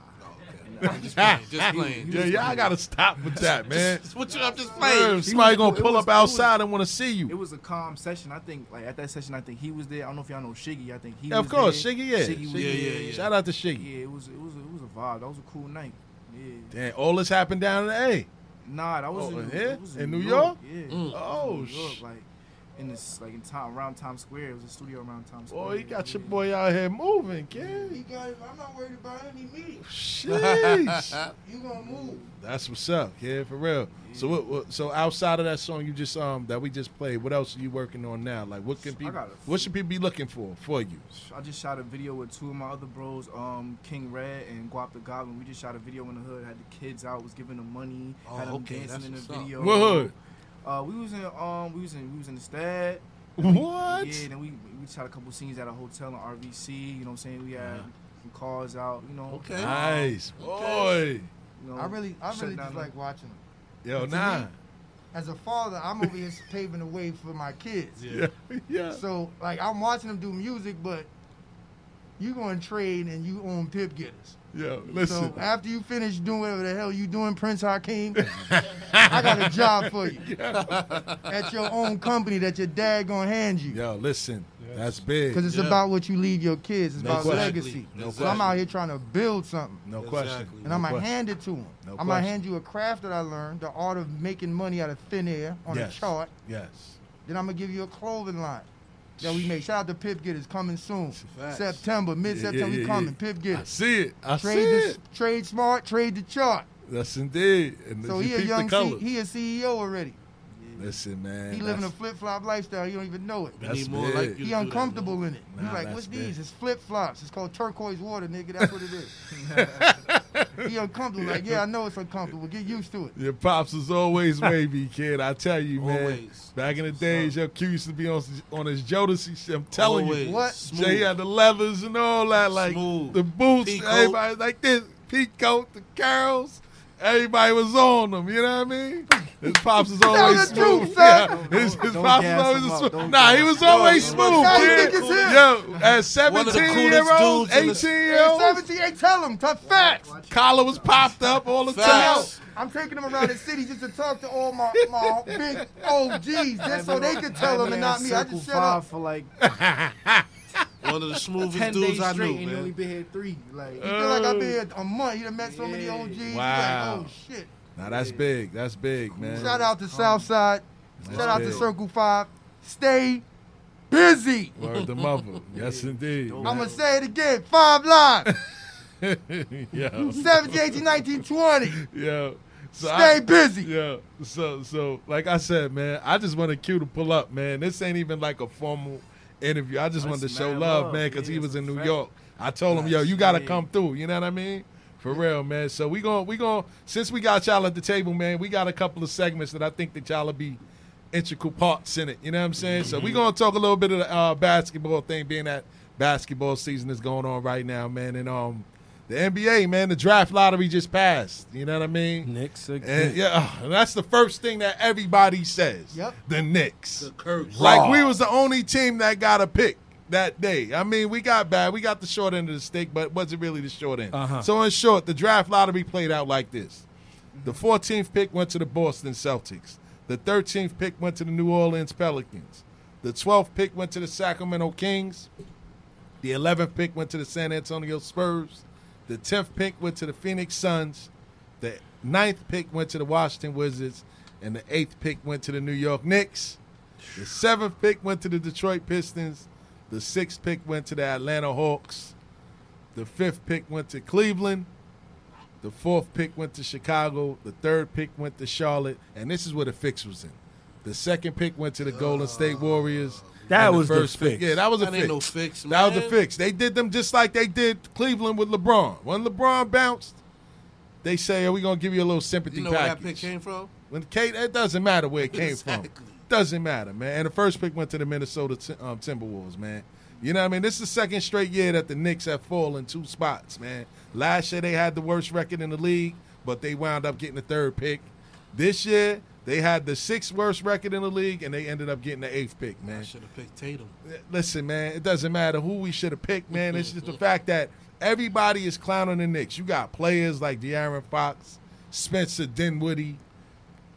Just playing. Just playing. Yeah, was y'all cool. gotta stop with that, man. Just what you? I'm just Yeah, playing. somebody was gonna pull was- up it was- outside and want to see you. It was a calm session. I think, like at that session, I think he was there. I don't know if y'all know Shiggy. I think he. Yeah, of course, there. Shiggy, yeah. Shiggy was Yeah, there. yeah, yeah. Shout out to Shiggy. Yeah, it was it was it was a vibe. That was a cool night. Yeah. Damn, all this happened down in the A. Nah, that was Oh, in, here? that was in New York? Yeah. Mm. Oh, New York, sh- like in this like in time around Times Square. It was a studio around Times Square. Boy, you got your boy out here moving, kid. He got it. I'm not worried about him. He me. Sheesh. You gonna move? That's what's up, kid, for real. So what, what? So outside of that song you just um that we just played, what else are you working on now? Like what can people? What should people be looking for for you? I just shot a video with two of my other bros, um, King Red and Guap the Goblin. We just shot a video in the hood. Had the kids out, was giving them money, Oh, had them okay, dancing that's in the video. What hood? Uh, we was in um, we was in we was in the Stad. What? Yeah, then we we shot a couple scenes at a hotel in RVC. You know what I'm saying? We had some cars out. You know. Okay. Nice, boy. You know, I really, I really just like watching them. Yo, nah. me, As a father, I'm over here paving the way for my kids. Yeah, yeah. So, like, I'm watching them do music, but you going to trade and you own pip getters. Yo, listen. So after you finish doing whatever the hell you doing, Prince Hakeem, I got a job for you at your own company that your dad gonna hand you. Yo, listen. That's big. Because it's Yeah. about what you leave your kids. It's No about question. legacy. No so I'm out here trying to build something. No question. And No I'm gonna question. hand it to them. No I'm gonna hand you a craft that I learned, the art of making money out of thin air on Yes. a chart. Yes. Then I'm gonna give you a clothing line that we made. Shout out to Pip Getterz coming soon. Facts. September, mid September, we coming. Pip I see it. I Trade see the, it. trade smart, trade the chart. That's indeed. And So he a young C, he a CEO already. Listen, man. He living a flip flop lifestyle. He don't even know it. That's need more like He do that, uncomfortable in it. Nah, He's like, what's big. these? It's flip flops. It's called turquoise water, nigga. That's what it is. he uncomfortable. Like, yeah, I know it's uncomfortable. Get used to it. Your pops was always wavy, kid. I tell you, man. Always. Back in the days, your Q used to be on on his Jodeci shit. I'm telling Always. you. What? Smooth. Jay had the levers and all that, like Smooth. the boots. Peacoat. Everybody like this, peacoat, the curls. Everybody was on them. You know what I mean? His pops was always the truth, smooth. son. Yeah, his, his pops gas was always a smooth. Don't Nah, he was always up. smooth, How you think it's him? Yo, at One of the 17 year coolest olds, dudes in 18 the- year Yeah, olds, 17, hey, tell him. Tough facts. collar was popped up all the Facts. time. I'm taking him around the city just to talk to all my, my big OGs, just so they could tell him and not me. I just shut up. for like One of the smoothest ten dudes days I straight, knew, and he only been here three. Like You feel like I've oh. been here a month. You done met so many OGs. Wow. Like, oh, shit. Now that's big. That's big, man. Shout out to Southside. That's Shout out to. Circle 5. Stay busy. Word the mother. Yes, indeed. I'm to say it again. Five live. Yo. 17, 18, 19, 20. Yo. So Stay busy. Yeah. So so like I said, man, I just want wanted Q to pull up, man. This ain't even like a formal interview. I just wanted to show love, love. man, because he was in New fact. York. I told him, yo, you gotta come through. You know what I mean? For real, man. So we going we going since we got y'all at the table, man, we got a couple of segments that I think that y'all will be integral parts in it. You know what I'm saying? So we gonna talk a little bit of the uh, basketball thing, being that basketball season is going on right now, man. And um the NBA, man, the draft lottery just passed. You know what I mean? Knicks And again. yeah, and that's the first thing that everybody says. Yep. The Knicks. The curse. Like we was the only team that got a pick that day. I mean, we got bad. We got the short end of the stick, but wasn't really the short end. Uh-huh. So in short, the draft lottery played out like this. The 14th pick went to the Boston Celtics. The 13th pick went to the New Orleans Pelicans. The 12th pick went to the Sacramento Kings. The 11th pick went to the San Antonio Spurs. The 10th pick went to the Phoenix Suns. The 9th pick went to the Washington Wizards. And the 8th pick went to the New York Knicks. The 7th pick went to the Detroit Pistons. The 6th pick went to the Atlanta Hawks. The 5th pick went to Cleveland. The 4th pick went to Chicago. The 3rd pick went to Charlotte. And this is where the fix was in. The second pick went to the Golden State Warriors. That And was the pick- fix. Yeah, that was a That fix. ain't no fix, That was man. the fix. They did them just like they did Cleveland with LeBron. When LeBron bounced, they say, "Are we gonna give you a little sympathy You know where that pick came from? When Kate, it doesn't matter where it came from. Doesn't matter, man. And the first pick went to the Minnesota um, Timberwolves, man. You know what I mean? This is the second straight year that the Knicks have fallen two spots, man. Last year they had the worst record in the league, but they wound up getting the third pick. This year they had the sixth worst record in the league, and they ended up getting the eighth pick, man. Should have picked Tatum. Listen, man, it doesn't matter who we should have picked, man. It's just the fact that everybody is clowning the Knicks. You got players like De'Aaron Fox, Spencer Dinwiddie,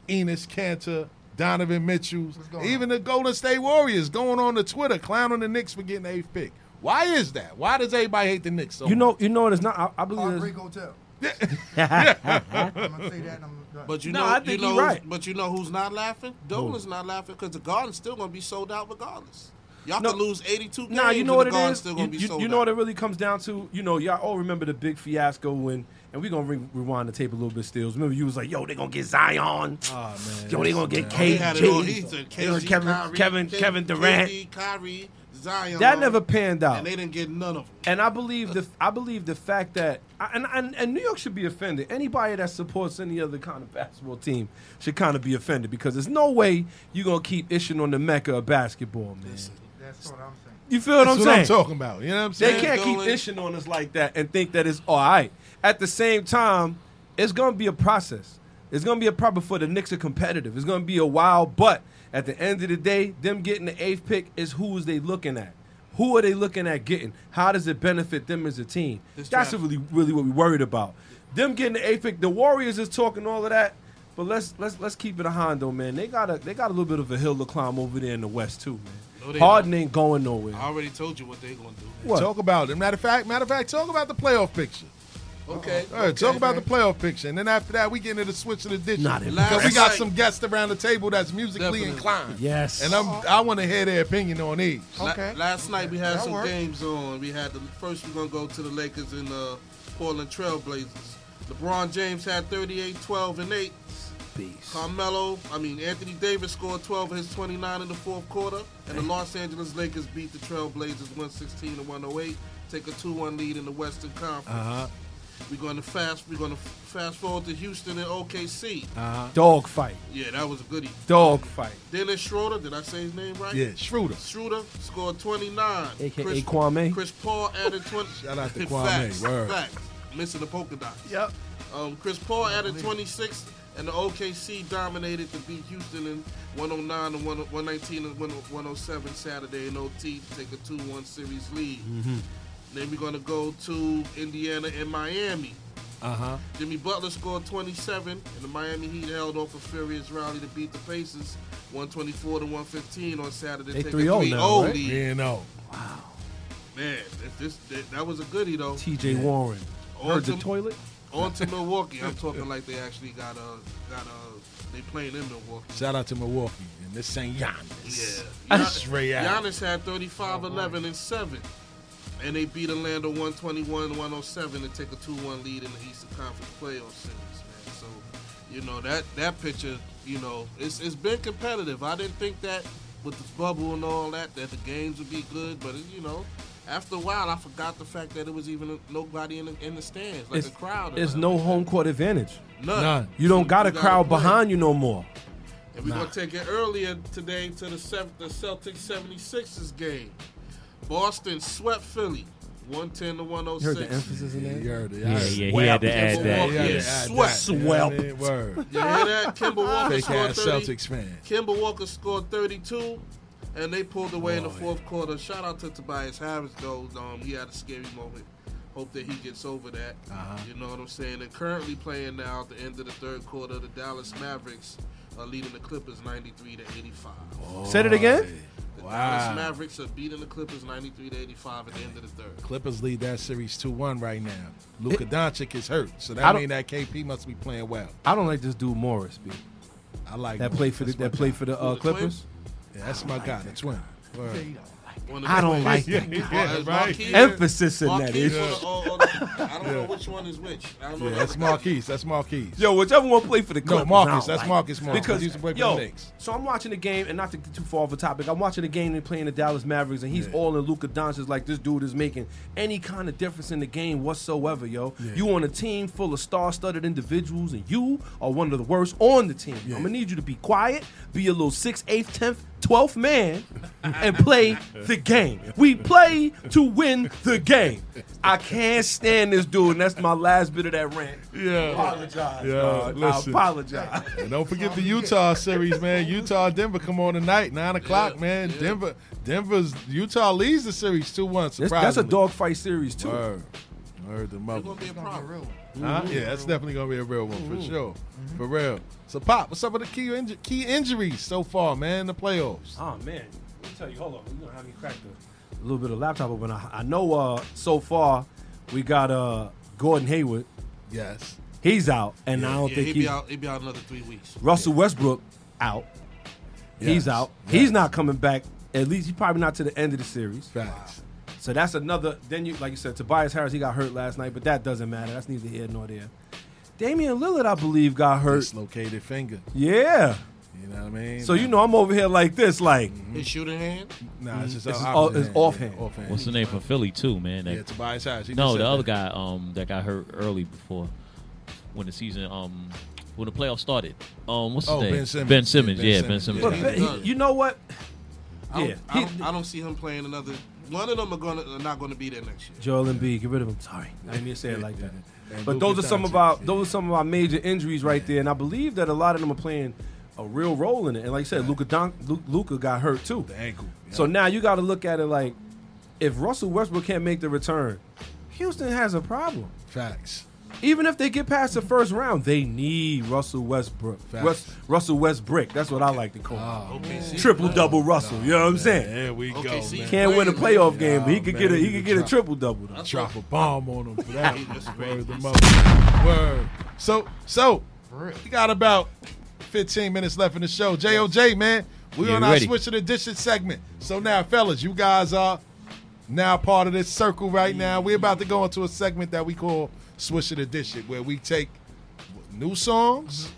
Enes Kanter, Donovan Mitchell, going even the Golden State Warriors going on to Twitter clowning the Knicks for getting the eighth pick. Why is that? Why does everybody hate the Knicks so You know, much? you know, what? it's not. I, I believe Heartbreak it's, Hotel. I'm gonna say that. I'm done. But you No, know, I think you know, you're who's- right. But you know who's not laughing? Dolan's not laughing because the Garden's still gonna be sold out regardless. Y'all No. can lose 82 games. Nah, you know and what the it Still You, gonna be you- sold you know out. what it really comes down to. You know, y'all all remember the big fiasco when, and we gonna re- rewind the tape a little bit. Still, remember you was like, "Yo, they gonna get Zion. Oh man. Yo, they gonna get Oh, he had it all. KG. He said They gonna KG, Kevin, Kyrie, Kevin, K- Kevin Durant. KD, Kyrie, Zion. That never panned out. and they didn't get none of them. And I believe the I believe the fact that and, and and New York should be offended. Anybody that supports any other kind of basketball team should kind of be offended because there's no way you're gonna keep ishing on the mecca of basketball, man. That's what I'm saying. You feel what That's I'm what saying? I'm talking about. You know what I'm saying? They can't keep Dolan- ishing on us like that and think that it's all right. At the same time, it's gonna be a process. It's gonna be a problem for the Knicks are competitive. It's gonna be a while, but at the end of the day, them getting the eighth pick is who is they looking at? Who are they looking at getting? How does it benefit them as a team? This That's draft- really really what we worried about. Them getting the eighth pick. The Warriors is talking all of that. But let's let's let's keep it a Hondo, man. They got a they got a little bit of a hill to climb over there in the West too, No, man. they Harden ain't going nowhere. I already told you what they're gonna do. What? Talk about it. Matter of fact, matter of fact, talk about the playoff picture. Okay. All right, okay. talk about the playoff picture, and then after that, we get into the switch of the ditch. Not in- because we got night- some guests around the table that's musically Definitely. inclined. Yes. and I'm I want to hear their opinion on these. La- Okay. last night we had That some works. games on. We had the first. We're gonna go to the Lakers and uh, Portland Trailblazers. LeBron James had 38, 12, and 8. Beast. Carmelo, I mean Anthony Davis scored 12 of his 29 in the fourth quarter, and the Los Angeles Lakers beat the Trailblazers 116 to 108, take a 2-1 lead in the Western Conference. Uh-huh. We're gonna fast. We're gonna fast forward to Houston and OKC. Uh-huh. Dog fight. Yeah, that was a goodie. Dog fight. Dennis Schroeder, did I say his name right? Yeah, Schroeder. Schroeder scored 29. AKA Chris, Kwame. Chris Paul added 20. Shout out to Kwame, Facts, word. facts. Missing the polka dots. Yep. Um, Chris Paul added 26, and the OKC dominated to beat Houston in 109 and 1 119 and 107 Saturday in OT to take a 2-1 series lead. Mm-hmm. Then we're gonna go to Indiana and Miami. Uh huh. Jimmy Butler scored 27, and the Miami Heat held off a furious rally to beat the Pacers 124 to 115 on Saturday. They take 3-0 now, right? lead. Yeah, no. Man, that, this, that, that was a goodie though. T.J. Warren. On Heard the to- toilet. On to Milwaukee. I'm talking like they actually got a got a they playing in Milwaukee. Shout out to Milwaukee, and this ain't Giannis. Yeah. That's Ray Allen. Giannis had 35, 11, and 7. And they beat Orlando 121 107 to take a 2 1 lead in the Eastern Conference playoff series, man. So, you know, that that picture, you know, it's, it's been competitive. I didn't think that with the bubble and all that, that the games would be good, but, it, you know, after a while, I forgot the fact that it was even nobody in the, in the stands, like It's, a crowd. it's no home court advantage. None. None. You don't got a crowd play. behind you no more. And we're gonna take it earlier today to the sev- the Celtics 76ers game. Boston swept Philly, 110 to You 106. heard the emphasis in Yeah, that? you heard it. Yeah, yeah, he had to add that. Milwaukee Yeah, is yeah, swept. that. You know what I mean? Word. You hear that? Kemba Walker Fake scored ass 30. Celtics fan. Kemba Walker scored 32, and they pulled away in the Boy. fourth quarter. Shout out to Tobias Harris though. Um, he had a scary moment. Hope that he gets over that. Uh-huh. You know what I'm saying? And currently playing now at the end of the third quarter, the Dallas Mavericks are leading the Clippers 93 to 85. Said it again? The Wow. Dallas Mavericks are beating the Clippers 93 to 85 at the end of the third. Clippers lead that series 2-1 right now. Luka Doncic is hurt, so that means that KP must be playing well. I don't like this dude Morris, B. I like That him. played for the that my played for the uh, the Clippers. Yeah, that's my guy, the twin. Word. One of I don't players- like that. Yeah, right. Emphasis in that Marquise is- or the- or- or the- I don't know which one is which. I don't Yeah, the that's. Marquise. That's Marquise. Yo, whichever one play for the Clippers. No, Marcus, that's like. Marcus Morris, Because he used to play for yo, the Knicks. so I'm watching the game, and not to get too far off the topic, I'm watching the game and playing the Dallas Mavericks, and he's Yeah. all in Luka Doncic is like this dude is making any kind of difference in the game whatsoever, yo. Yeah. You on a team full of star-studded individuals, and you are one of the worst on the team. Yeah. I'm gonna need you to be quiet, be a little sixth, eighth, tenth, twelfth man, and play the game. We play to win the game. I can't stand this dude, and that's my last bit of that rant. Yeah. Apologize. Yeah, dog. listen. I apologize. And don't forget the Utah series, man. Utah Denver come on tonight, nine o'clock, Yeah, man. yeah. Denver, Denver's Utah leads the series two one. That's, that's a Surprisingly, dogfight series too. Word. Word the mother. gonna be a It's gonna be a problem. Real one. Huh? Yeah, that's definitely gonna be a real one for sure, for real. So, Pop, what's up with the key inju- key injuries so far, man? The playoffs. Oh man, let me tell you. Hold on, you're gonna have me crack the, a little bit of laptop open. I, I know. Uh, so far, we got uh Gordon Hayward. Yes. He's out, and I don't yeah, think he'll be out. He'll be out another three weeks. Russell Westbrook out. He's out. Yes. He's not coming back. At least he's probably not to the end of the series. Facts. So that's another. Then you, like you said, Tobias Harris, he got hurt last night, but that doesn't matter. That's neither here nor there. Damian Lillard, I believe, got hurt. Dislocated finger. Yeah. You know what I mean? So you know I'm over here like this, like His shooting hand. Nah, it's just It's all- it's hand. offhand. Yeah, offhand. What's the name for Philly too, man? That- Yeah, Tobias Harris. He no, the other that. guy um, that got hurt early before when the season um when the playoffs started. Um, what's his Oh, name? Ben Simmons. Ben Simmons. Ben Yeah, Ben Simmons. But got Ben- hurt. he- you know what? I don't, Yeah, I, don't, I don't see him playing another. One of them are gonna are not going to be there next year. Joel Embiid, get rid of him. Sorry, I didn't mean to say it like that. And But those are some of our yeah. those are some of our major injuries right there, and I believe that a lot of them are playing a real role in it. And like I said, Luka Don, Lu- Luka got hurt too. The ankle. So now you got to look at it like, if Russell Westbrook can't make the return, Houston has a problem. Facts. Even if they get past the first round, they need Russell Westbrook. Facts. Russell Westbrook. That's what I like to call him. Oh, OKC triple double Russell. You know what I'm saying? There we go, OKC man. Can't win a playoff man. game, but he could Nah, get a he he could could get a triple double. Drop a bomb on him for that. That's Word crazy. the mother. Word. So, so we got about 15 minutes left in the show. JOJ, man, we Yeah, on our ready. switch to the dishes segment. So now, fellas, you guys are now part of this circle right mm. now. We're about to go into a segment that we call Switch of the Dish It, where we take new songs.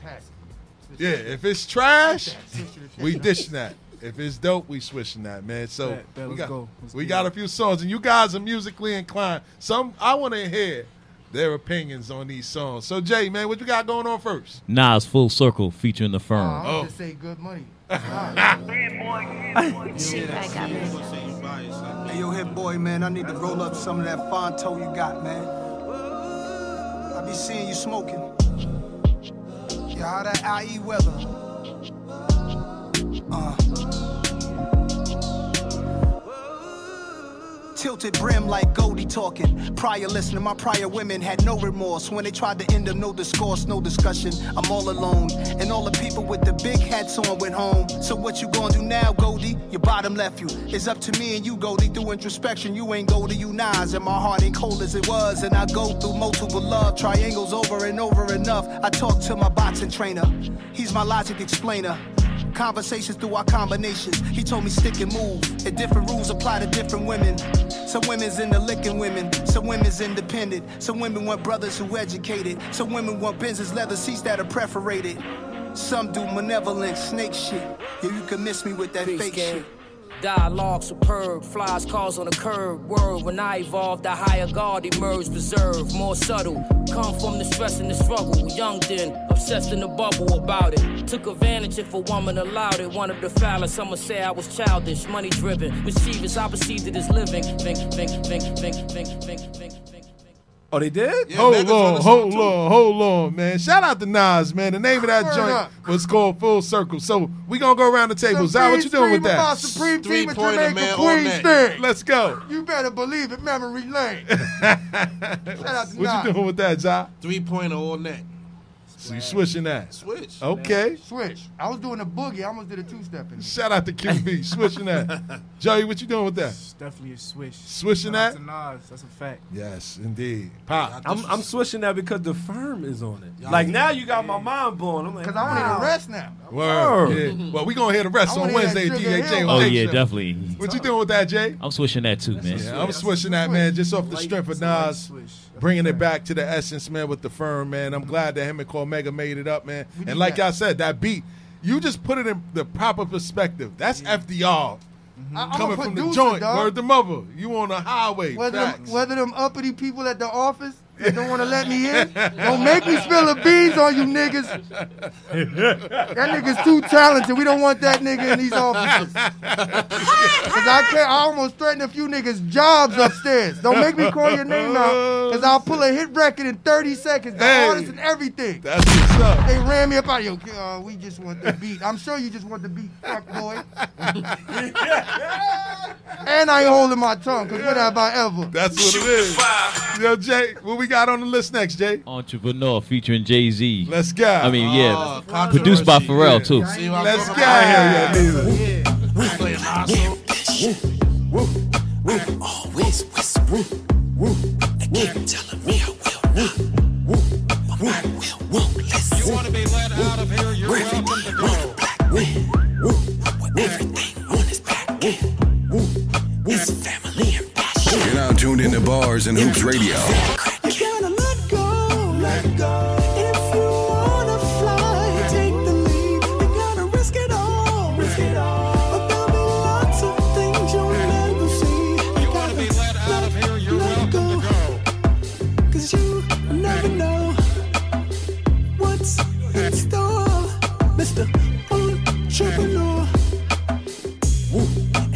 Yeah, if it's trash, we dishing that. If it's dope, we switching that, man. So Bet, bet, we got go. We got a few songs, and you guys are musically inclined. Some I want to hear their opinions on these songs. So Jay, man, what you got going on first? Nas Full Circle featuring the firm. I'm Oh. gonna just say good money. Hey, yo, Hit-Boy, man, I need to roll up some of that fronto you got, man. I be seeing you smoking. Yeah, how that IE weather? Uh. Tilted brim like Goldie talking. Prior listener, my prior women had no remorse. When they tried to end them, no discourse, no discussion. I'm all alone. And all the people with the big hats on went home. So what you gonna do now, Goldie? Your bottom left you. It's up to me and you, Goldie. Through introspection, you ain't Goldie, you Nas. And my heart ain't cold as it was. And I go through multiple love triangles over and over enough. I talk to my boxing trainer. He's my logic explainer. Conversations through our combinations. He told me stick and move. And different rules apply to different women. Some women's into licking women. Some women's independent. Some women want brothers who educated. Some women want Benz's leather seats that are perforated. Some do malevolent snake shit. Yeah, you can miss me with that Peace, fake shit. Dialogue superb, flies cars on the curb. Word when I evolved, the higher guard emerged, reserved, more subtle. Come from the stress and the struggle. Young then, obsessed in the bubble about it. Took advantage if a woman allowed it. Wanted to foul it, some would say I was childish, money driven. Mischievous, I perceived it as living. Think, think, think, think, think, think, think. Oh, they did? hold on, hold on, hold on, man. Shout out to Nas, man. The name of that Word joint up. was called Full Circle. So we gonna go around the table. Zai, what you doing with that? Supreme Team of Three-pointer, Jamaica man, Queens thing. Let's go. You better believe it, memory lane. Shout out to What Nas. you doing with that, Zai? Three pointer all net. So you switching that? Switch. Okay. Switch. I was doing a boogie. I almost did a two step in it. Shout out to QB, switching that. Joey, what you doing with that? It's definitely a swish. Swishing Shout out that? to Nas, that's a fact. Yes, indeed. Pop. I'm, I'm switching that because the firm is on it. Like now you got my mind blown. I'm like, Because I want to wow. rest now. Word. Word. Yeah. Well, we gonna hear the rest on Wednesday, that DJ Sugar J. Hill. Oh yeah, definitely. What you doing with that, Jay? I'm switching that too, man. Yeah, I'm switching that, man, just off the strength of Nas, bringing it back to the essence, man, with the firm, man. I'm glad that him and Cormega made it up, man. And like that. y'all said, that beat, you just put it in the proper perspective. That's FDR. Mm-hmm. I, I'm Coming a from the joint, dog. word the mother. You on the highway. Whether them, whether them uppity people at the office that don't want to let me in, don't make me spill the beans on you niggas. That nigga's too talented. We don't want that nigga in these offices. Cause I can't. I almost threatened a few niggas' jobs upstairs. Don't make me call your name out, cause I'll pull a hit record in 30 seconds. The Hey. artist and everything. That's what's up. They ran me up out. Yo, uh, we just want the beat. I'm sure you just want the beat, fuck boy. and I ain't holding my tongue, cause when have I ever? That's what it is. Yo, Jay, what we we got on the list next, Jay? Entrepreneur featuring Jay Z. Let's go. I mean, yeah. Oh, produced by Pharrell, yeah. too. See, Let's go. Yeah, yeah. Always whisper. They keep telling me I will not. My mind will won't listen. You want to be let out of here? You're welcome to go. Black man. Whatever never know what's in store, Mr. Entrepreneur.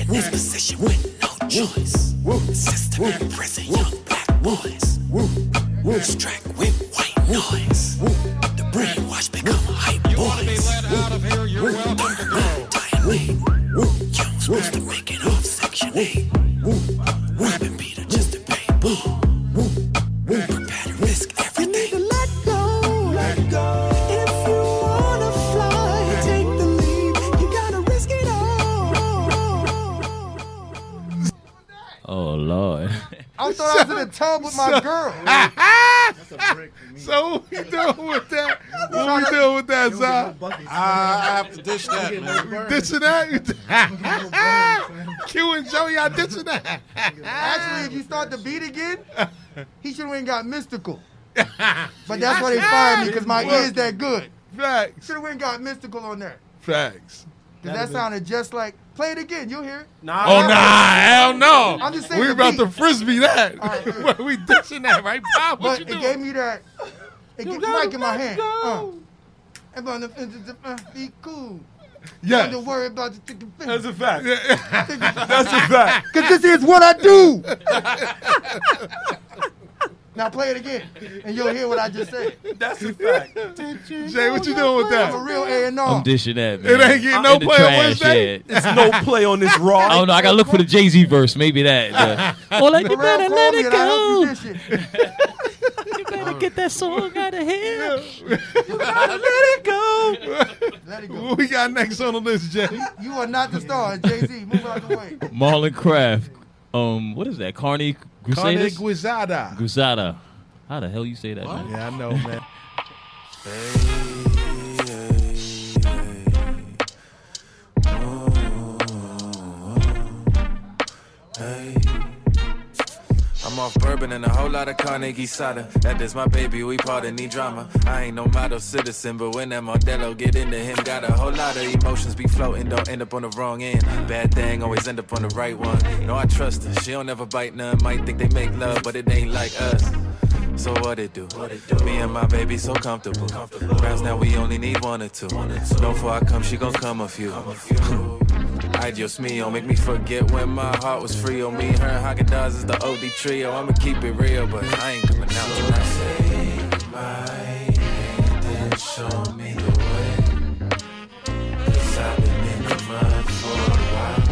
In this position with no choice. System in prison, young black boys. Distract with white noise. Man. Dishing that? Q and Joey are dishing that. Actually, if you start the beat again, he should have went got Mystikal. But that's why they fired me because my ears that good. Facts. Should have went got Mystikal on there. Facts. Because that sounded just like. Play it again. You'll hear it. oh nah, hell no. I'm just saying. we the about beat. to frisbee that. we dishing that, right, Pop? What But you it doing? gave me that. It gave the mic in my hand. Uh. I'm gonna uh, be cool. Yes. Don't worry about the chicken finger. That's a fact. That's a fact. Because this is what I do. now play it again, and you'll hear what I just said. That's a fact. Jay, what you doing with that? I'm a real A and I'm dishing that, man. It ain't getting no play on trash, Wednesday? yeah. It's no play on this raw. I don't know. I gotta look for the Jay Z verse. Maybe that. the- oh, like you better let it and I helped go. you dish it. You better get that song out of here. You gotta let it go. Let it go. What we got next on the list, Jay? You are not the star, Jay Z. Move out the way. Marlon Craft. Um, what is that? Carney Carne Crusaders? Guisada. Gusada. How the hell you say that? Man? Yeah, I know, man. I'm off bourbon and a whole lot of Carnegie soda. That is my baby, we part of need drama. I ain't no model citizen, but when that Modelo get into him, got a whole lot of emotions be floating, don't end up on the wrong end. Bad thing always end up on the right one. No, I trust her, she don't ever bite none. Might think they make love, but it ain't like us. So what it do? What it do? Me and my baby so comfortable. comfortable. Rounds now we only need one or two. Know before I come, she gon' come a few. I just me, don't make me forget when my heart was free. On me, her, Haagen Dazs is the OD trio. I'ma keep it real, but I ain't coming out. Take my and show me the way. Cause I've been in the mud for a while.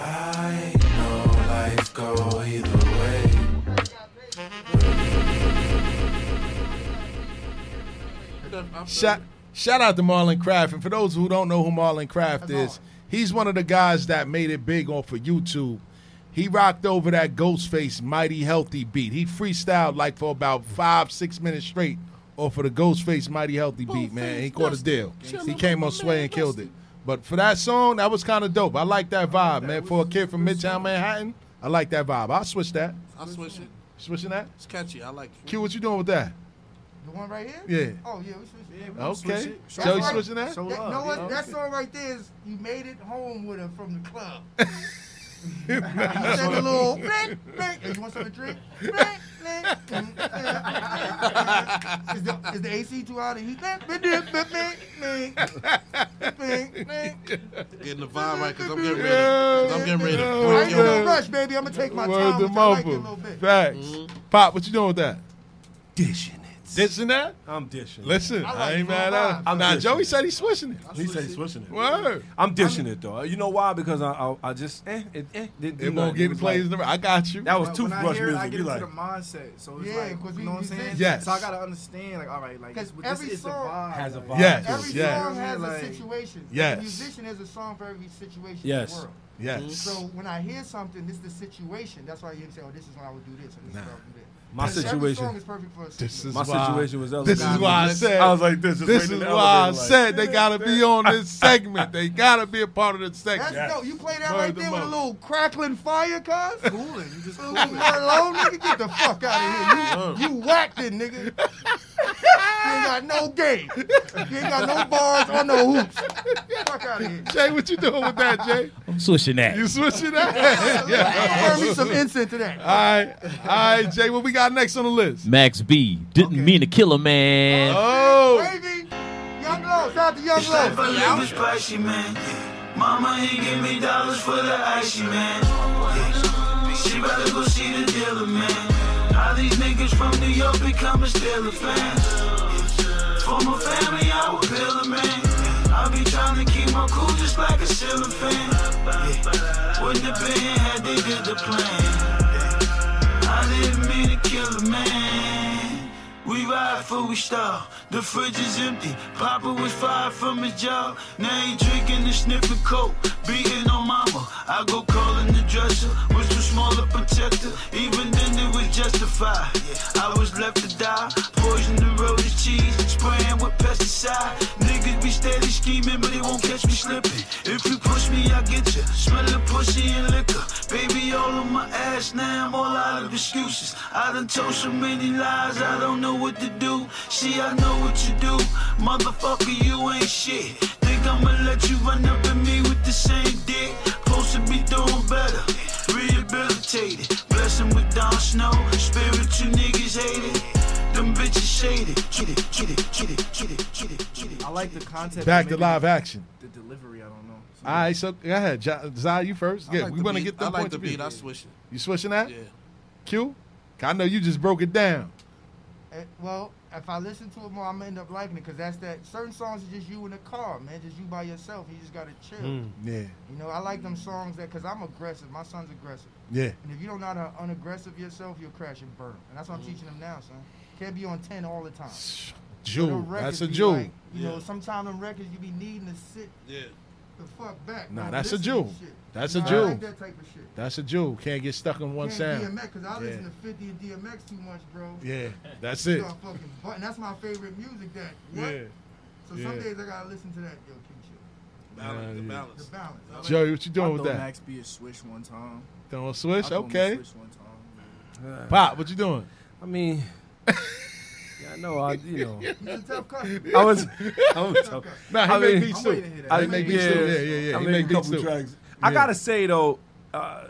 I know life go either way. Shout, shout out to Marlon Craft. And for those who don't know who Marlon Craft is, he's one of the guys that made it big off of YouTube. He rocked over that Ghostface Mighty Healthy beat. He freestyled like for about five, six minutes straight off of the Ghostface Mighty Healthy beat, man. He caught a deal. He came on Sway and killed it. But for that song, that was kind of dope. I like that vibe, man. For a kid from Midtown Manhattan, I like that vibe. I'll switch that. I'll switch it. Switching that? It's catchy. I like it. Q, what you doing with that? The one right here? Yeah. Oh yeah, we switched it. Okay. switch it. Joey That's right. switching that? That- Show you love, know what? yeah. That song right there is you made it home with her from the club. you said a little bling, bling. Hey, you want something to drink? Bling, bling, mm, Is the, is the AC too hot? He bling, bling, bling, bling, bling, bling, bling. Getting the vibe right because I'm getting ready. To, 'cause I'm getting ready to I break ain't your gonna rush, baby. I'm gonna take my Word time. to Which I like it a mother. little bit. Facts. Pop, what you doing with that? Dishing it. Dishing that? I'm dishing. Listen, I I, ain't mad at it. I'm Now, dishing. Joey said he's switching it. He said he's switching it. Word. I'm dishing it though. You know why? Because I I, I just eh it eh didn't It won't nothing. get was plays. like- I got you. That was When- when I toothbrush hear music. I get You into like the mindset. So it's Yeah, like, 'cause you we know what I'm saying? musicians. Yes. So I gotta understand, like, all right, like, Because this, every this is the song vibe. has a vibe. Yes, Every yes. song has Like- a situation. Yes. A musician has a song for every situation Yes. in the world. Yes. So when I hear something, this is the situation. That's why you say, "Oh, this is when I would do this, and this is when I would do that." My Every situation. song is perfect for a This is My why, situation was This is why I said. I was like this. just This is why I like- said they gotta be on this segment. They gotta be a part of this segment. That's dope. You play that Word right there with a little crackling fire, cuz? Cooling. You just Little Merlot, nigga, get the fuck out of here. You, you whacked it, nigga. You ain't got no game. You ain't got no bars or no hoops. Fuck out of here. Jay, what you doing with that, Jay? I'm switching that. You switching that? yeah. Burn me some incense to that. All right, all right, Jay. What we got next on the list? Max B didn't mean to kill a man. Oh, Baby, Young Low, shout out to Young It's like my Low. life is spicy, man. Mama ain't give me dollars for the icy, man. Yeah. She better go see the dealer, man. How these niggas from New York become a Steeler fans. Yeah. For my family, I would peel a man. I be trying to keep my cool just like a ceiling fan. Yeah. Wouldn't have been had they did the plan. I didn't mean to kill a man. We ride before we start. The fridge is empty. Papa was fired from his job. Now he drinking and sniffing coke. Beating on mama. I go calling the dresser. Was too small a protector. Even then it was justified. I was left to die. Poison the road is cheese. Spraying with pesticide. Niggas be steady scheming, but they won't catch me slipping. If you push me, I get you. Smell of pussy and liquor. Baby, all on my ass. Now I'm all out of excuses. I done told so many lies. I don't know what to do. See, I know what you do. Motherfucker, you ain't shit. Think I'ma let you run up at me with the same dick? Supposed to be doing better. Rehabilitated. Blessing with Don Snow. Spiritual niggas hate it. Them bitches shaded. Cheat it, cheat it, cheat I like the content. Back to live the- action. The delivery, I don't know. So- All right, so go ahead, Ja- Zai, you first. Yeah, like we the want to beat. get them I like the of view. beat. I switch it. You switching that? Yeah. Q. I know you just broke it down. Eh, Well, if I listen to it more, I'm gonna end up liking it because that's that. Certain songs are just you in the car, man. Just you by yourself. You just gotta chill. Mm. Yeah. You know, I like them songs that because I'm aggressive. My son's aggressive. Yeah. And if you don't know how to unaggressive yourself, you'll crash and burn. And that's what I'm teaching them now, son. Can't be on 10 all the time. Jewel. That's a be jewel. like, you know, sometimes them records you be needing to sit Yeah. the fuck back. Nah, that's a listen to jewel. That's You a know, I jewel. like that type of shit. That's a jewel. Can't get stuck on one Can't sound. DMX, because I listen to 50 and DMX too much, bro. Yeah, that's it. fucking that's my favorite music. That what? Yeah. So Yeah. some days I gotta listen to that. Yo, keep chill. Balance, the Yeah. balance. The balance. Joey, what you doing I with that? Max B a switch one time. Throwing a switch? I throw him a Okay. switch one time. Pop, what you doing? I mean, yeah, I know. I you know. He's a tough customer. I was. I was tough. Nah, he I make mean, beats too. waiting to hear that. I He make beats too. Yeah, yeah, yeah. I He made make a beats couple too. tracks. I Yeah. gotta say though, uh,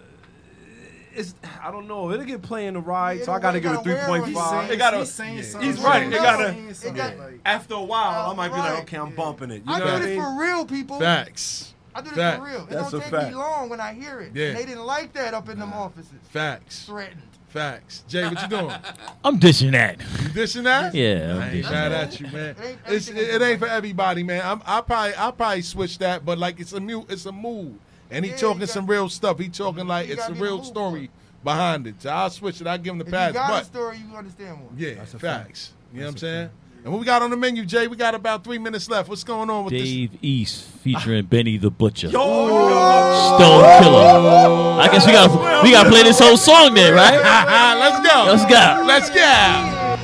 it's I don't know. It'll get play in the ride, Yeah, so I gotta give it gotta three wear point it, five. he's It gotta. He's saying He's right. It gotta. saying something, got- After a while, I might be like, okay, I'm bumping it. You I know do what I this mean? for real, people. Facts. I do this Fact. for real. It That's don't take fact. me long when I hear it. Yeah. And they didn't like that up in them offices. Facts. Threatened. Facts. Jay, what you doing? I'm dishing that. You dishing that? Yeah, I'm I ain't dishing mad that. at you, man. It ain't It's, everything it ain't for everybody, man. I'm, I probably I probably switch that, but like it's a mu it's a mood, and he Yeah, talking you some real stuff. He talking like you it's a gotta be in the real mood for story behind it. So I'll switch it. I'll give him the If pass. you got a But story, you understand more. yeah, That's a facts. You know what I'm saying? And what we got on the menu, Jay? We got about three minutes left. What's going on with this? Dave East featuring Benny the Butcher. Yo, Stone Killer. I guess we got we got to play this whole song then, right? Let's go. Let's go. Let's go.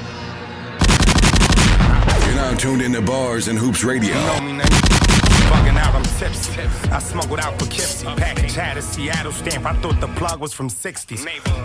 You're now tuned in to Bars and Hoops Radio. Out, I'm tipsy. I smuggled out Poughkeepsie. Package had a Seattle stamp. I thought the plug was from 60s.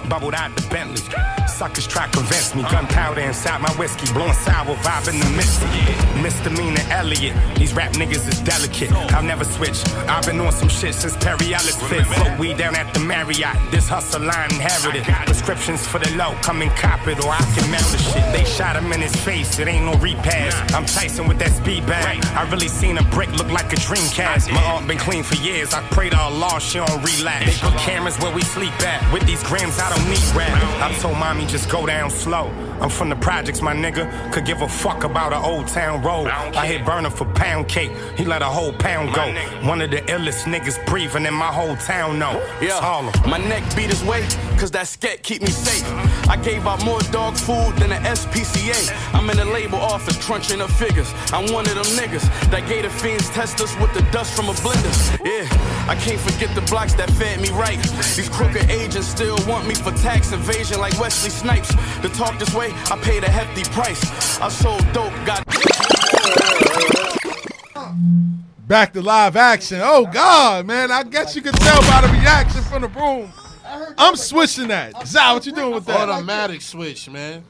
Bubbled out the Bentley. Suckers try convince me. Gunpowder inside my whiskey. Blowing sour, vibing the misty. Misdemeanor Elliott. These rap niggas is delicate. I'll never switch. I've been on some shit since Perry Ellis fit. Float weed down at the Marriott. This hustle line inherited. Prescriptions for the low. Come and cop it or I can mail the shit. They shot him in his face. It ain't no repass. I'm Tyson with that speed bag. I really seen a brick look like a dream My aunt been clean for years. I pray to Allah she don't relapse. They put cameras where we sleep at. With these grams, I don't need rap. I told mommy just go down slow. I'm from the projects, my nigga. Could give a fuck about an old town road. I hit burner for pound cake. He let a whole pound go. One of the illest niggas breathing in my whole town know. It's Harlem. My neck beat his way, cause that sket keep me safe. I gave out more dog food than the SPCA. I'm in the label office crunching up figures. I'm one of them niggas that gave the fiends test us with the dust from a blender. Yeah, I can't forget the blocks that fed me right. These crooked agents still want me for tax evasion like Wesley Snipes. To talk this way, I paid a hefty price. I sold dope, got. Back to live action. Oh God, man! I guess you could tell by the reaction from the room. I'm switching that. Zai, what you doing with that? Automatic switch, man.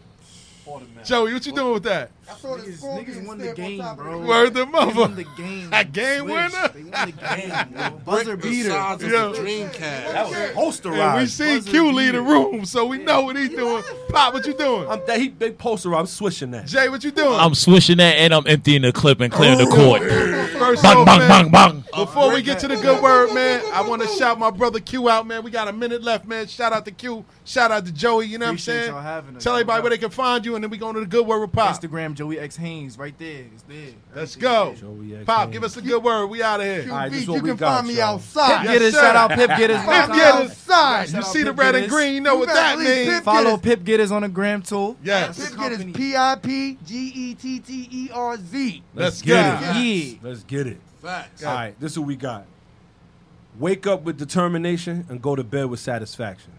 Joey, what you doing with that? Niggas, niggas won the game, bro. Word the They mother. won the game. A game Switch. winner? They won the game, bro. Buzzer the beater. size of Yo. the Dreamcast. That was posterized. And we see Q lead the room, so we know what he's doing. Pop, what you doing? I'm that he they poster. I'm switching that. Jay, what you doing? I'm swishing that and I'm emptying the clip and clearing the court. First Bang, off, bang, man, bang, bang. Before we get to the good word, man, I want to shout my brother Q out, man. We got a minute left, man. Shout out to Q. Shout out to Joey. You know Appreciate what I'm y'all saying? having us. Tell everybody where they can find you, and then we going to the good word with Pop. Instagram Joey X Haynes right there. It's there. Let's go. Joey X Pop, give us a good word. We out of here. All right, this is you we can got, find me y'all. outside. Pip Getterz, shout out Pip Getterz. Pip Shout out Gitters. outside. You see the red and green, you know what that means. Follow Pip Getterz on the gram too. Yes. Pip Getterz, P I P G E T T E R Z. Let's get it. Yeah. Let's get it. Facts. All right, this is what we got. Wake up with determination and go to bed with satisfaction.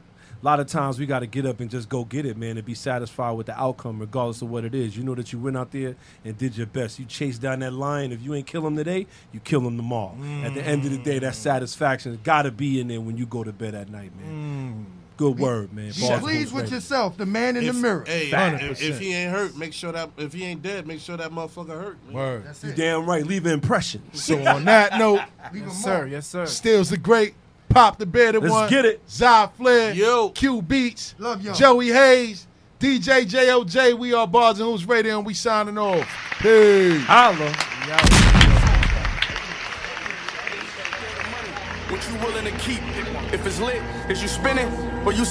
A lot of times we got to get up and just go get it, man, and be satisfied with the outcome, regardless of what it is. You know that you went out there and did your best. You chased down that lion. If you ain't kill him today, you kill him tomorrow. At the end of the day, that mm. satisfaction got to be in there when you go to bed at night, man. Mm. Good word, man. Be Bars pleased with Radio. yourself, the man in the mirror. Hey, if, if he ain't hurt, make sure that if he ain't dead, make sure that motherfucker hurt. Man. Word. That's You it. damn right. Leave an impression. So on that note, Leave Yes, sir. Yes, sir. Stills the great. Pop the bearded Let's one. get it. Zy Flair. Yo. Q Beats. Love y'all. Joey Hayes. DJ JOJ. We are Bars and Hoops Radio, and we signing off. Peace. Holla. What you willing to keep? If it's lit, is you spinning or you